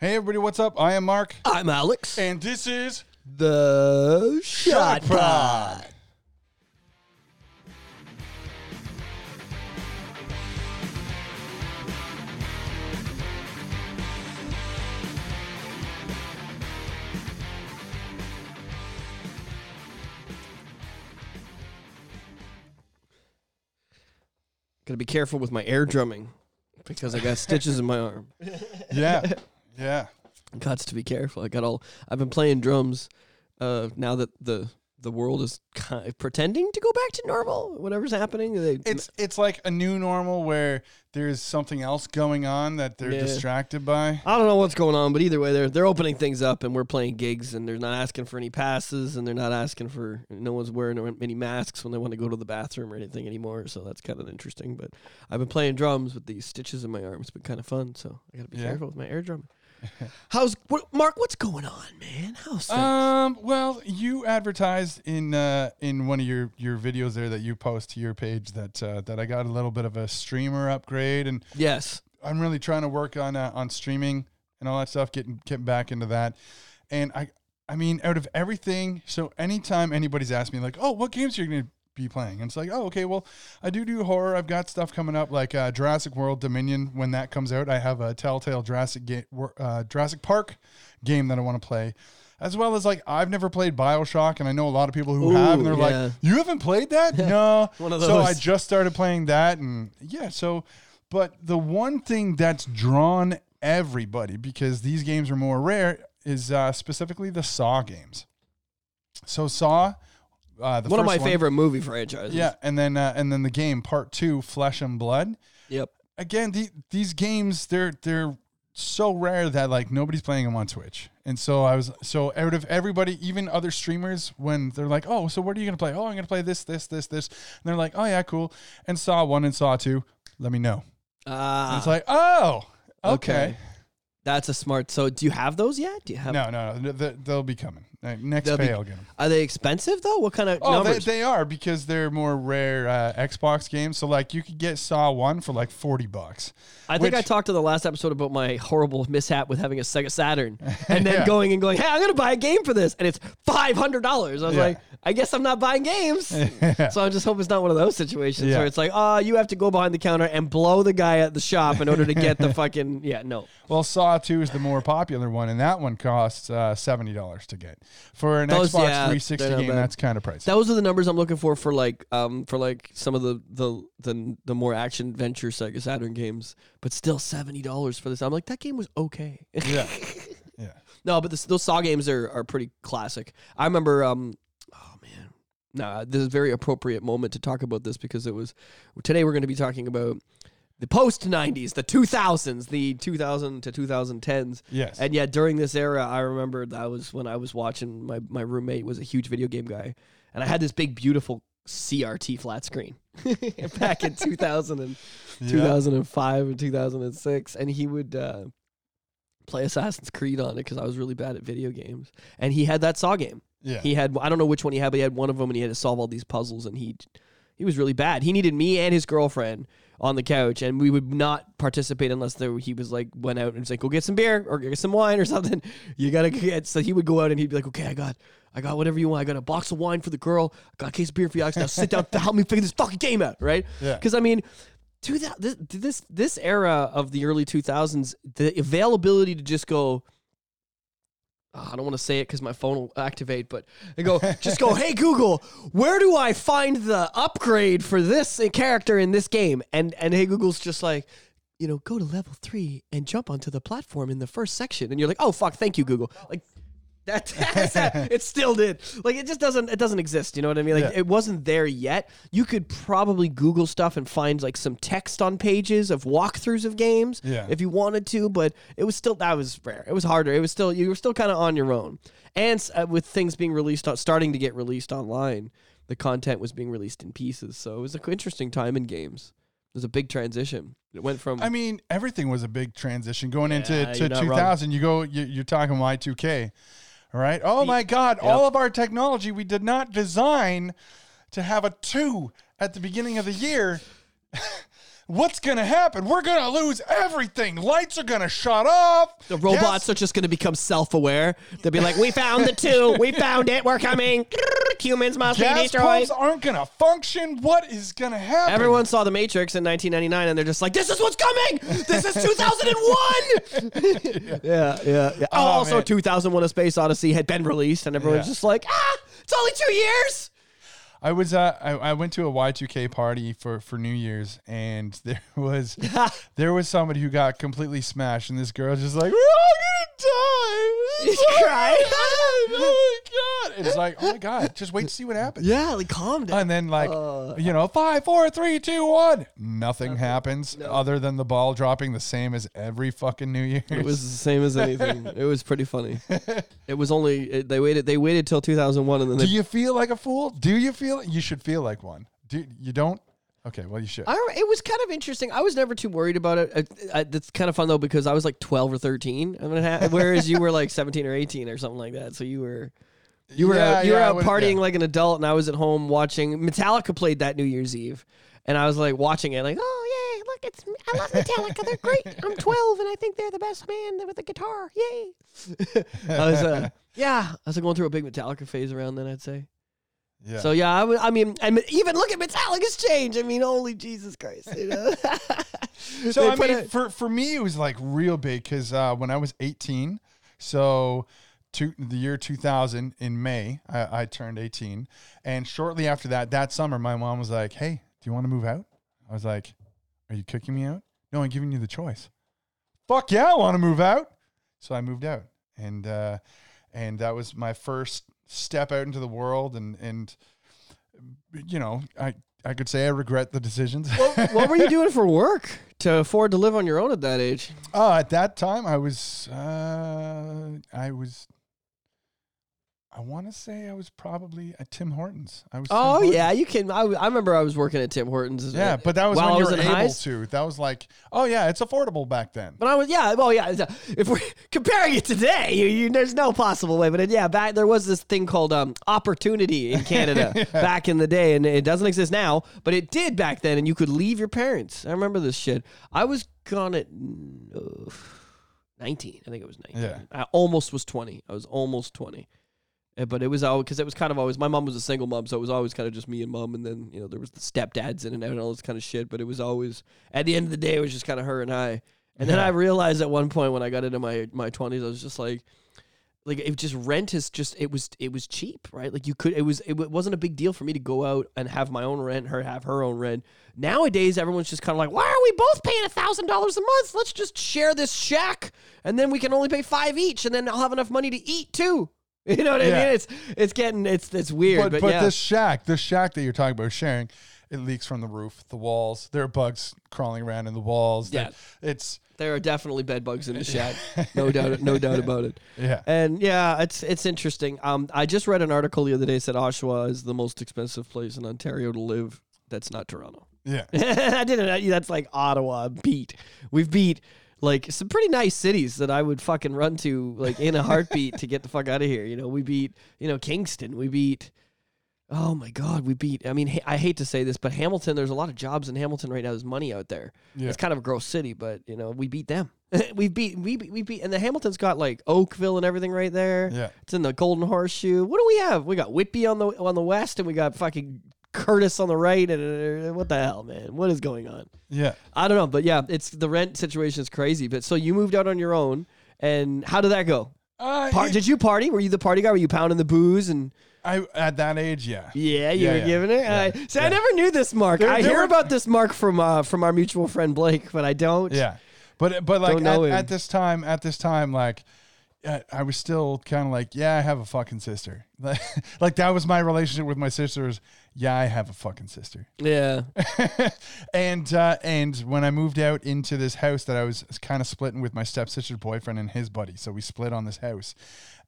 Hey everybody, what's up? I am Mark, I'm Alex. and this is the Shot Pod. Gotta be careful with my air drumming because I got stitches in my arm. Yeah, yeah. Gots to be careful. I got all. I've been playing drums. Uh, now that the the world is kind of pretending to go back to normal, whatever's happening. They, It's it's like a new normal where there's something else going on that they're Yeah. distracted by. I don't know what's going on, but either way, they're they're opening things up, and we're playing gigs, and they're not asking for any passes, and they're not asking for no one's wearing any masks when they want to go to the bathroom or anything anymore. So that's kind of interesting. But I've been playing drums with these stitches in my arm. It's been kind of fun. So I got to be Yeah. careful with my air drum. How's what, Mark? What's going on, man? How's things? Um, well, you advertised in uh, in one of your, your videos there that you post to your page that uh, that I got a little bit of a streamer upgrade, and yes. I'm really trying to work on uh, on streaming and all that stuff, getting getting back into that. And I I mean, out of everything, so anytime anybody's asked me like, "Oh, what games are you going to be playing?" and it's like, "Oh, okay, well, I do do horror. I've got stuff coming up like uh, Jurassic World Dominion when that comes out. I have a Telltale Jurassic game, uh, Jurassic Park game that I want to play." As well as like I've never played BioShock and I know a lot of people who have and they're yeah. like, "You haven't played that?" no. One of So I just started playing that and yeah, so but the one thing that's drawn everybody because these games are more rare is uh, specifically the Saw games. So Saw, uh, the One of my first favorite movie franchises. yeah, and then uh, and then the game part two, Flesh and Blood. Yep. Again, the, these games they're they're so rare that like nobody's playing them on Twitch. And so I was so out of everybody, even other streamers, when they're like, "Oh, so what are you gonna play? Oh, I'm gonna play this, this, this, this," and they're like, "Oh yeah, cool." And Saw one and Saw two, let me know. Ah. it's like, oh, okay. That's a smart. So, do you have those yet? Do you have? No, no, no, they'll be coming. Next They'll be- I'll get them. Are they expensive though? What kind of Oh, they, they are because they're more rare uh, Xbox games. So like you could get Saw one for like forty bucks. I think I talked to the last episode about my horrible mishap with having a Sega Saturn, and then Yeah. going and going, "Hey, I'm gonna buy a game for this," and it's five hundred dollars. I was Yeah. like, "I guess I'm not buying games." so I just hope it's not one of those situations Yeah. where it's like, "Oh, you have to go behind the counter and blow the guy at the shop in order to get the fucking yeah." No, Well, Saw two is the more popular one, and that one costs uh, seventy dollars to get for an Those, Xbox yeah, three sixty they're not game. bad. That's kind of pricey. those are the numbers I'm looking for for like um for like some of the the the, the more action adventure Sega Saturn games, but still seventy dollars for this. I'm like, that game was okay. yeah, yeah. No, but this, those Saw games are, are pretty classic. I remember, um, oh man, no, this is a very appropriate moment to talk about this because it was today we're going to be talking about the post 90s, the 2000s, the 2000 to 2010s. Yes. And yet during this era, I remember that was when I was watching, my, my roommate was a huge video game guy. And I had this big, beautiful CRT flat screen back in 2000 and, Yeah. 2005 and 2006 and he would uh, play assassin's creed on it because i was really bad at video games and he had that saw game Yeah. he had i don't know which one he had but he had one of them and he had to solve all these puzzles and he he was really bad he needed me and his girlfriend on the couch and we would not participate unless there he was like went out and was like go get some beer or get some wine or something you gotta get so he would go out and he'd be like okay i got I got whatever you want. I got a box of wine for the girl. I got a case of beer for you, Alex. Now sit down to help me figure this fucking game out, right? Yeah. Because I mean, 2000, this, this this era of the early 2000s, the availability to just go. "Ah, I don't want to say it because my phone will activate, but I go just go. Hey Google, where do I find the upgrade for this character in this game? And and Hey Google's just like, you know, go to level three and jump onto the platform in the first section. And you're like, oh fuck, thank you Google. Like that, that's it still did. Like it just doesn't it doesn't exist. You know what I mean? Like Yeah. it wasn't there yet. You could probably Google stuff and find like some text on pages of walkthroughs of games Yeah. if you wanted to, but it was still that was rare. It was harder. It was still you were still kind of on your own. And uh, with things being released on starting to get released online, the content was being released in pieces. So it was an interesting time in games. It was a big transition. It went from I mean, everything was a big transition going into to you're not wrong. 2000. You go, you, you're talking Y2K, all right? Oh my God! Yep. All of our technology we did not design to have a two at the beginning of the year. what's gonna happen? We're gonna lose everything. Lights are gonna shut off. The robots Gas- are just going to become self-aware. They'll be like, "We found the two. We found it. We're coming. Humans must be destroyed." pumps aren't gonna function. What is gonna happen? Everyone saw The Matrix in 1999, and they're just like, "This is what's coming. This is 2001." yeah, yeah. yeah. Oh, also, man. 2001: A Space Odyssey had been released, and everyone's Yeah. just like, "Ah, it's only two years." I was uh, I, I went to a Y2K party for for New Year's and there was there was somebody who got completely smashed and this girl's just like we're all gonna die. You cried? oh my god! It's like oh my god! Just wait to see what happens. Yeah, like calm down. And then like Uh, you know five four three two one nothing happens other than the ball dropping the same as every fucking New Year's. It was the same as anything. it was pretty funny. It was only it, they waited. They waited till 2001, and then Do they. you feel like a fool? Do you feel? You should feel like one. Do you don't? Okay, well you should. I, it was kind of interesting. I was never too worried about it. I, I, that's kind of fun though because I was like 12 or 13, ha- whereas you were like 17 or 18 or something like that. So you were you were Yeah, out, you were yeah, I out partying yeah. like an adult, and I was at home watching. Metallica played that New Year's Eve, and I was like watching it, like, oh yay, look, it's I love Metallica. They're great. I'm 12, and I think they're the best band with a guitar. Yay! I was uh, yeah, I was going through a big Metallica phase around then. I'd say. Yeah. So yeah, I, I mean, I mean, even look at Metallica's change. I mean, holy Jesus Christ! You know? So I mean, for for me, it was like real big because uh, when I was 18, so two, the year 2000 in May, I, I turned 18, and shortly after that, that summer, my mom was like, "Hey, do you want to move out?" I was like, "Are you kicking me out?" No, I'm giving you the choice. Fuck yeah, I want to move out. So I moved out, and uh, and that was my first step out into the world, and and you know, I I could say I regret the decisions. what were you doing for work to afford to live on your own at that age? Uh, at that time, I was, uh, I was, I want to say I was probably at Tim Hortons. I was. Oh Hortons. yeah, you can. I, I remember I was working at Tim Hortons. as- Yeah, but that was while when I you was were able highs. to. That was like, oh yeah, it's affordable back then. But I was yeah, well yeah. uh, If we're comparing it today, you, you, there's no possible way. But it, yeah, back there was this thing called um, opportunity in Canada back in the day, and it doesn't exist now, but it did back then, and you could leave your parents. I remember this shit. I was gone at uh, 19. I think it was 19. Yeah. I almost was 20. I was almost 20. But it was all because it was kind of always my mom was a single mom, so it was always kind of just me and mom, and then you know there was the stepdads in and out and all this kind of shit. But it was always at the end of the day, it was just kind of her and I. And then I realized at one point when I got into my my twenties, I was just like, like it just rent is just it was it was cheap, right? Like you could it was it wa- wasn't a big deal for me to go out and have my own rent, her have her own rent. Nowadays, everyone's just kind of like, why are we both paying a thousand dollars a month? Let's just share this shack, and then we can only pay five each, and then I'll have enough money to eat too. You know what I mean? It's it's getting it's it's weird, but but, but yeah. this shack, this shack that you're talking about sharing, it leaks from the roof, the walls. There are bugs crawling around in the walls. Yeah. it's there are definitely bed bugs in the shack, no doubt, no doubt about it. yeah. And yeah, it's it's interesting. Um, I just read an article the other day said Oshawa is the most expensive place in Ontario to live. That's not Toronto. Yeah. I didn't. That's like Ottawa beat. We've beat like some pretty nice cities that I would fucking run to like in a heartbeat to get the fuck out of here. You know, we beat you know Kingston. We beat. Oh my God, we beat. I mean, ha- I hate to say this, but Hamilton. There's a lot of jobs in Hamilton right now. There's money out there. Yeah. It's kind of a gross city, but you know we beat them. we beat we beat, we beat, and the Hamilton's got like Oakville and everything right there. Yeah. It's in the Golden Horseshoe. What do we have? We got Whitby on the on the west, and we got fucking Courtice on the right. And uh, what the hell, man? What is going on? Yeah. I don't know, but yeah, it's the rent situation is crazy. But so you moved out on your own, and how did that go? Uh, Par- it- did you party? Were you the party guy? Were you pounding the booze and? I at that age, yeah. Yeah, you Yeah, were yeah. giving it. Yeah. I, so I never knew this, Mark. There- I there hear were- about this Mark from uh, from our mutual friend Blake, but I don't. Yeah, but but like at, at this time, at this time, like uh, I was still kind of like, yeah, I have a fucking sister. Like, like that was my relationship with my sisters. Yeah, I have a fucking sister. Yeah. and uh, and when I moved out into this house that I was kind of splitting with my stepsister's boyfriend and his buddy, so we split on this house,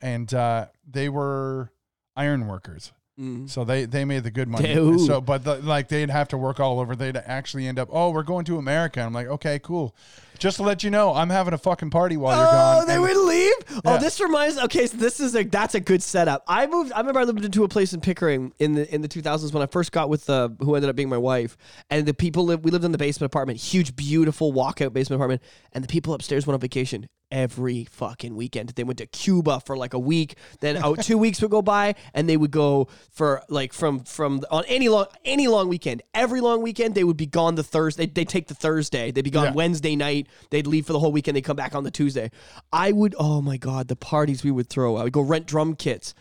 and uh, they were iron workers. Mm. So they they made the good money. Ooh. So, but the, like they'd have to work all over. They'd actually end up. Oh, we're going to America. I'm like, okay, cool. Just to let you know, I'm having a fucking party while you're oh, gone. Oh, they And- would leave. Oh, this reminds. Okay, so this is a that's a good setup. I moved. I remember I lived into a place in Pickering in the in the 2000s when I first got with the who ended up being my wife, and the people live. We lived in the basement apartment, huge, beautiful walkout basement apartment, and the people upstairs went on vacation every fucking weekend. They went to Cuba for like a week, then out two weeks would go by, and they would go for like from from on any long any long weekend. Every long weekend they would be gone the Thursday. They take the Thursday. They'd be gone Yeah. Wednesday night. They'd leave for the whole weekend. They come back on the Tuesday. I would. Oh my god, the parties we would throw. I would go rent drum kits.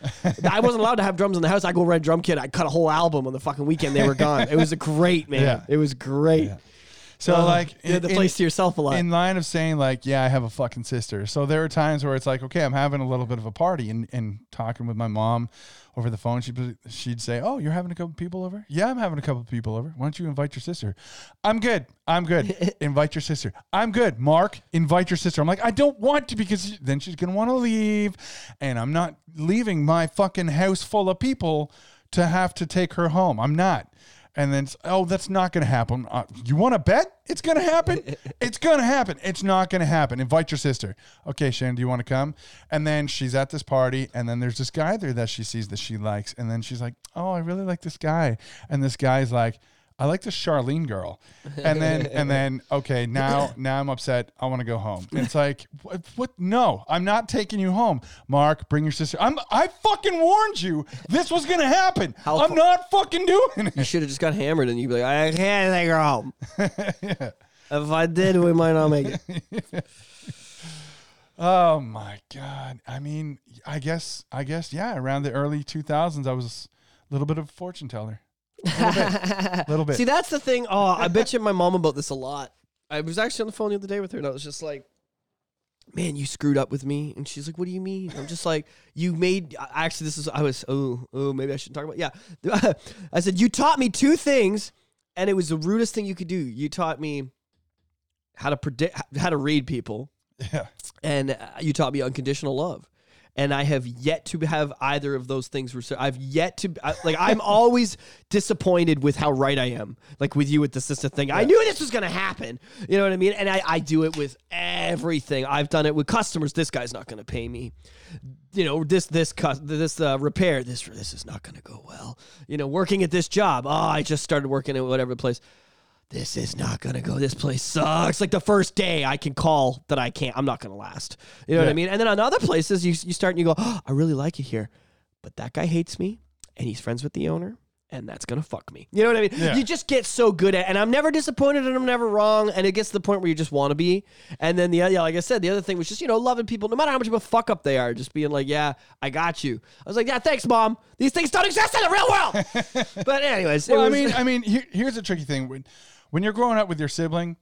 I wasn't allowed to have drums in the house. I go rent drum kit. I cut a whole album on the fucking weekend. They were gone. It was a great man. Yeah. It was great. So Uh, like you had the in- place to yourself a lot. in line of saying like, yeah, I have a fucking sister. So there are times where it's like, okay, I'm having a little bit of a party and, and talking with my mom over the phone. She'd, she'd say, oh, you're having a couple people over? Yeah, I'm having a couple people over. Why don't you invite your sister? I'm good. I'm good. invite your sister. I'm good. Mark, invite your sister. I'm like, I don't want to because then she's going to want to leave. And I'm not leaving my fucking house full of people to have to take her home. I'm not. And then, oh, that's not going to happen. Uh, you want to bet it's going to happen? it's going to happen. It's not going to happen. Invite your sister. Okay, Shannon, do you want to come? And then she's at this party, and then there's this guy there that she sees that she likes. And then she's like, oh, I really like this guy. And this guy's like, I like this Charlene girl. And then, and then, okay, now, now I'm upset. I want to go home. And it's like, what, what? No, I'm not taking you home. Mark, bring your sister. I'm, I fucking warned you this was going to happen. How I'm fu- not fucking doing it. you should have just got hammered and you'd be like, I can't take her home. If I did, we might not make it. Oh my god! I mean, I guess, I guess, yeah. Around the early 2000s, I was a little bit of a fortune teller. A little bit. See, that's the thing. Oh, I bet you my mom about this a lot. I was actually on the phone the other day with her, and I was just like, "Man, you screwed up with me." And she's like, "What do you mean?" I'm just like, "You made." Actually, this is. I was. Oh, oh, maybe I shouldn't talk about. Yeah, I said you taught me two things, and it was the rudest thing you could do. You taught me how to predict, how to read people, yeah. and uh, you taught me unconditional love and i have yet to have either of those things i've yet to I, like i'm always disappointed with how right i am like with you with the sister thing. I knew this was going to happen. You know what i mean? And I, I do it with everything. I've done it with customers. This guy's not going to pay me. You know this this this uh, repair this this is not going to go well. You know working at this job oh i just started working at whatever place this is not gonna go. This place sucks. Like the first day, I can call that I can't. I'm not gonna last. You know what I mean? And then on other places, you you start and you go, oh, I really like it here, but that guy hates me, and he's friends with the owner, and that's gonna fuck me. You know what I mean? Yeah. You just get so good at, and I'm never disappointed, and I'm never wrong, and it gets to the point where you just want to be. And then the yeah, like I said, the other thing was just you know loving people, no matter how much of a fuck up they are, just being like, yeah, I got you. I was like, yeah, thanks, mom. These things don't exist in the real world. but anyways, it Well, I mean, I mean, here, here's a tricky thing when you're growing up with your sibling,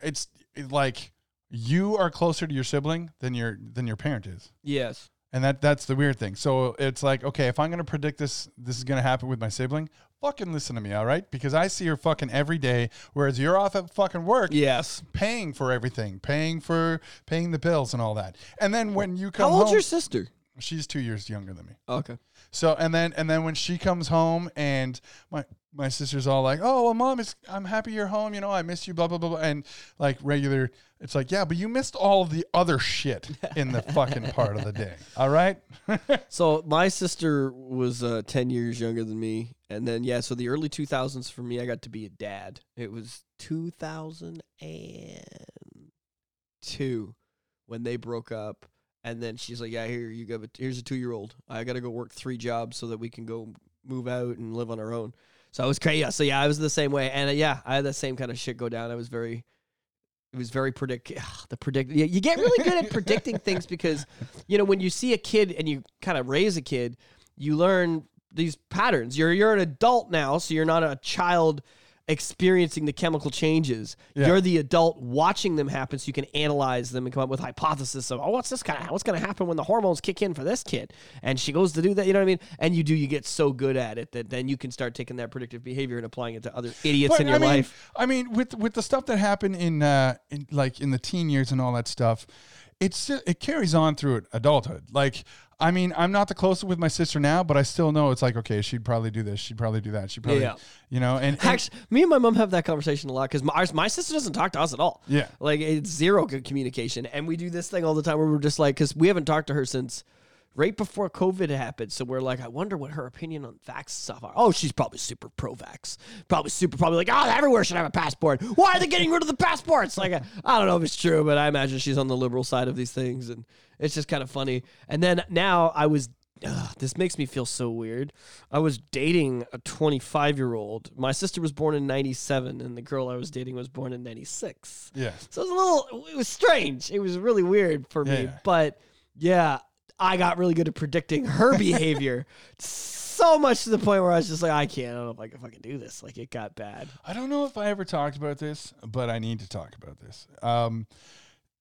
it's, it's like you are closer to your sibling than your than your parent is. yes. And that that's the weird thing. So it's like, okay, if I'm gonna predict this, this is gonna happen with my sibling. Fucking listen to me, all right? Because I see her fucking every day, whereas you're off at fucking work, Yes. paying for everything, paying for paying the bills and all that. And then when you come How old's home, your sister? She's two years younger than me. Okay. So and then and then when she comes home and my my sister's all like, "Oh, well, mom, it's, I'm happy you're home. You know, I miss you." Blah blah blah. blah. And like regular, it's like, yeah, but you missed all of the other shit in the fucking part of the day. All right. So my sister was uh, ten years younger than me, and then yeah, so the early two thousands for me, I got to be a dad. It was two thousand and two when they broke up, and then she's like, "Yeah, here you go. But Here's a two year old. I got to go work three jobs so that we can go move out and live on our own." So I was crazy. Yeah, so yeah, I was the same way, and uh, yeah, I had that same kind of shit go down. I was very. It was very predict the predict. You you get really good at predicting things because, you know, when you see a kid and you kind of raise a kid, you learn these patterns. You're you're an adult now, so you're not a child experiencing the chemical changes. Yeah. You're the adult watching them happen, so you can analyze them and come up with hypothesis of, oh, what's this kind of what's going to happen when the hormones kick in for this kid? And she goes to do that. You know what I mean? And you do. You get so good at it that then you can start taking that predictive behavior and applying it to other idiots But, in your I mean, life. I mean, with with the stuff that happened in uh in like in the teen years and all that stuff, it's it carries on through adulthood. Like, I mean, I'm not the closest with my sister now, but I still know it's like, okay, she'd probably do this, she'd probably do that, she'd probably, Yeah. you know, and, and Actually, me and my mom have that conversation a lot because my, my sister doesn't talk to us at all. Yeah. Like it's zero good communication. And we do this thing all the time where we're just like, because we haven't talked to her since right before COVID happened. So we're like, I wonder what her opinion on vax stuff are. Oh, she's probably super pro vax. Probably super, probably like, oh, everywhere should have a passport. Why are they getting rid of the passports? Like, I don't know if it's true, but I imagine she's on the liberal side of these things. And it's just kind of funny. And then now I was Ugh, this makes me feel so weird. I was dating a 25 year old. My sister was born in 97, and the girl I was dating was born in 96. yeah, So it was a little, it was strange. It was really weird for me. Yeah. But yeah, I got really good at predicting her behavior. So much to the point where I was just like, I can't. I don't know if I can fucking do this. Like it got bad. I don't know if I ever talked about this, but I need to talk about this. Um,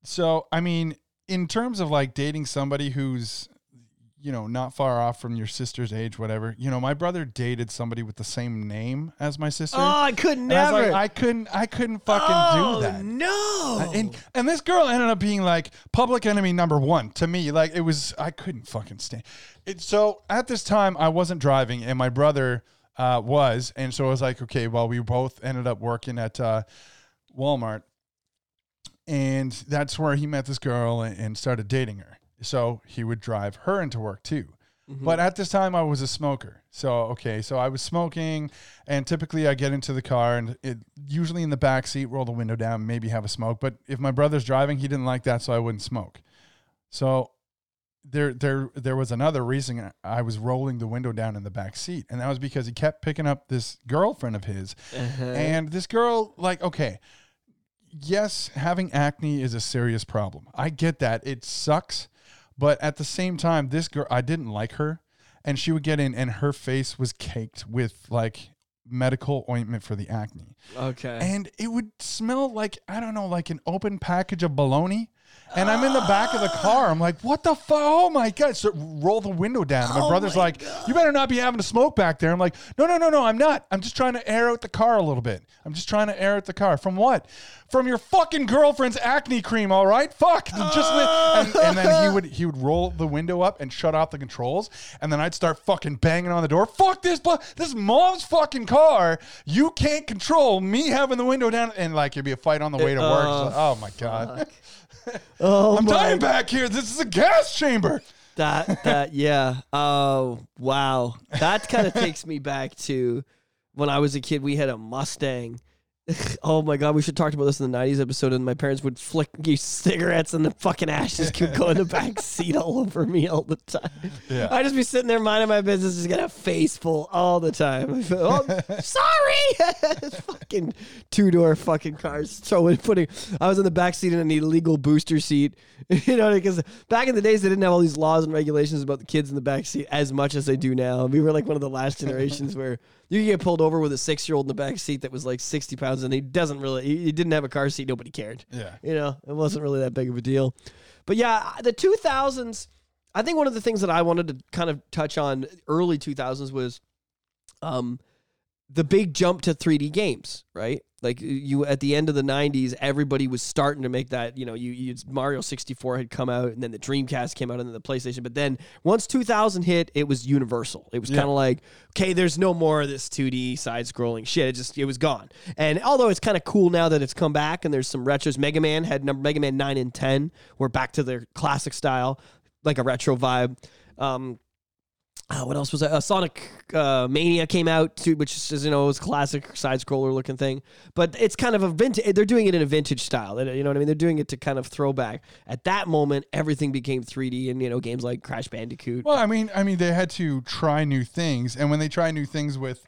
so I mean, in terms of like dating somebody who's, you know, not far off from your sister's age, whatever. You know, my brother dated somebody with the same name as my sister. Oh, I could And I never. like, I couldn't, I couldn't fucking oh, do that. No. And and this girl ended up being like public enemy number one to me. Like it was, I couldn't fucking stand it. So at this time, I wasn't driving, and my brother uh, was, and so I was like, okay, well, we both ended up working at uh, Walmart, and that's where he met this girl and, and started dating her. So he would drive her into work too. But at this time, I was a smoker. So, okay, so I was smoking, and typically I get into the car and it usually in the back seat, roll the window down, maybe have a smoke. But if my brother's driving, he didn't like that, so I wouldn't smoke. So there, there, there was another reason I was rolling the window down in the back seat, and that was because he kept picking up this girlfriend of his, Uh-huh. and this girl, like, okay, yes, having acne is a serious problem. I get that. It sucks. But at the same time, this girl, I didn't like her. And she would get in, and her face was caked with like medical ointment for the acne. okay. And it would smell like, I don't know, like an open package of bologna. And I'm in the back of the car. I'm like, what the fuck? Oh my God. So roll the window down. And my Oh brother's my like, you better not be having a smoke back there. I'm like, no, no, no, no, I'm not. I'm just trying to air out the car a little bit. I'm just trying to air out the car. From what? From your fucking girlfriend's acne cream, all right? Fuck. Just li- and, and then he would he would roll the window up and shut off the controls. And then I'd start fucking banging on the door. Fuck this, bu- this is mom's fucking car. You can't control me having the window down. And like it'd be a fight on the way to work. So- oh my God. oh I'm my dying back here. This is a gas chamber. That that yeah. Oh wow. That kind of takes me back to when I was a kid. We had a Mustang. oh my god, we should talk about this in the '90s episode. And my parents would flick me cigarettes, and the fucking ashes could go in the back seat all over me all the time. Yeah. I'd just be sitting there minding my business, just get a face full all the time. oh, sorry, fucking two door fucking cars throwing putting. I was in the back seat in an illegal booster seat, you know, because back in the days they didn't have all these laws and regulations about the kids in the back seat as much as they do now. We were like one of the last generations where you get pulled over with a six year old in the back seat that was like sixty pounds and he doesn't really, he he didn't have a car seat. Nobody cared. Yeah. You know, it wasn't really that big of a deal. But yeah, the 2000s, I think one of the things that I wanted to kind of touch on early 2000s was um the big jump to 3D games, right? Like you at the end of the 90s, everybody was starting to make that, you know, you, you Mario 64 had come out and then the Dreamcast came out and then the PlayStation, but then once 2000 hit, it was universal. It was Yeah. kind of like, okay, there's no more of this 2D side scrolling shit. It just it was gone. And although it's kind of cool now that it's come back and there's some retros, Mega Man had number Mega Man 9 and 10 were back to their classic style, like a retro vibe. Um uh, what else was that? Uh, Sonic uh, Mania came out too, which is you know was classic side scroller looking thing. But it's kind of a vintage. They're doing it in a vintage style. You know what I mean? They're doing it to kind of throwback. At that moment, everything became 3D, and you know games like Crash Bandicoot. Well, I mean, I mean, they had to try new things, and when they try new things with,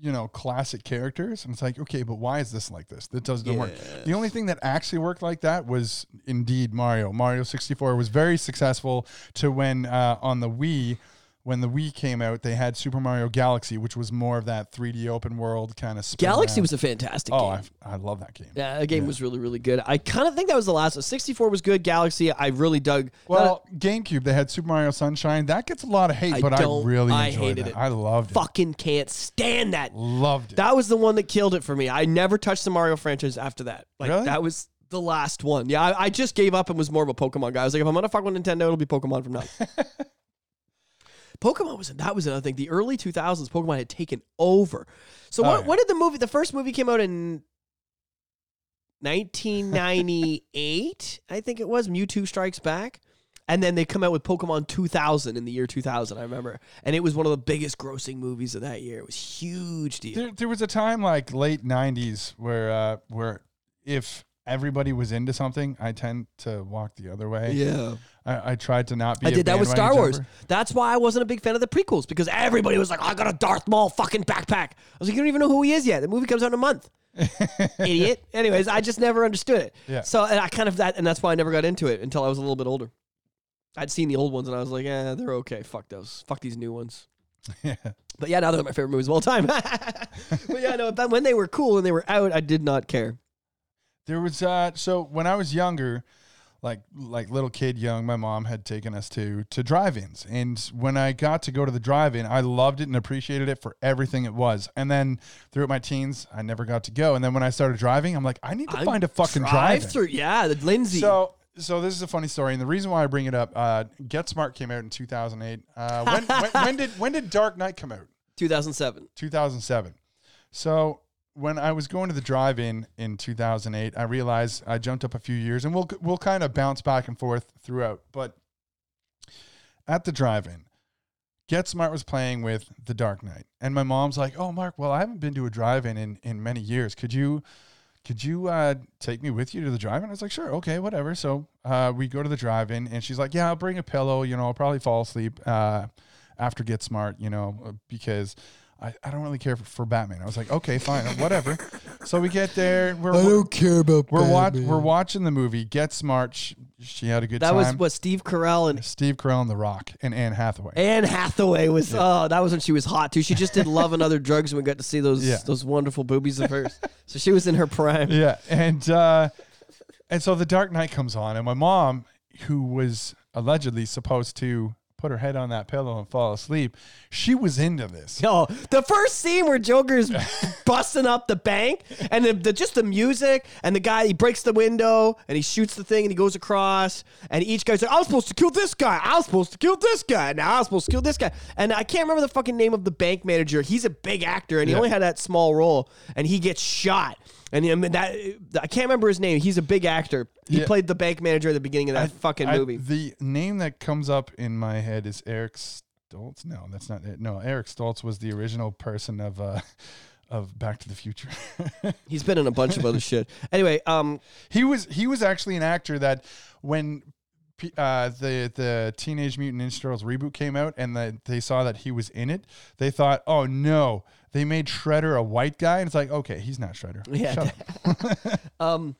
you know, classic characters, and it's like, okay, but why is this like this? That doesn't work. The only thing that actually worked like that was indeed Mario. Mario sixty four was very successful. To when uh, on the Wii. When the Wii came out, they had Super Mario Galaxy, which was more of that 3D open world kind of. Galaxy was a fantastic Oh, game. I, I love that game. yeah, that game was really really good. I kind of think that was the last. one. 64 was good. Galaxy, I really dug. Well, GameCube, they had Super Mario Sunshine. That gets a lot of hate, I but I really I enjoyed hated that. it. I loved it. fucking can't stand that. Loved it. That was the one that killed it for me. I never touched the Mario franchise after that. Like Really? that was The last one. Yeah, I, I just gave up and was more of a Pokemon guy. I was like, if I'm gonna fuck with Nintendo, it'll be Pokemon from now. Pokemon was that was another thing. The early 2000s, Pokemon had taken over. So Oh, what, yeah. what did the movie? The first movie came out in 1998, I think it was. Mewtwo Strikes Back, and then they come out with Pokemon 2000 in the year 2000. I remember, and it was one of the biggest grossing movies of that year. It was huge deal. There, there was a time like late '90s where uh, where if everybody was into something, I tend to walk the other way. Yeah. I, I tried to not be. I did that with Star Wars. jumper. That's why I wasn't a big fan of the prequels because everybody was like, oh, "I got a Darth Maul fucking backpack." I was like, "You don't even know who he is yet. The movie comes out in a month." Idiot. Anyways, I just never understood it. Yeah. So and I kind of that, and that's why I never got into it until I was a little bit older. I'd seen the old ones and I was like, "Yeah, they're okay. Fuck those. Fuck these new ones." yeah. But yeah, now they're my favorite movies of all time. but yeah, no, but when they were cool and they were out, I did not care. There was uh so when I was younger, like like little kid young, my mom had taken us to to drive-ins. And when I got to go to the drive-in, I loved it and appreciated it for everything it was. And then throughout my teens, I never got to go. And then when I started driving, I'm like, I need to I find a fucking drive through. Yeah, the Lindsay. So so this is a funny story, and the reason why I bring it up, uh, Get Smart came out in 2008. Uh, when, when, when did when did Dark Knight come out? 2007. 2007. So when I was going to the drive-in in 2008, I realized I jumped up a few years, and we'll we'll kind of bounce back and forth throughout. But at the drive-in, Get Smart was playing with The Dark Knight, and my mom's like, "Oh, Mark, well, I haven't been to a drive-in in in many years. Could you?" Could you uh, take me with you to the drive-in? I was like, sure, okay, whatever. So uh, we go to the drive-in, and she's like, yeah, I'll bring a pillow. You know, I'll probably fall asleep uh, after Get Smart. You know, because I, I don't really care for, for Batman. I was like, okay, fine, whatever. so we get there. We're, we're, care about we're, watch, we're watching the movie Get Smart. She, she had a good time. That time. was what Steve Carell and Steve Carell and The Rock and Anne Hathaway. Anne Hathaway was. Oh, that was when she was hot too. She just did Love and Other Drugs, and we got to see those Yeah. those wonderful boobies of hers. so she was in her prime. yeah, and uh, and so the Dark Knight comes on, and my mom, who was allegedly supposed to put her head on that pillow and fall asleep, she was into this. No, the first scene where Joker's busting up the bank and the, the just the music and the guy he breaks the window and he shoots the thing and he goes across and each guy's like I was supposed to kill this guy. I was supposed to kill this guy. Now I was supposed to kill this guy. And I can't remember the fucking name of the bank manager. He's a big actor and he Yeah. only had that small role and he gets shot and I mean, that I can't remember his name he's a big actor he Yeah. played the bank manager at the beginning of that fucking I- movie The name that comes up in my head is Eric Stoltz. No, that's not it. No, Eric Stoltz was the original person of uh, of Back to the Future. he's been in a bunch of other shit anyway um he was he was actually an actor that when p- uh, the the Teenage Mutant Ninja Turtles reboot came out and the, they saw that he was in it, they thought, oh no, they made Shredder a white guy, and it's like, okay, he's not Shredder. Yeah. Um.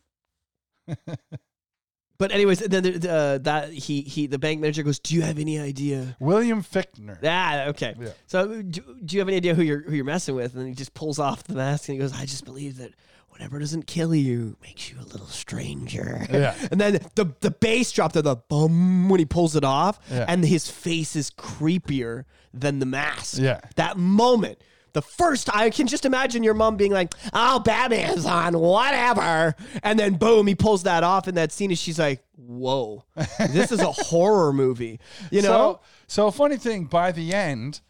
But anyways, then the, uh, that he he the bank manager goes, "Do you have any idea?" William Fichtner. Ah, okay. Yeah. So, do, do you have any idea who you're who you're messing with? And he just pulls off the mask and he goes, "I just believe that whatever doesn't kill you makes you a little stranger." Yeah. And then the the bass drop to the bum when he pulls it off, Yeah. and his face is creepier than the mask. Yeah. That moment. The first, I can just imagine your mom being like, "Oh, Batman's on, whatever," and then boom, he pulls that off in that scene, and she's like, "Whoa, this is a horror movie," you know? So, so funny thing, by the end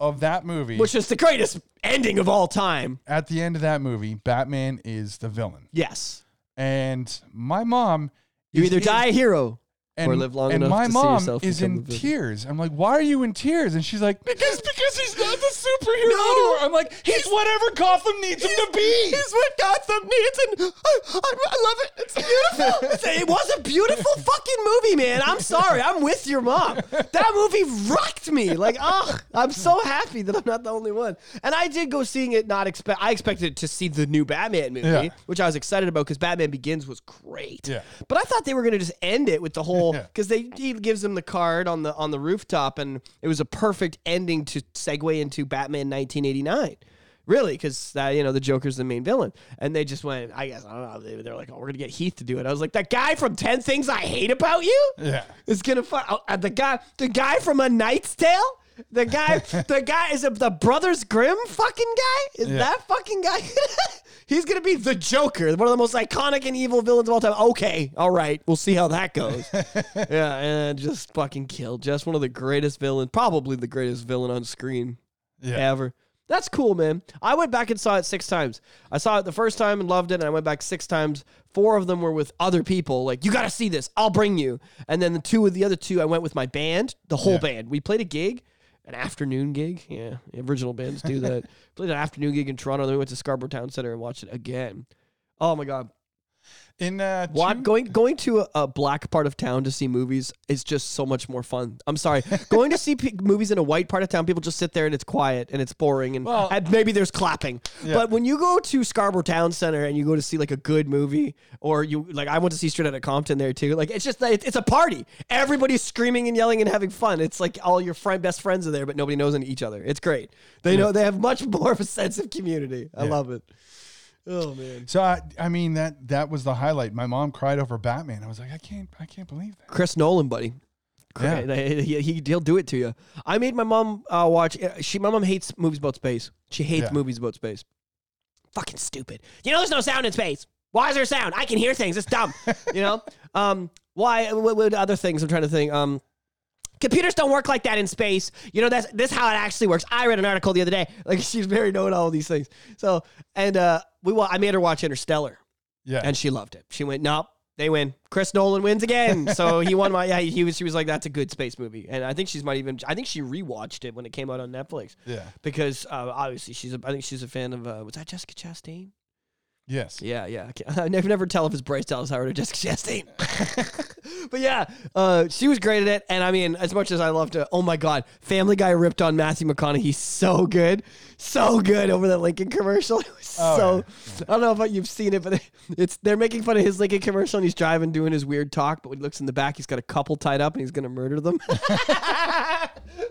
of that movie, Which is the greatest ending of all time. at the end of that movie, Batman is the villain, Yes, and my mom. you either in- die a hero and, or live long and enough my to see mom is in tears. I'm like, why are you in tears? And she's like, because because he's not the superhero No. anymore. I'm like, he's whatever Gotham needs him to be. He's what Gotham needs, and I, I, I love it. It's beautiful. It's- it was a beautiful fucking movie, man. I'm sorry. I'm with your mom. That movie rocked me. Like, oh, I'm so happy that I'm not the only one. And I did go seeing it. Not expect. I expected to see the new Batman movie, Yeah. which I was excited about because Batman Begins was great. Yeah. But I thought they were gonna just end it with the whole Yeah. because they he gives him the card on the on the rooftop, and it was a perfect ending to segue into Batman 1989. Really, because that you know the Joker's the main villain, and they just went. I guess I don't know. They, they're like, oh, we're gonna get Heath to do it. I was like, that guy from Ten Things I Hate About You Yeah. is gonna. Fu- oh, uh, the guy, the guy from A Knight's Tale The guy, the guy is the Brothers Grimm fucking guy? Is Yeah. that fucking guy? He's gonna be the Joker, one of the most iconic and evil villains of all time. Okay, all right, we'll see how that goes. yeah, and just fucking killed. Just one of the greatest villains, probably the greatest villain on screen Yeah. ever. That's cool, man. I went back and saw it six times. I saw it the first time and loved it, and I went back six times. Four of them were with other people. Like, you got to see this. I'll bring you. And then the two of the other two, I went with my band, the whole Yeah. band. We played a gig, an afternoon gig. Yeah, original bands do that. played an afternoon gig in Toronto. Then we went to Scarborough Town Center and watched it again. Oh my god! In uh, two- going going to a, a black part of town to see movies is just so much more fun. I'm sorry, going to see p- movies in a white part of town, people just sit there and it's quiet and it's boring and, Well- and maybe there's clapping. Yeah. But when you go to Scarborough Town Center and you go to see like a good movie, or you like I went to see Straight Outta Compton there too. Like it's just it, it's a party. Everybody's screaming and yelling and having fun. It's like all your friend best friends are there, but nobody knows any each other. It's great. They know they have much more of a sense of community. I Yeah. love it. Oh man. So I, I mean that that was the highlight. My mom cried over Batman. I was like, I can't, I can't believe that. Chris Nolan, buddy. Yeah. He, he, he- he'll do it to you. I made my mom uh, watch. uh, She, my mom hates movies about space. She hates Yeah. movies about space. Fucking stupid. You know, there's no sound in space. Why is there sound? I can hear things. It's dumb. you know. Um. Why? What, what other things? I'm trying to think. Um. Computers don't work like that in space. You know that's this how it actually works. I read an article the other day. Like she's very know all these things. So and uh, we wa- I made her watch Interstellar Yeah. and she loved it. She went, "Nope, they win. Chris Nolan wins again." So he won my. Yeah, he was. She was like, "That's a good space movie," and I think she's might even. I think she rewatched it when it came out on Netflix yeah. because uh, obviously she's. A, I think she's a fan of. Uh, was that Jessica Chastain? Yes. Yeah, yeah. I, I never never tell if it's Bryce Dallas Howard or Jessica Chastain. but yeah, uh, she was great at it, and I mean, as much as I loved it, oh my god, Family Guy ripped on Matthew McConaughey he's so good, so good over that Lincoln commercial. It was Oh, so I don't know if you've seen it, but it's they're making fun of his Lincoln commercial, and he's driving doing his weird talk, but when he looks in the back, he's got a couple tied up, and he's gonna murder them.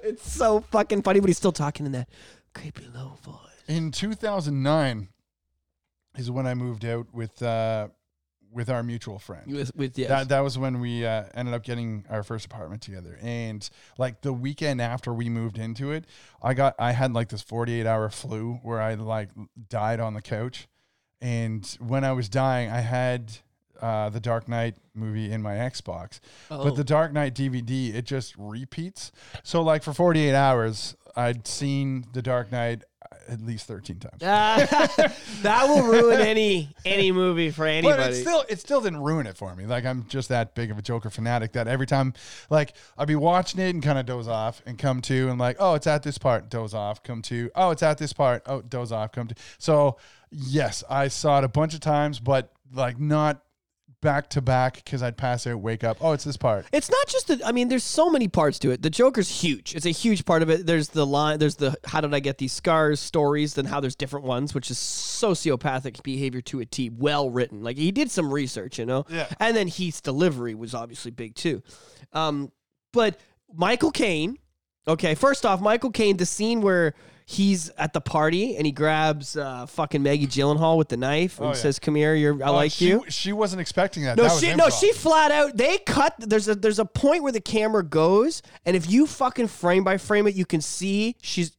it's so fucking funny, but he's still talking in that creepy low voice. In 2009 is when I moved out with uh, with our mutual friend. With, with yes. That that was when we uh, ended up getting our first apartment together. And like the weekend after we moved into it, I got I had like this 48 hour flu where I like died on the couch. And when I was dying, I had uh, the Dark Knight movie in my Xbox. Oh. But the Dark Knight DVD, it just repeats. So like for 48 hours, I'd seen the Dark Knight at least 13 times. Uh, that will ruin any any movie for But anybody. it still it still didn't ruin it for me. Like I'm just that big of a Joker fanatic that every time like I'd be watching it and kind of doze off and come to and like, oh, it's at this part, doze off, come to, oh, it's at this part, oh, doze off, come to. So yes, I saw it a bunch of times, but like not back to back because I'd pass out, wake up, oh, it's this part. it's not just the. I mean, there's so many parts to it. The Joker's huge. It's a huge part of it. There's the line. There's the how did I get these scars stories. Then how there's different ones, which is sociopathic behavior to a T. Well written. Like he did some research, you know. Yeah. And then Heath's delivery was obviously big too. Um, but Michael Caine. Okay, first off, Michael Caine, the scene where he's at the party and he grabs uh, fucking Maggie Gyllenhaal with the knife and Oh, yeah. says, "Come here, you're I Oh, like she, you." She wasn't expecting that. No, That was she no, she flat out. They cut. There's a there's a point where the camera goes, and if you fucking frame by frame it, you can see she's.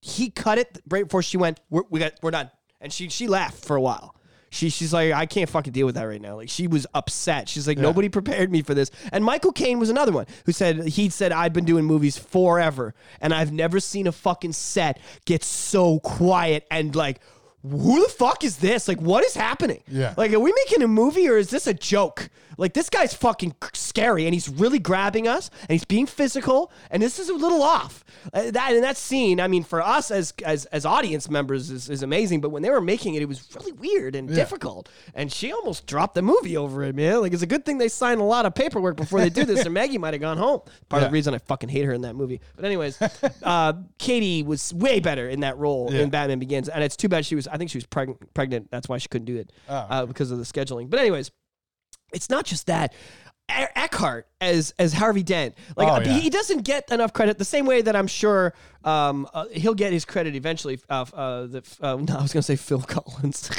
He cut it right before she went. We're, we got we're done, and she she laughed for a while. She she's like I can't fucking deal with that right now. Like she was upset. She's like nobody prepared me for this. And Michael Caine was another one who said he said I've been doing movies forever, and I've never seen a fucking set get so quiet and like. Who the fuck is this? Like, what is happening? Yeah. Like, are we making a movie or is this a joke? Like, this guy's fucking scary and he's really grabbing us and he's being physical and this is a little off. Uh, that and that scene, I mean, for us as as as audience members is, is amazing, but when they were making it, it was really weird and difficult. And she almost dropped the movie over it, man. Like, it's a good thing they signed a lot of paperwork before they do this, or Maggie might have gone home. Part of the reason I fucking hate her in that movie. But anyways, uh, Katie was way better in that role Yeah. in Batman Begins, and it's too bad she was. I think she was preg- pregnant. That's why she couldn't do it Oh, uh, because of the scheduling. But anyways, it's not just that. Eckhart as as Harvey Dent, like Oh, yeah. he doesn't get enough credit. The same way that I'm sure um, uh, he'll get his credit eventually. Uh, uh, the, uh, no, I was gonna say Phil Collins.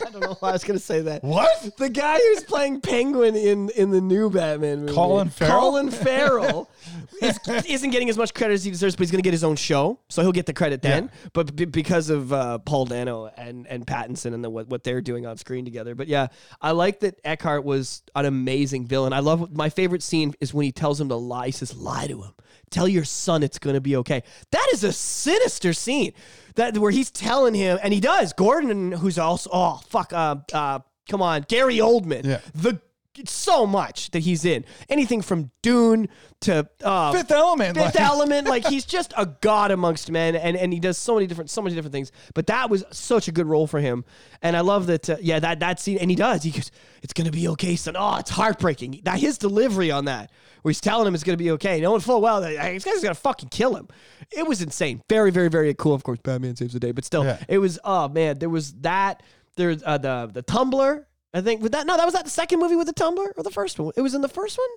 I don't know why I was gonna say that. What? The guy who's playing Penguin in in the new Batman movie, Colin Farrell? Colin Farrell, is, isn't getting as much credit as he deserves, but he's gonna get his own show, so he'll get the credit then. But b- because of uh, Paul Dano and and Pattinson and the, what what they're doing on screen together, but yeah, I like that Eckhart was an amazing villain. I love my favorite scene is when he tells him to lie. He says, "Lie to him." Tell your son it's going to be okay. That is a sinister scene. That where he's telling him, and he does. Gordon, who's also oh fuck, uh, uh, come on, Gary Oldman. Yeah. The so much that he's in anything from Dune to uh, Fifth Element. Fifth like- Element. Like he's just a god amongst men, and and he does so many different so many different things. But that was such a good role for him, and I love that. Uh, yeah, that that scene, and he does. He goes, "It's gonna be okay, son." Oh, it's heartbreaking. That his delivery on that, where he's telling him it's gonna be okay, knowing full well that hey, this guy's gonna fucking kill him. It was insane. Very, very, very cool. Of course, Batman saves the day, but still, Yeah. it was. Oh man, there was that. There's uh, the the Tumbler. I think with that. No, that was that the second movie with the Tumbler or the first one. It was in the first one.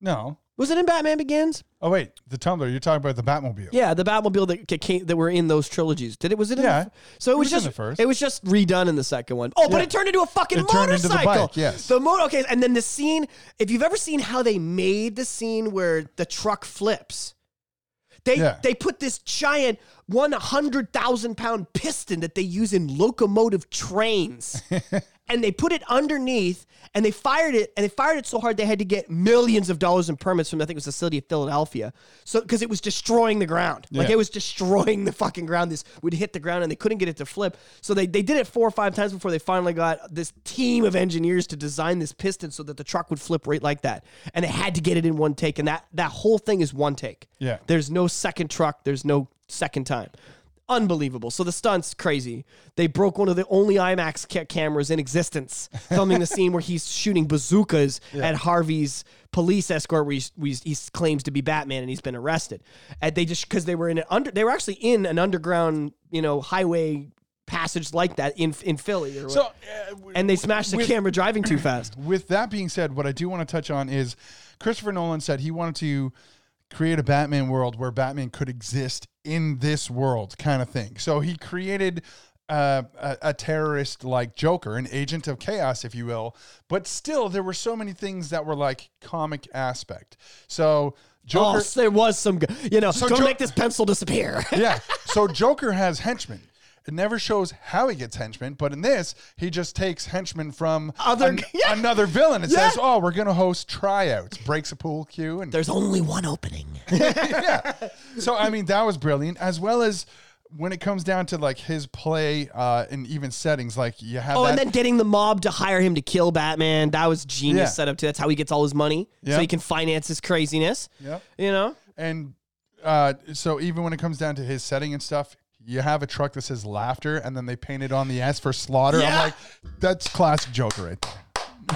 No. Was it in Batman Begins? Oh wait, the Tumbler. You're talking about the Batmobile. Yeah, the Batmobile that came that were in those trilogies. Did it? Was it? In Yeah. The, so it was, was in just the first. It was just redone in the second one. Oh, but it turned into a fucking It turned into the motorcycle. bike, yes. The motor. Okay, and then the scene. If you've ever seen how they made the scene where the truck flips, they Yeah. they put this giant one hundred thousand pound piston that they use in locomotive trains. and they put it underneath and they fired it and they fired it so hard they had to get millions of dollars in permits from I think it was the city of Philadelphia. So because it was destroying the ground. Like it was destroying the fucking ground. This would hit the ground and they couldn't get it to flip. So they, they did it four or five times before they finally got this team of engineers to design this piston so that the truck would flip right like that. And they had to get it in one take. And that that whole thing is one take. Yeah. There's no second truck, there's no second time. Unbelievable. So the stunts crazy. They broke one of the only IMAX ca- cameras in existence, filming the scene where he's shooting bazookas at Harvey's police escort, where he's, he's, he claims to be Batman and he's been arrested. And they just because they were in an under, they were actually in an underground, you know, highway passage like that in in Philly. Or So, uh, and they smashed the with- camera driving too fast. with that being said, what I do want to touch on is Christopher Nolan said he wanted to create a Batman world where Batman could exist in this world, kind of thing. So he created uh, a, a terrorist like Joker, an agent of chaos, if you will. But still, there were so many things that were like comic aspect. So Joker. Oh, there was some, you know, So don't Jo- make this pencil disappear. yeah. So Joker has henchmen. It never shows how he gets henchmen, but in this, he just takes henchmen from Other- yeah. another villain and Yeah. says, "Oh, we're gonna host tryouts." Breaks a pool cue, and There's only one opening. yeah. So I mean, that was brilliant, as well as when it comes down to like his play uh, and even settings, like you have Oh, that. and then getting the mob to hire him to kill Batman. That was genius Yeah. setup too. That's how he gets all his money. So he can finance his craziness. Yep. You know? And uh, so even when it comes down to his setting and stuff, you have a truck that says laughter, and then they paint it on the S for slaughter. Yeah. I'm like, that's classic Joker right there.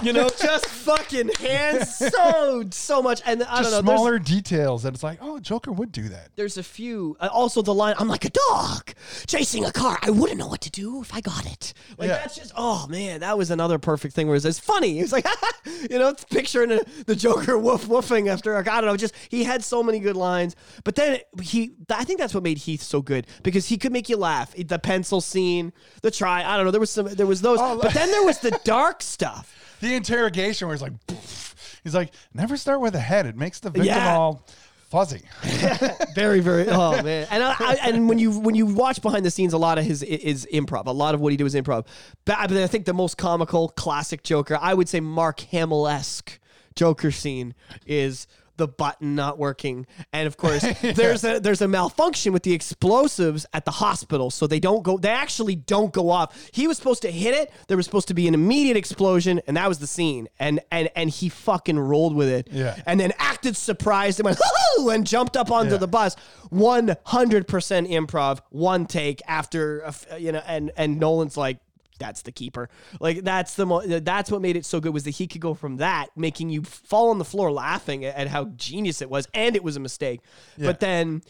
You know, just fucking hands so so much. And I don't Just know. there's- smaller details that it's like, oh, Joker would do that. There's a few. Uh, also, the line, I'm like a dog chasing a car. I wouldn't know what to do if I got it. Like, Yeah. that's just, oh man, that was another perfect thing where it's, it's funny. It's like, you know, it's picturing a, the Joker woof woofing after, I don't know, just, he had so many good lines. But then he, I think that's what made Heath so good because he could make you laugh. The pencil scene, the try, I don't know, there was some, there was those. Oh, but then there was the dark stuff. The interrogation where he's like, "Poof." he's like, never start with a head. It makes the victim Yeah. all fuzzy. very very oh man and I, I, and when you when you watch behind the scenes a lot of his is improv a lot of what he do is improv but I, but I think the most comical classic joker i would say mark hamill-esque joker scene is the button not working. And of course there's a there's a malfunction with the explosives at the hospital. So they don't go they actually don't go off. He was supposed to hit it. There was supposed to be an immediate explosion and that was the scene. And and and he fucking rolled with it. Yeah. and then acted surprised and went "Hoo-hoo," and jumped up onto Yeah. the bus. 100% improv one take after you know and and Nolan's like that's the keeper like that's the mo- that's what made it so good was that he could go from that making you fall on the floor laughing at, at how genius it was and it was a mistake but then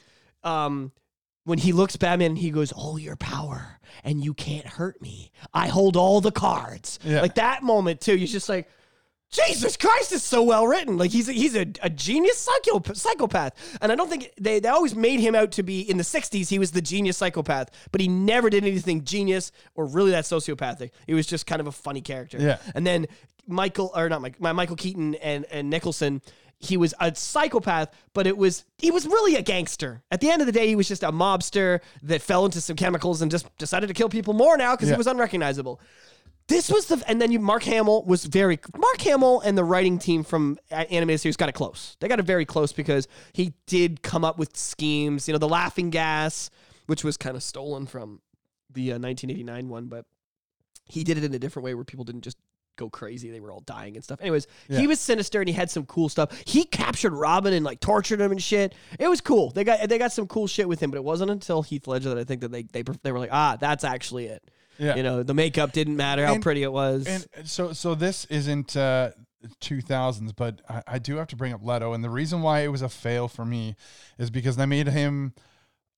um when he looks Batman, and he goes, "All your power, and you can't hurt me. I hold all the cards." Yeah. Like that moment too. You're just like, Jesus Christ, is so well written. Like he's a, he's a, a genius psycho, psychopath, and I don't think they they always made him out to be in the '60s. He was the genius psychopath, but he never did anything genius or really that sociopathic. He was just kind of a funny character. Yeah. And then Michael or not Mike, my Michael Keaton and and Nicholson. He was a psychopath, but it was he was really a gangster. At the end of the day, he was just a mobster that fell into some chemicals and just decided to kill people more now because Yeah. he was unrecognizable. This was the and then you Mark Hamill was very Mark Hamill and the writing team from animated series got it close. They got it very close because he did come up with schemes. You know, the laughing gas, which was kind of stolen from the uh, 1989 one, but he did it in a different way where people didn't just go crazy. They were all dying and stuff. Anyways, Yeah. he was sinister and he had some cool stuff. He captured Robin and like tortured him and shit. It was cool. They got they got some cool shit with him, but it wasn't until Heath Ledger that I think that they they they were like, ah, that's actually it. Yeah. You know, the makeup didn't matter how And- pretty it was. And so, so this isn't uh, 2000s, but I, I do have to bring up Leto, and the reason why it was a fail for me is because they made him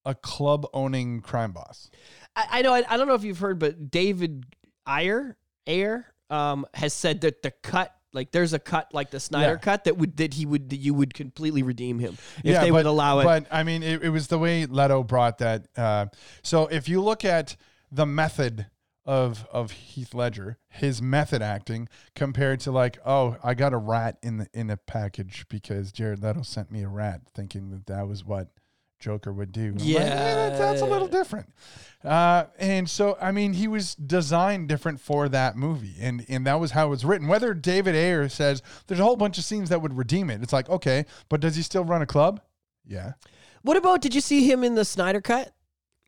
a club owning crime boss. I, I know I, I don't know if you've heard, but David Ayer Ayer um, has said that the cut. Like there's a cut like the Snyder Yeah. cut that would that he would that you would completely redeem him if Yeah, they but, would allow it. But I mean, it, it was the way Leto brought that. Uh, so if you look at the method of of Heath Ledger, his method acting compared to like, oh, I got a rat in the in a package because Jared Leto sent me a rat, thinking that that was what Joker would do. I'm like, Yeah. that's, that's a little different. Uh, and so, I mean, he was designed different for that movie, and and that was how it was written. Whether David Ayer says there's a whole bunch of scenes that would redeem it, it's like okay, but does he still run a club? Yeah, What about? Did you see him in the Snyder cut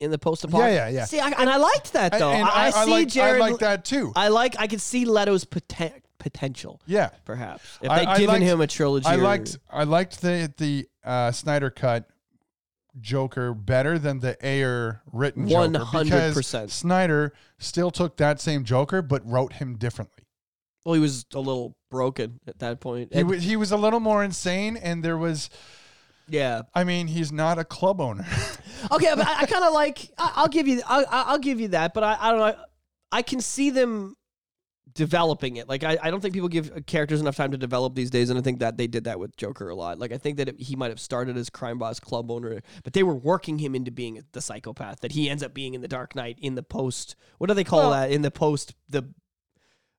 in the post apocalypse. yeah, yeah, yeah. See, I, and I liked that though. and I, I see like, Jared. I like that too. I like. I could see Leto's poten- potential, yeah, perhaps, if I- they'd given liked- him a trilogy. I or- liked I liked the the uh, Snyder cut Joker better than the Ayer written Joker 100%. because Snyder still took that same Joker but wrote him differently. Well, he was a little broken at that point. He, And- wa- he was a little more insane, and there was. Yeah. I mean, he's not a club owner. Okay, but I, I kind of like. I, I'll give you. I, I- I'll give you that. But I, I don't know. I can see them developing it. Like I, I don't think people give characters enough time to develop these days, and I think that they did that with Joker a lot. Like I think that it, he might have started as crime boss, club owner, but they were working him into being the psychopath that he ends up being in the Dark Knight in the post. What do they call Well- that in the post? The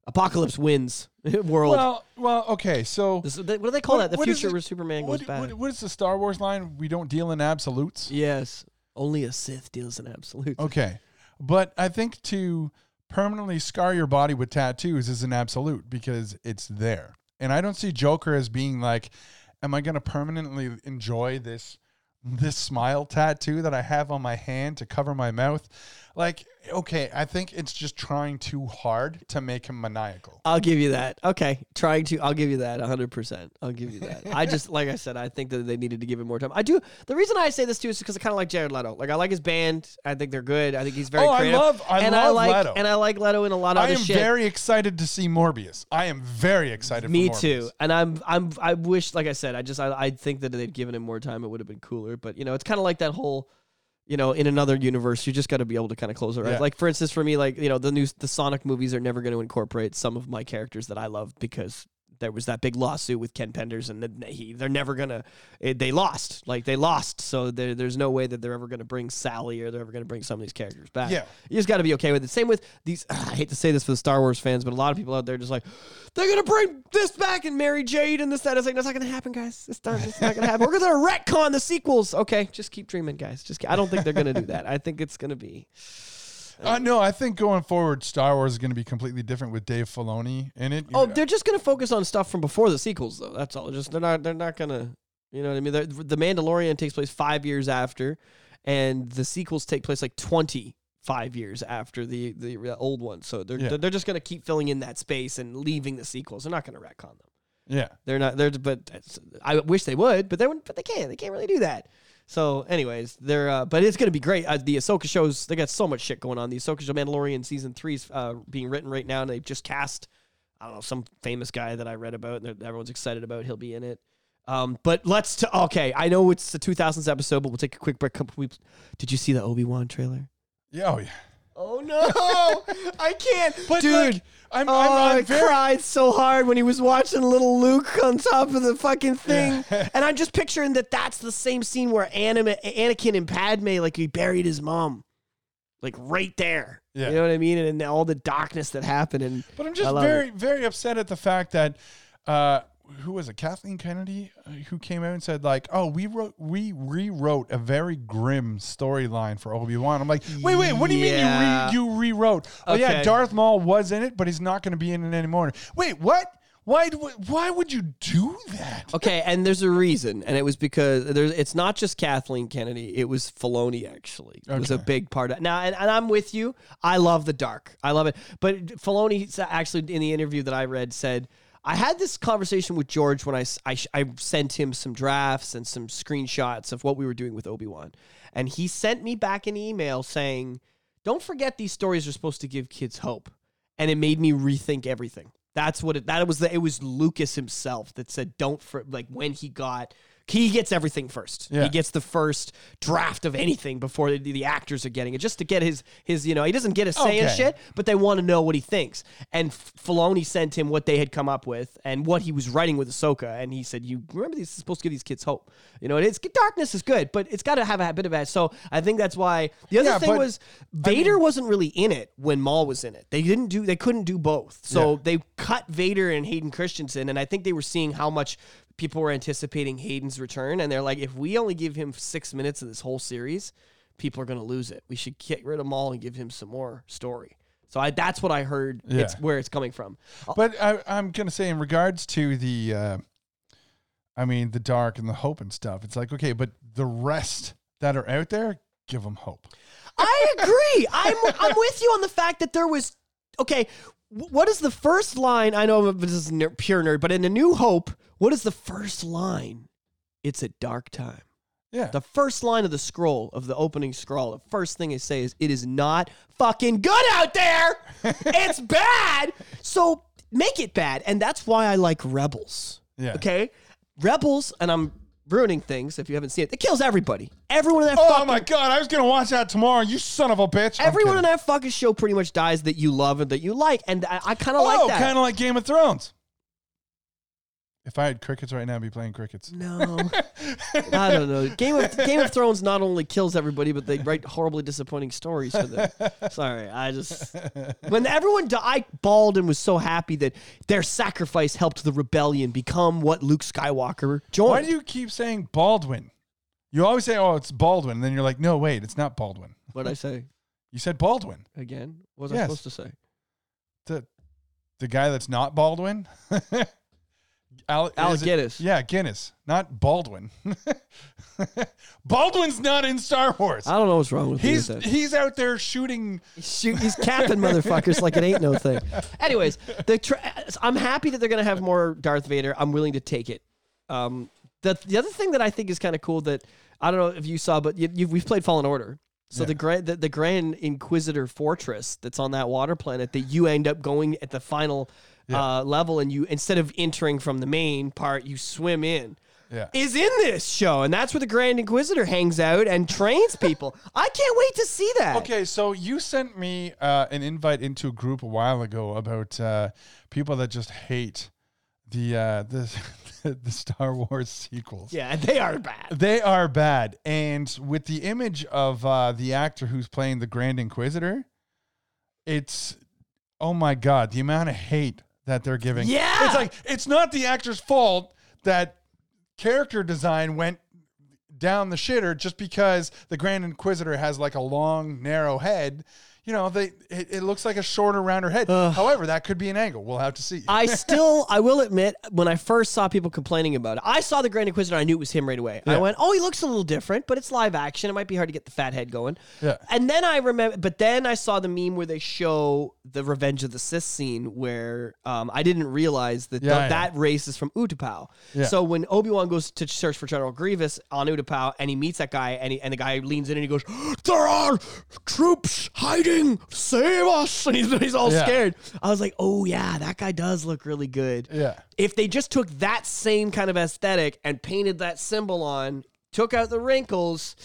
apocalypse wins world. well, well, okay. So This- what do they call that? The future where Superman goes what, what is the Star Wars line? We don't deal in absolutes. yes, only a Sith deals in absolutes. Okay. But I think to permanently scar your body with tattoos is an absolute because it's there. And I don't see Joker as being like, am I going to permanently enjoy this this smile tattoo that I have on my hand to cover my mouth? Like, okay, I think it's just trying too hard to make him maniacal. I'll give you that. Okay, trying to. I'll give you that. hundred percent. I'll give you that. I just, like I said, I think that they needed to give him more time. I do. The reason I say this too is because I kind of like Jared Leto. Like I like his band. I think they're good. I think he's very Oh, I creative. love- I and I like, Leto. And I like Leto in a lot of I am shit. very excited to see Morbius. I am very excited Me for Morbius. too. And I'm, I'm, I wish, like I said, I just, I, I think that they'd given him more time. It would have been cooler. But you know, it's kind of like that whole. You know, in another universe, you just got to be able to kind of close it right. Yeah. Like for instance, for me, like you know, the new the Sonic movies are never going to incorporate some of my characters that I love because there was that big lawsuit with Ken Penders, and he they're never gonna it, they lost like they lost, so there, there's no way that they're ever gonna bring Sally or they're ever gonna bring some of these characters back. Yeah. you just got to be okay with it. Same with these. I hate to say this for the Star Wars fans, but a lot of people out there are just like they're gonna bring this back and Mara Jade and this that. It's like that's not gonna happen, guys. It's not, it's not gonna happen. We're gonna retcon the sequels. Okay, just keep dreaming, guys. Just I don't think they're gonna do that. I think it's gonna be. Uh, no, I think going forward, Star Wars is going to be completely different with Dave Filoni in it. Oh, they're just gonna focus on stuff from before the sequels, though. That's all. Just they're not. They're not gonna. You know what I mean? They're, the Mandalorian takes place five years after, and the sequels take place like twenty five years after the the old one. So they're Yeah. they're just gonna keep filling in that space and leaving the sequels. They're not gonna retcon them. yeah. They're not. They're. But I wish they would, but they wouldn't. But they can't. They can't really do that. So, anyways, they're. Uh, but it's gonna be great. Uh, the Ahsoka shows. They got so much shit going on. The Ahsoka show, Mandalorian season three is uh, being written right now, and they've just cast. I don't know some famous guy that I read about, and everyone's excited about. He'll be in it. Um, but let's. T- okay, I know it's the 2000s episode, but we'll take a quick break. Did you see the Obi Wan trailer? Yeah. Oh, yeah. Oh no, I can't, But dude. like, I'm, oh, I'm, I I'm very cried so hard when he was watching little Luke on top of the fucking thing, and I'm just picturing that that's the same scene where Anima, Anakin and Padme like he buried his mom, like right there. Yeah. You know what I mean? And, and all the darkness that happened, and But I'm just very, very upset at the fact that uh, who was it? Kathleen Kennedy, uh, who came out and said like, "Oh, we wrote, we rewrote a very grim storyline for Obi Wan." I'm like, wait, wait, what do you Yeah. mean you re- you rewrote? Oh yeah, Darth Maul was in it, but he's not going to be in it anymore. Wait, what? Why? Why would you do that? Okay, and there's a reason, and it was because there's. It's not just Kathleen Kennedy; it was Filoni. Actually, it was a big part of now. And, and I'm with you. I love the dark. I love it. But Filoni actually, in the interview that I read, said I had this conversation with George when I I, I sent him some drafts and some screenshots of what we were doing with Obi Wan, and he sent me back an email saying, "Don't forget these stories are supposed to give kids hope," and it made me rethink everything. That's what it. That was the. It was Lucas himself that said, "Don't for like when he got." He gets everything first. Yeah. He gets the first draft of anything before the, the actors are getting it, just to get his his. You know, he doesn't get a say in shit, but they want to know what he thinks. And Filoni sent him what they had come up with and what he was writing with Ahsoka, and he said, "You remember this is supposed to give these kids hope. You know, it's darkness is good, but it's got to have a bit of that." So I think that's why the other Yeah, thing was Vader wasn't really in it when Maul was in it. They didn't do. They couldn't do both. So Yeah. they cut Vader and Hayden Christensen, and I think they were seeing how much people were anticipating Hayden's return, and they're like, if we only give him six minutes of this whole series, people are going to lose it. We should get rid of Maul and give him some more story. So I, that's what I heard. It's where it's coming from. But I, I'm gonna say in regards to the, uh, I mean, the dark and the hope and stuff. It's like okay, but the rest that are out there, give them hope. I agree. I'm I'm with you on the fact that there was okay. What is the first line? I know this is pure nerd, but in A New Hope, what is the first line? It's a dark time. Yeah. The first line of the scroll of the opening scroll, the first thing they say is, "It is not fucking good out there. it's bad." So make it bad, and that's why I like Rebels. yeah. Okay, Rebels, and I'm ruining things if you haven't seen it. It kills everybody. Everyone in that Oh fucking my god, I was gonna watch that tomorrow. You son of a bitch. I'm Everyone in kidding. that fucking show pretty much dies that you love and that you like, and I, I kind of Oh, like that. kind of like Game of Thrones. If I had crickets right now, I'd be playing crickets. no, I don't know. Game of Game of Thrones not only kills everybody, but they write horribly disappointing stories for them. Sorry, I just when everyone died, I bawled and was so happy that their sacrifice helped the rebellion become what Luke Skywalker joined. Why do you keep saying Baldwin? You always say, "Oh, it's Baldwin," and then you're like, "No, wait, it's not Baldwin." what did I say You said Baldwin, again? What was I supposed to say? the the guy that's not Baldwin. Al- Alec is it- Guinness. Yeah, Guinness, not Baldwin. Baldwin's not in Star Wars. I don't know what's wrong with He's he's out there shooting. Shoot, he's capping motherfuckers like it ain't no thing. Anyways, the tra- I'm happy that they're gonna have more Darth Vader. I'm willing to take it. Um, the the other thing that I think is kind of cool that I don't know if you saw, but you, we've played Fallen Order. So Yeah. the grand the, the Grand Inquisitor fortress that's on that water planet that you end up going at the final uh, level, and you instead of entering from the main part, you swim in. Yeah. Is in this show, and that's where the Grand Inquisitor hangs out and trains people. I can't wait to see that. Okay, so you sent me uh, an invite into a group a while ago about uh, people that just hate the uh, the the Star Wars sequels. Yeah, they are bad. They are bad, and with the image of uh, the actor who's playing the Grand Inquisitor, it's oh my god, the amount of hate that they're giving. Yeah. it's like it's not the actor's fault that character design went down the shitter just because the Grand Inquisitor has like a long, narrow head. You know, they it, it looks like a shorter, rounder head. However, that could be an angle. We'll have to see. I still, I will admit, when I first saw people complaining about it, I saw the Grand Inquisitor. I knew it was him right away. I went, "Oh, he looks a little different, but it's live action. It might be hard to get the fat head going." Yeah. And then I remember, but then I saw the meme where they show the Revenge of the Sith scene, where um, I didn't realize that Yeah, th- yeah. that race is from Utapau. Yeah. So when Obi Wan goes to search for General Grievous on Utapau, and he meets that guy, and he, and the guy leans in and he goes, "There are troops hiding. Save us!" And he's, he's all Yeah. scared. I was like, "Oh yeah, that guy does look really good." yeah. If they just took that same kind of aesthetic and painted that symbol on, took out the wrinkles.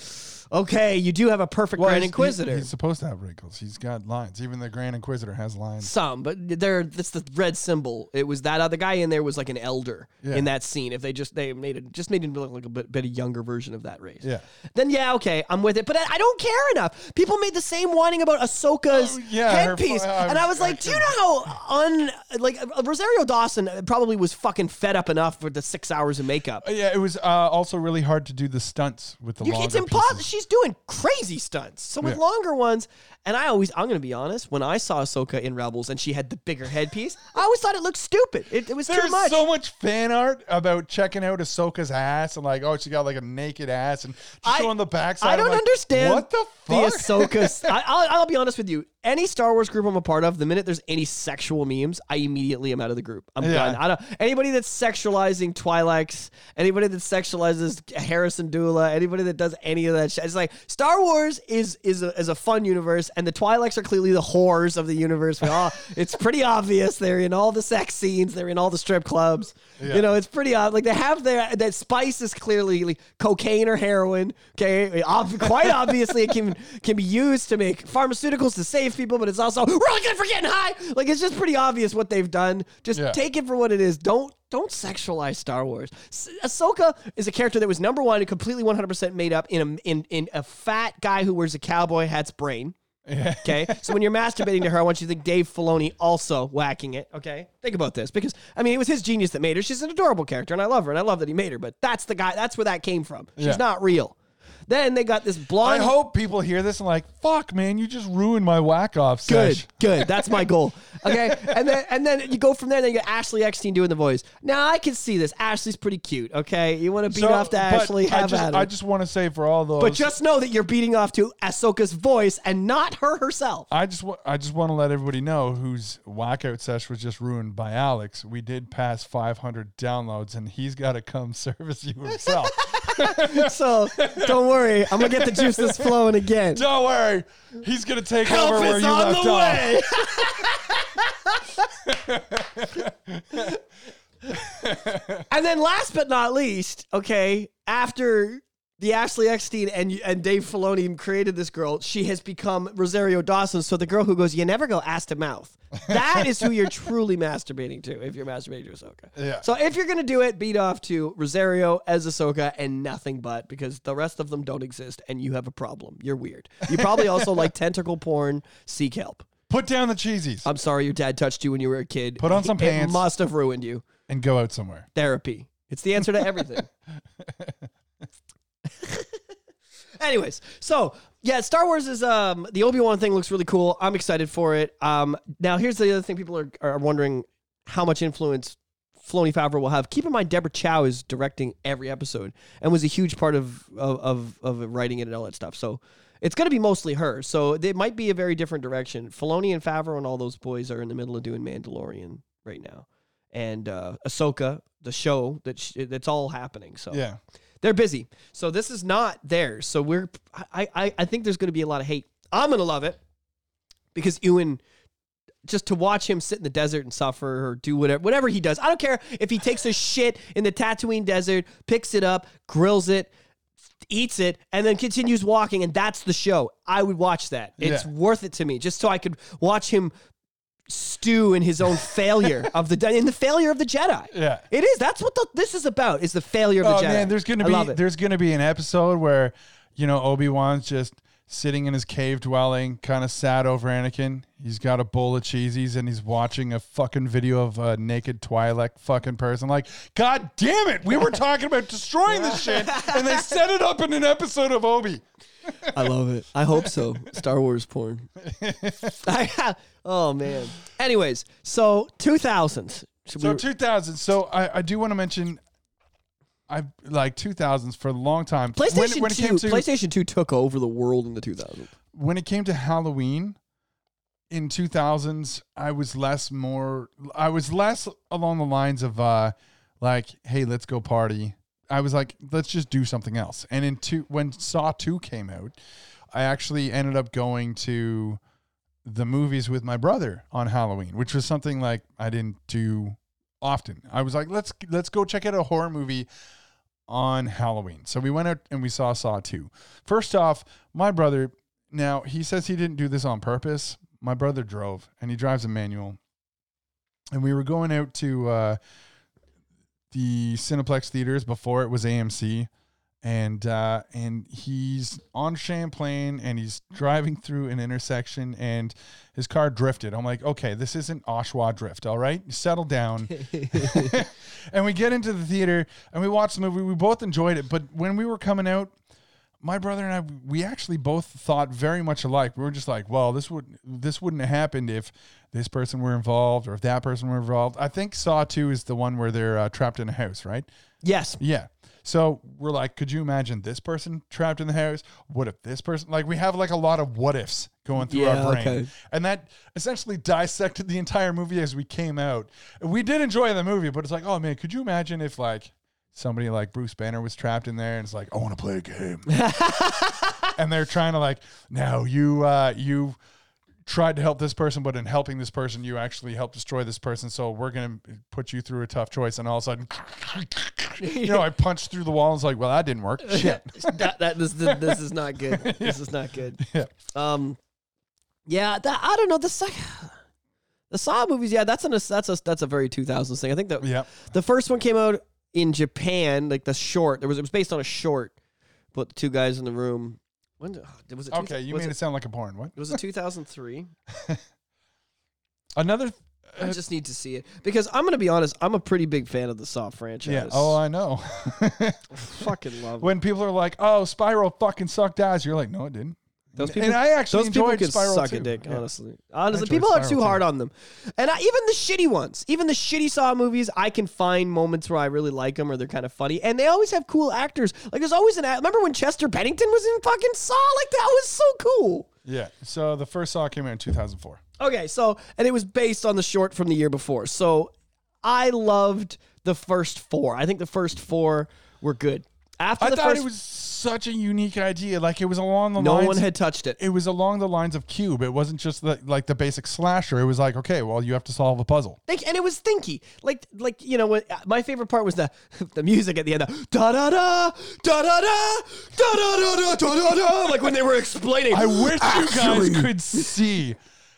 Okay, you do have a perfect Well, Grand he's- he- Inquisitor. he's supposed to have wrinkles. He's got lines. Even the Grand Inquisitor has lines. Some, but they're that's the red symbol. It was that other guy in there was like an elder Yeah. in that scene. If they just they made it just made him look like a bit, bit a younger version of that race. Yeah. Then yeah, okay, I'm with it. But I, I don't care enough. People made the same whining about Ahsoka's Oh, yeah, her headpiece, I and I was- was like, do you know how un like uh, Rosario Dawson probably was fucking fed up enough with the six hours of makeup. Uh, Yeah, it was uh, also really hard to do the stunts with the You, longer it's impossible. pieces. She's doing crazy stunts. So with Yeah. longer ones, and I always, I'm going to be honest, when I saw Ahsoka in Rebels and she had the bigger headpiece, I always thought it looked stupid. It, it was too There's much. so much fan art about checking out Ahsoka's ass and like, oh, she got like a naked ass and just I- showing the backside. I don't like, understand what the the fuck. Ahsoka. I, I'll, I'll be honest with you. Any Star Wars group I'm a part of, the minute there's any sexual memes, I immediately am out of the group. I'm Yeah. done. I don't. Anybody that's sexualizing Twi'leks, anybody that sexualizes Hera Syndulla, anybody that does any of that shit, it's like Star Wars is is a, is a fun universe, and the Twi'leks are clearly the whores of the universe. We all, it's pretty obvious. They're in all the sex scenes. They're in all the strip clubs. Yeah. You know, it's pretty odd. Like they have their that spice is clearly like cocaine or heroin. Okay, Ob- quite obviously it can can be used to make pharmaceuticals to save people, but it's also really good for getting high. Like it's just pretty obvious what they've done. Just Yeah. take it for what it is. Don't don't sexualize Star Wars. S- Ahsoka is a character that was number one, completely 100% made up in a in in a fat guy who wears a cowboy hat's brain. Okay. So when you're masturbating to her, I want you to think Dave Filoni also whacking it. Okay. Think about this because, I mean, it was his genius that made her. She's an adorable character and I love her and I love that he made her, but that's the guy, that's where that came from. She's Yeah. not real. Then they got this blonde. I hope people hear this and like, fuck, man, you just ruined my whack off Good, sesh. good. That's my goal. Okay, and then and then you go from there. Then you get Ashley Eckstein doing the voice. Now I can see this. Ashley's pretty cute. Okay, you want to beat So, off to Ashley? I Have just, at it. I just want to say for all those, but just know that you're beating off to Ahsoka's voice and not her herself. I just wa- I just want to let everybody know whose whackout sesh was just ruined by Alex. We did pass 500 downloads, and he's got to come service you himself. so don't worry, I'm gonna get the juices flowing again. Don't worry, he's gonna take Help over where you on left the off. way. and then last but not least, okay, after the Ashley Eckstein and and Dave Filoni created this girl, she has become Rosario Dawson. So the girl who goes, you never go ass to mouth. That is who you're truly masturbating to if you're masturbating to Ahsoka. Yeah. So if you're gonna do it, beat off to Rosario as Ahsoka and nothing but because the rest of them don't exist and you have a problem. You're weird. You probably also like tentacle porn. Seek help. Put down the cheesies I'm sorry your dad touched you when you were a kid. Put on some It pants. must have ruined you. and go out somewhere. Therapy. It's the answer to everything. Anyways, so yeah, Star Wars is um the Obi Wan thing looks really cool. I'm excited for it. Um, now here's the other thing people are are wondering how much influence Filoni Favreau will have. Keep in mind, Deborah Chow is directing every episode and was a huge part of of of, of writing it and all that stuff. So. It's going to be mostly her, so it might be a very different direction. Filoni and Favreau and all those boys are in the middle of doing Mandalorian right now, and uh, Ahsoka, the show that sh- that's all happening. So Yeah. They're busy. So this is not theirs. So we're I I, I think there's going to be a lot of hate. I'm going to love it because Ewan just to watch him sit in the desert and suffer or do whatever whatever he does. I don't care if he takes a shit in the Tatooine desert, picks it up, grills it, eats it, and then continues walking, and that's the show. I would watch that. It's Yeah. worth it to me, just so I could watch him stew in his own failure of the in the failure of the Jedi. Yeah. It is. That's what the, this is about. Is the failure of Oh the Jedi. man, there's gonna be there's gonna be an episode where, you know, Obi Wan's just sitting in his cave dwelling, kind of sad over Anakin. He's got a bowl of cheesies and he's watching a fucking video of a naked Twi'lek fucking person. Like, god damn it, we were talking about destroying this shit, and they set it up in an episode of Obi. I love it. I hope so. Star Wars porn. Oh man. Anyways, so 2000s. Should So we- 2000. So I, I do want to mention, I like 2000s for a long time. When- PlayStation when, it 2 came to PlayStation 2 took over the world in the 2000s. when it came to Halloween in 2000s, I was less more I was less along the lines of uh like hey, let's go party. I was like let's just do something else. And in two when Saw 2 came out, I actually ended up going to the movies with my brother on Halloween, which was something like I didn't do often. I was like let's let's go check out a horror movie on Halloween. So we went out and we saw Saw 2. First off, my brother, now he says he didn't do this on purpose. My brother drove and he drives a manual. And we were going out to uh, the Cineplex theaters before it was AMC. And uh, and he's on Champlain and he's driving through an intersection and his car drifted. I'm like, okay, this isn't Oshawa drift, all right? Settle down. and we get into the theater and we watch the movie. We both enjoyed it, but when we were coming out, my brother and I, we actually both thought very much alike. We were just like, well, this would this wouldn't have happened if this person were involved or if that person were involved. I think Saw Two is the one where they're uh, trapped in a house, right? Yes. Yeah. So we're like, could you imagine this person trapped in the house? What if this person? Like, we have like a lot of what ifs going through Yeah, our brain, okay. and that essentially dissected the entire movie as we came out. We did enjoy the movie, but it's like, oh man, could you imagine if like somebody like Bruce Banner was trapped in there and it's like, I want to play a game, and they're trying to like, now you uh, you tried to help this person, but in helping this person, you actually helped destroy this person. So we're gonna put you through a tough choice, and all of a sudden, you know, I punched through the wall and was like, well, that didn't work. Shit. that, that this, this this is not good. This is not good. Yeah. Um, yeah, that, I don't know the sec- the Saw movies. Yeah, that's an that's a that's a very 2000s thing. I think that Yeah. the first one came out in Japan, like the short. There was it was based on a short, but the two guys in the room. When did- ah, was it? two- Okay, you made it, it sound like a porn. What? was it 2003? Another. I uh, just need to see it because I'm gonna be honest. I'm a pretty big fan of the Saw franchise. Yeah. Oh, I know. fucking love. it. when people are like, "Oh, Spiral fucking sucked ass," you're like, "No, it didn't." Those people, and I actually those people enjoyed can Spiral suck too. a dick. Yeah. Honestly, honestly, enjoyed people are Spiral too too. hard on them, and I, even the shitty ones, even the shitty Saw movies, I can find moments where I really like them or they're kind of funny, and they always have cool actors. Like there's always an. act- Remember when Chester Bennington was in fucking Saw? Like that was so cool. Yeah. So the first Saw came out in 2004. Okay, so and it was based on the short from the year before. So I loved the first four. I think the first four were good. After I the thought first, it was such a unique idea. Like it was along the no lines. one had touched it. it was along the lines of Cube. It wasn't just the, like the basic slasher. It was like, okay, well, you have to solve a puzzle. And it was thinky. Like, like you know, what my favorite part was the the music at the end. Da da da da da da da da da da da da. Like when they were explaining. I wish you guys could see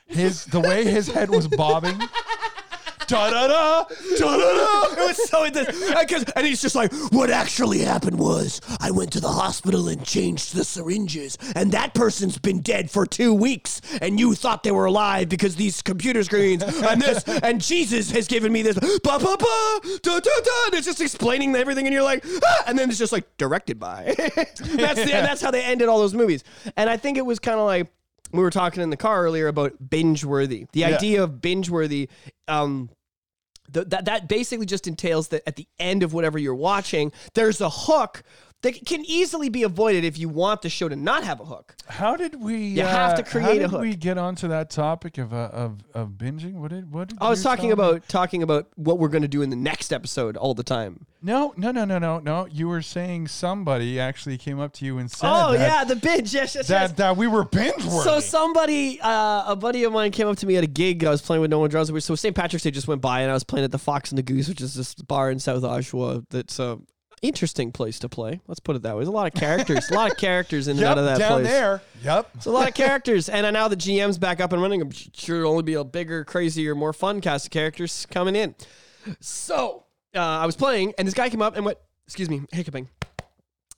his the way his head was bobbing. da da da da da da. It was so intense. Because and he's just like, what actually happened was I went to the hospital and changed the syringes, and that person's been dead for two weeks, and you thought they were alive because these computer screens and this, and Jesus has given me this. Ba ba ba da da da. And it's just explaining everything, and you're like, ah! and then it's just like directed by. that's the, that's how they ended all those movies. And I think it was kind of like we were talking in the car earlier about binge worthy. The idea of binge worthy. Um, that that basically just entails that at the end of whatever you're watching, there's a hook that can easily be avoided if you want the show to not have a hook. How did we? You have to uh, create how a did hook. We get onto that topic of uh, of of binging. What did what? Did I was talking me? about talking about what we're going to do in the next episode all the time. No, no, no, no, no, no. You were saying somebody actually came up to you and said, Oh that, yeah, the binge. Yes, yes, yes. that that we were binge worthy. So somebody, uh, a buddy of mine, came up to me at a gig. I was playing with No One Drums. So St. Patrick's Day just went by, and I was playing at the Fox and the Goose, which is this bar in South Oshawa. That's a interesting place to play. Let's put it that way. There's a lot of characters, a lot of characters in and yep, out of that down place. there. Yep. It's a lot of characters, and now the GM's back up and running. I'm sure it'll only be a bigger, crazier, more fun cast of characters coming in. So uh, I was playing, and this guy came up and went, "Excuse me, hiccuping."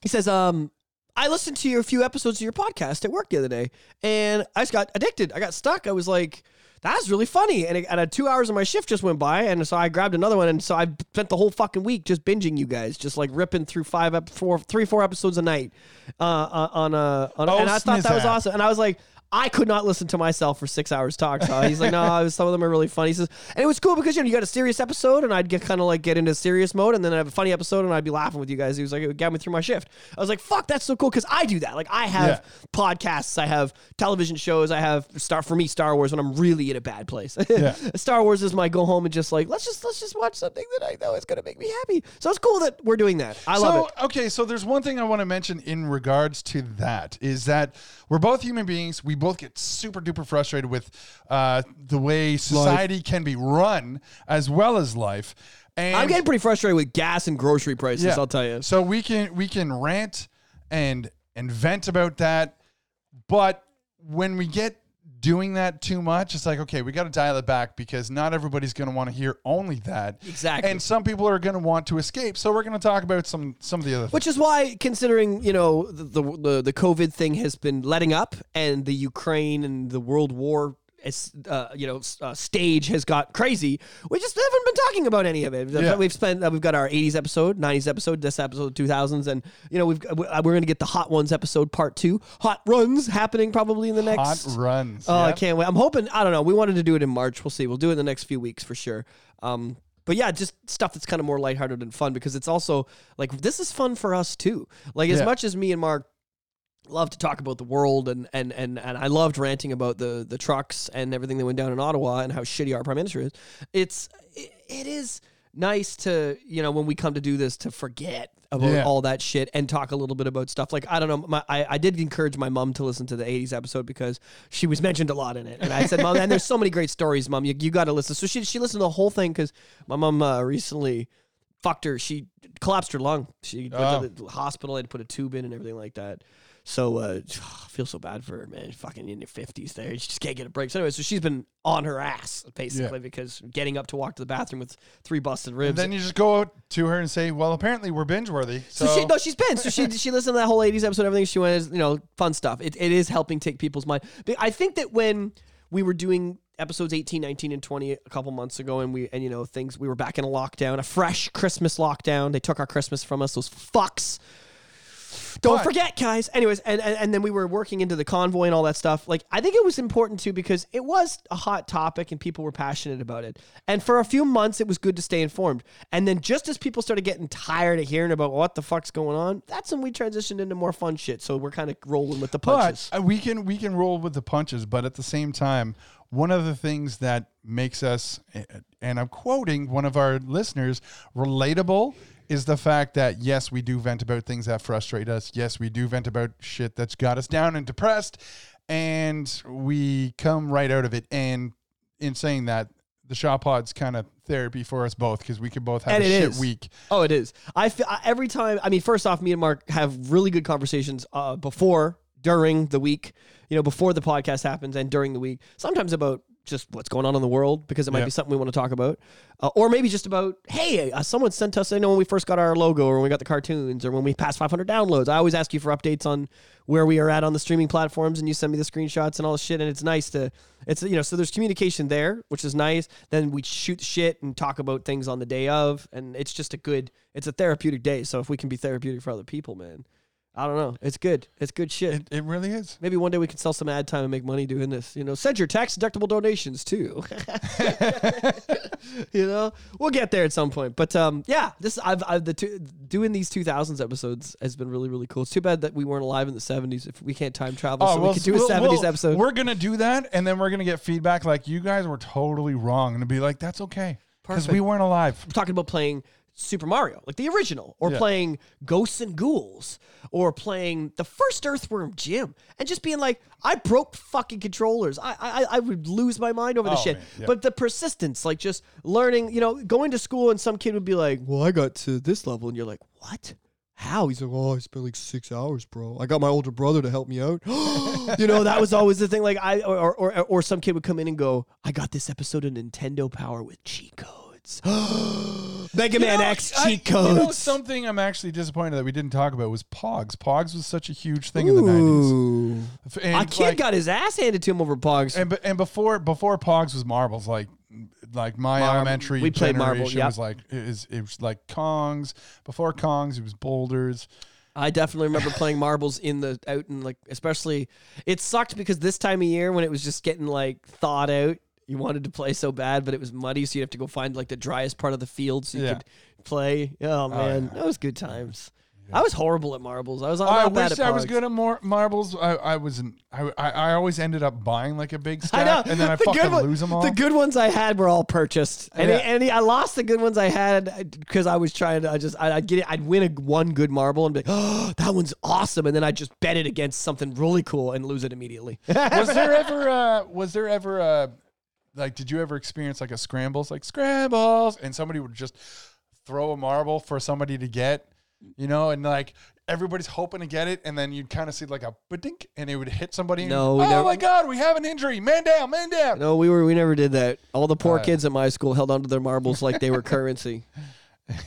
He says, "Um, I listened to your few episodes of your podcast at work the other day, and I just got addicted. I got stuck. I was like." That's really funny, and, it, and two hours of my shift just went by, and so I grabbed another one, and so I spent the whole fucking week just binging you guys, just like ripping through five, ep- four, three, four episodes a night, uh, uh, on a, on a Oh, and I thought that was awesome, and I was like, I could not listen to myself for six hours talk. So he's like, no, some of them are really funny. He says, and it was cool because you know you got a serious episode, and I'd get kind of like get into serious mode, and then I have a funny episode, and I'd be laughing with you guys. He was like, it got me through my shift. I was like, fuck, that's so cool because I do that. Like I have podcasts, I have television shows, I have Star for me Star Wars when I'm really in a bad place. Yeah. Star Wars is my go home and just like let's just let's just watch something that I know is gonna make me happy. So it's cool that we're doing that. I love it. okay, so there's one thing I want to mention in regards to that is that we're both human beings. We both get super duper frustrated with uh, the way society can be run as well as life. And I'm getting pretty frustrated with gas and grocery prices. Yeah. I'll tell you. So we can we can rant and and vent about that, but when we get doing that too much, it's like okay, we got to dial it back because not everybody's going to want to hear only that. Exactly. And some people are going to want to escape. So we're going to talk about some some of the other things. Which is why, considering you know the, the the the COVID thing has been letting up, and the Ukraine and the World War. Uh, you know, uh, stage has got crazy. We just haven't been talking about any of it. Yeah. We've spent. Uh, we've got our '80s episode, '90s episode, this episode, 2000s, and you know, we've we- uh, we're gonna get the Hot Ones episode part two, Hot Runs, happening probably in the next. Hot runs. Oh, I can't wait. I'm hoping. I don't know. We wanted to do it in March. We'll see. We'll do it in the next few weeks for sure. Um, but yeah, just stuff that's kind of more lighthearted and fun because it's also like this is fun for us too. Like as Yeah. much as me and Mark love to talk about the world and and and and I loved ranting about the the trucks and everything that went down in Ottawa and how shitty our prime minister is. It's it, it is nice to you know when we come to do this to forget about Yeah. all that shit and talk a little bit about stuff like I don't know my, I, I did encourage my mom to listen to the 80s episode because she was mentioned a lot in it and I said mom and there's so many great stories mom you, you got to listen so she she listened to the whole thing because my mom uh, recently fucked her she collapsed her lung she Oh. went to the hospital they had to put a tube in and everything like that so uh, I feel so bad for her, man. Fucking in your fifties, there, she just can't get a break. So anyway, so she's been on her ass basically because getting up to walk to the bathroom with three busted And ribs. then you just go out to her and say, "Well, apparently we're binge worthy." So, So, she no, she's been. So she she listened to that whole '80s episode. Everything she went, you know, fun stuff. It, it is helping take people's mind. But I think that when we were doing episodes 18, 19, and 20 a couple months ago, and we and you know things, we were back in a lockdown, a fresh Christmas lockdown. They took our Christmas from us. Those fucks. Don't But- forget, guys. Anyways, and, and and then we were working into the convoy and all that stuff. Like, I think it was important too because it was a hot topic and people were passionate about it. And for a few months, it was good to stay informed. And then just as people started getting tired of hearing about what the fuck's going on, that's when we transitioned into more fun shit. So we're kind of rolling with the punches. but uh, we can we can roll with the punches. But at the same time, one of the things that makes us, and I'm quoting one of our listeners, relatable. Is the fact that yes, we do vent about things that frustrate us. Yes, we do vent about shit that's got us down and depressed, and we come right out of it. And in saying that, the Shaw Pod's kind of therapy for us both because we can both have And a it shit is. week. Oh, it is. I feel every time. I mean, first off, me and Mark have really good conversations uh, before, during the week. You know, before the podcast happens and during the week. Sometimes about just what's going on in the world because it might Yeah. be something we want to talk about, uh, or maybe just about hey, uh, someone sent us. I know when we first got our logo, or when we got the cartoons, or when we passed 500 downloads. I always ask you for updates on where we are at on the streaming platforms, and you send me the screenshots and all this shit. And it's nice to, it's you know, so there's communication there, which is nice. Then we shoot shit and talk about things on the day of, and it's just a good, it's a therapeutic day. So if we can be therapeutic for other people, man, I don't know, it's good. It's good shit. It, it really is. Maybe one day we can sell some ad time and make money doing this. You know, send your tax deductible donations too. you know, we'll get there at some point. But um, yeah, this I've, I've the two, doing these 2000s episodes has been really really cool. It's too bad that we weren't alive in the 70s. If we can't time travel, so we could do a Oh, we'll- 70s we'll- episode. We're gonna do that, and then we're gonna get feedback like you guys were totally wrong, and be like, "That's okay," because we weren't alive. We're talking about playing Super Mario, like the original, or Yeah. playing Ghosts and Ghouls, or playing the first Earthworm Jim, and just being like, I broke fucking controllers. I I, I would lose my mind over the Oh, shit. yeah. But the persistence, like just learning, you know, going to school, and some kid would be like, Well, I got to this level, and you're like, What? How? He's like, Oh, I spent like six hours, bro. I got my older brother to help me out. you know, that was always the thing. Like I or, or or some kid would come in and go, I got this episode of Nintendo Power with cheat codes. Mega Man know, X I- cheat codes. You know, something I'm actually disappointed that we didn't talk about was Pogs. Pogs was such a huge thing in the '90s. Ooh. And A kid like- got his ass handed to him over Pogs. and be- and before before Pogs was marbles, like like my elementary we played generation marble, yep. was like it was, it was like Kongs. Before Kongs, it was boulders. I definitely remember playing marbles in the out and like especially it sucked because this time of year when it was just getting like thawed out, you wanted to play so bad, but it was muddy, so you'd have to go find like the driest part of the field so you Yeah. could play. Oh man, yeah. that was good times. I was horrible at marbles. I was I'm I bad wish I was good at more marbles. I, I wasn't. I, I I always ended up buying like a big I stack, know. and then I The fucking one- lose them all. The good ones I had were all purchased, and, Yeah. and I lost the good ones I had because I was trying to. I just I, I'd get it. I'd win a one good marble and be like, oh, that one's awesome, and then I'd just bet it against something really cool and lose it immediately. was there ever? Uh, was there ever? Uh, like, did you ever experience like a scrambles, like scrambles, and somebody would just throw a marble for somebody to get, you know, and like everybody's hoping to get it, and then you'd kind of see like a dink, and it would hit somebody. No, you'd- we oh never- my god, we have an injury! Man down, man down. no, we were we never did that. All the poor Uh, kids at my school held onto their marbles like they were currency.